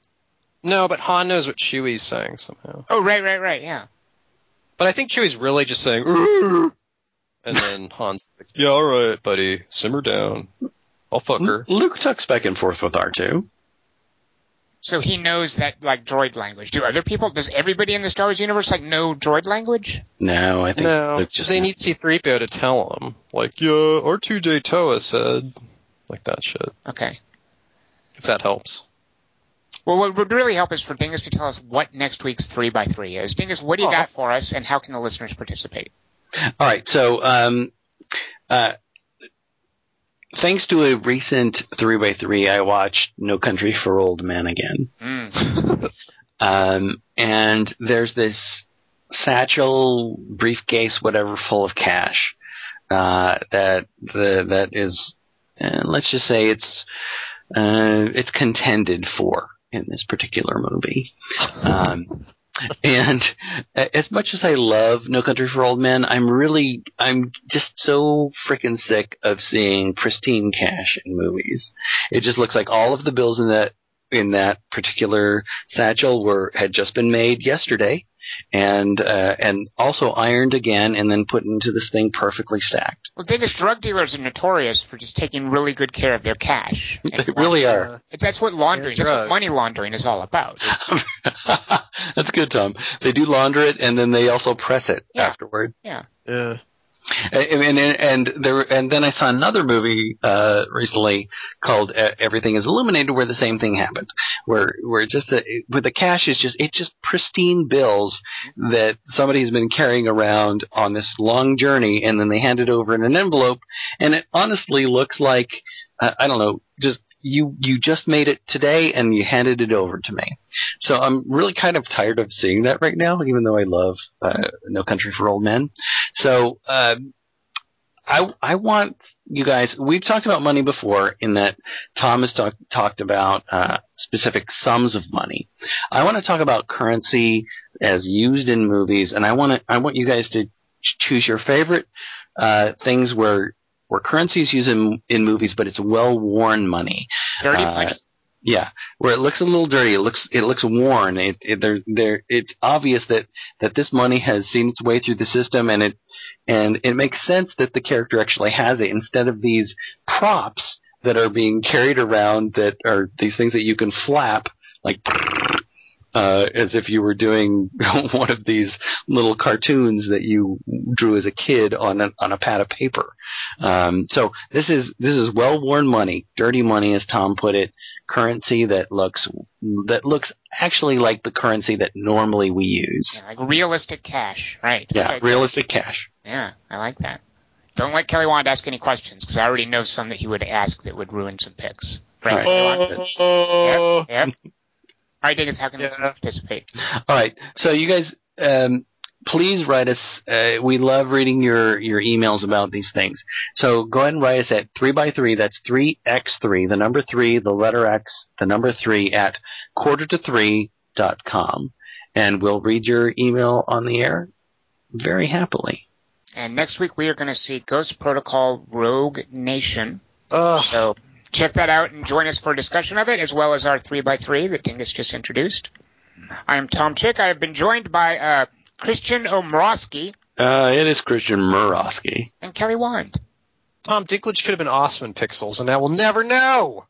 No, but Han knows what Chewie's saying somehow. Oh, right, right, right. Yeah. But I think Chewie's really just saying, "Arr!" and then Han's like, yeah, alright, buddy, simmer down. I'll fuck her. Luke talks back and forth with R2. So he knows that like droid language. Do other people? Does everybody in the Star Wars universe like know droid language? No, I think No, Luke 'cause just they need C-3PO to tell them. Like, yeah, R2 Toa said. Like that shit. Okay. If that helps. Well, what would really help is for Dingus to tell us what next week's three by three is. Dingus, what do you Oh. got for us, and how can the listeners participate? All right. So, um, uh, thanks to a recent three by three, I watched No Country for Old Men again. Mm. Um, and there's this satchel, briefcase, whatever, full of cash. Uh, that the that is, uh, let's just say it's uh, it's contended for in this particular movie. Um, and as much as I love No Country for Old Men, I'm really, I'm just so freaking sick of seeing pristine cash in movies. It just looks like all of the bills in that in that particular satchel were had just been made yesterday, and uh, and also ironed again, and then put into this thing perfectly stacked. Well, Dingus, drug dealers are notorious for just taking really good care of their cash. They really are. Uh, That's what laundering, that's what money laundering is all about. That's good, Tom. They do launder it, and then they also press it Yeah. afterward. yeah. And, and and there and then I saw another movie uh, recently called uh, Everything Is Illuminated, where the same thing happened, where where just the, where the cash is just it's just pristine bills that somebody's been carrying around on this long journey, and then they hand it over in an envelope, and it honestly looks like uh, I don't know, just you you just made it today and you handed it over to me. So I'm really kind of tired of seeing that right now, even though I love uh, No Country for Old Men. So uh, I I want you guys. We've talked about money before, in that Tom has talked talked about uh, specific sums of money. I want to talk about currency as used in movies, and I want to I want you guys to choose your favorite uh, things where where currency is used in in movies, but it's well worn money. Dirty Uh, money. Yeah, where it looks a little dirty, it looks it looks worn. It, it there there it's obvious that that this money has seen its way through the system, and it and it makes sense that the character actually has it instead of these props that are being carried around that are these things that you can flap like uh, as if you were doing one of these little cartoons that you drew as a kid on a, on a pad of paper. Um, so this is this is well worn money, dirty money, as Tom put it, currency that looks that looks actually like the currency that normally we use. Yeah, like realistic cash, right? Yeah, Okay. realistic cash. Yeah, I like that. Don't let Kelly Wand ask any questions because I already know some that he would ask that would ruin some picks. Frank, Right. Kelly Wand? Oh. Yep. yep. All right, Dingus, how can Yeah. listeners participate? All right. So you guys, um, please write us. Uh, we love reading your your emails about these things. So go ahead and write us at three by three. That's three x three. The number three, the letter X, the number three at quarter to three dot com, and we'll read your email on the air very happily. And next week we are going to see Ghost Protocol Rogue Nation. Ugh. So check that out and join us for a discussion of it, as well as our 3x3 that Dingus just introduced. I am Tom Chick. I have been joined by uh, Christian Omrosky Uh, it is Christian Murowski. and Kelly Wand. Tom Dinklage could have been awesome in Pixels, and now we'll never know.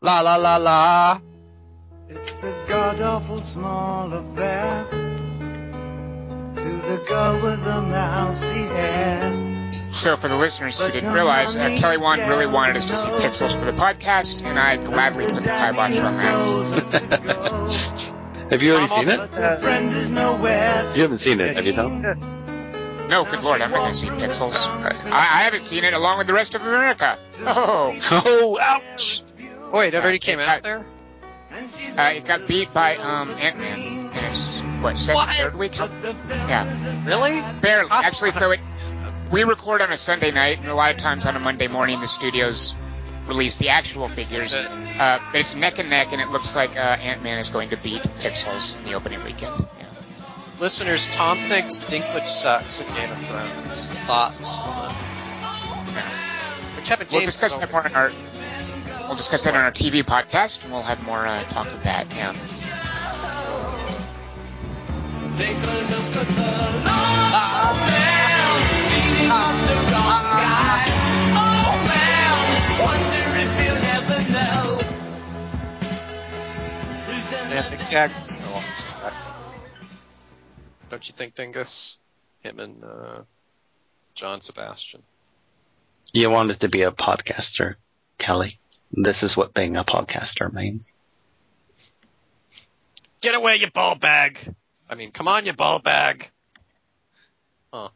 La la la la. It's the god awful small affair to the girl with the mousy hair. So for the listeners who didn't realize, uh, Kelly Wand really wanted us to see Pixels for the podcast, and I gladly put the kibosh on that. Have you already Tom seen it? The friend is nowhere. You haven't seen it, have you, Tom? No, good lord, I'm not going to see Pixels. I, I haven't seen it along with the rest of America. Oh, Oh, ouch! Wait, it already came out there? uh, it got beat by um, Ant-Man in its, what, second, What? third week? Yeah, Really? barely. Actually, so it, we record on a Sunday night, and a lot of times on a Monday morning, the studios release the actual figures. Uh, but it's neck and neck, and it looks like uh, Ant-Man is going to beat Pixels in the opening weekend. Yeah. Listeners, Tom thinks Dinklage sucks in Game of Thrones. Thoughts on that? But Kevin James We'll discuss that more in our we'll discuss that on our TV podcast, and we'll have more uh, talk of that. Yeah. Take a look at the long man leading on the wrong guy. Oh man, wonder if you'll ever know. Who's in Yeah, the Big Jack was so awesome. Don't you think, Dingus? Him and uh, John Sebastian. You wanted to be a podcaster, Kelly. This is what being a podcaster means. Get away, you ball bag! I mean, come on, you ball bag! Huh.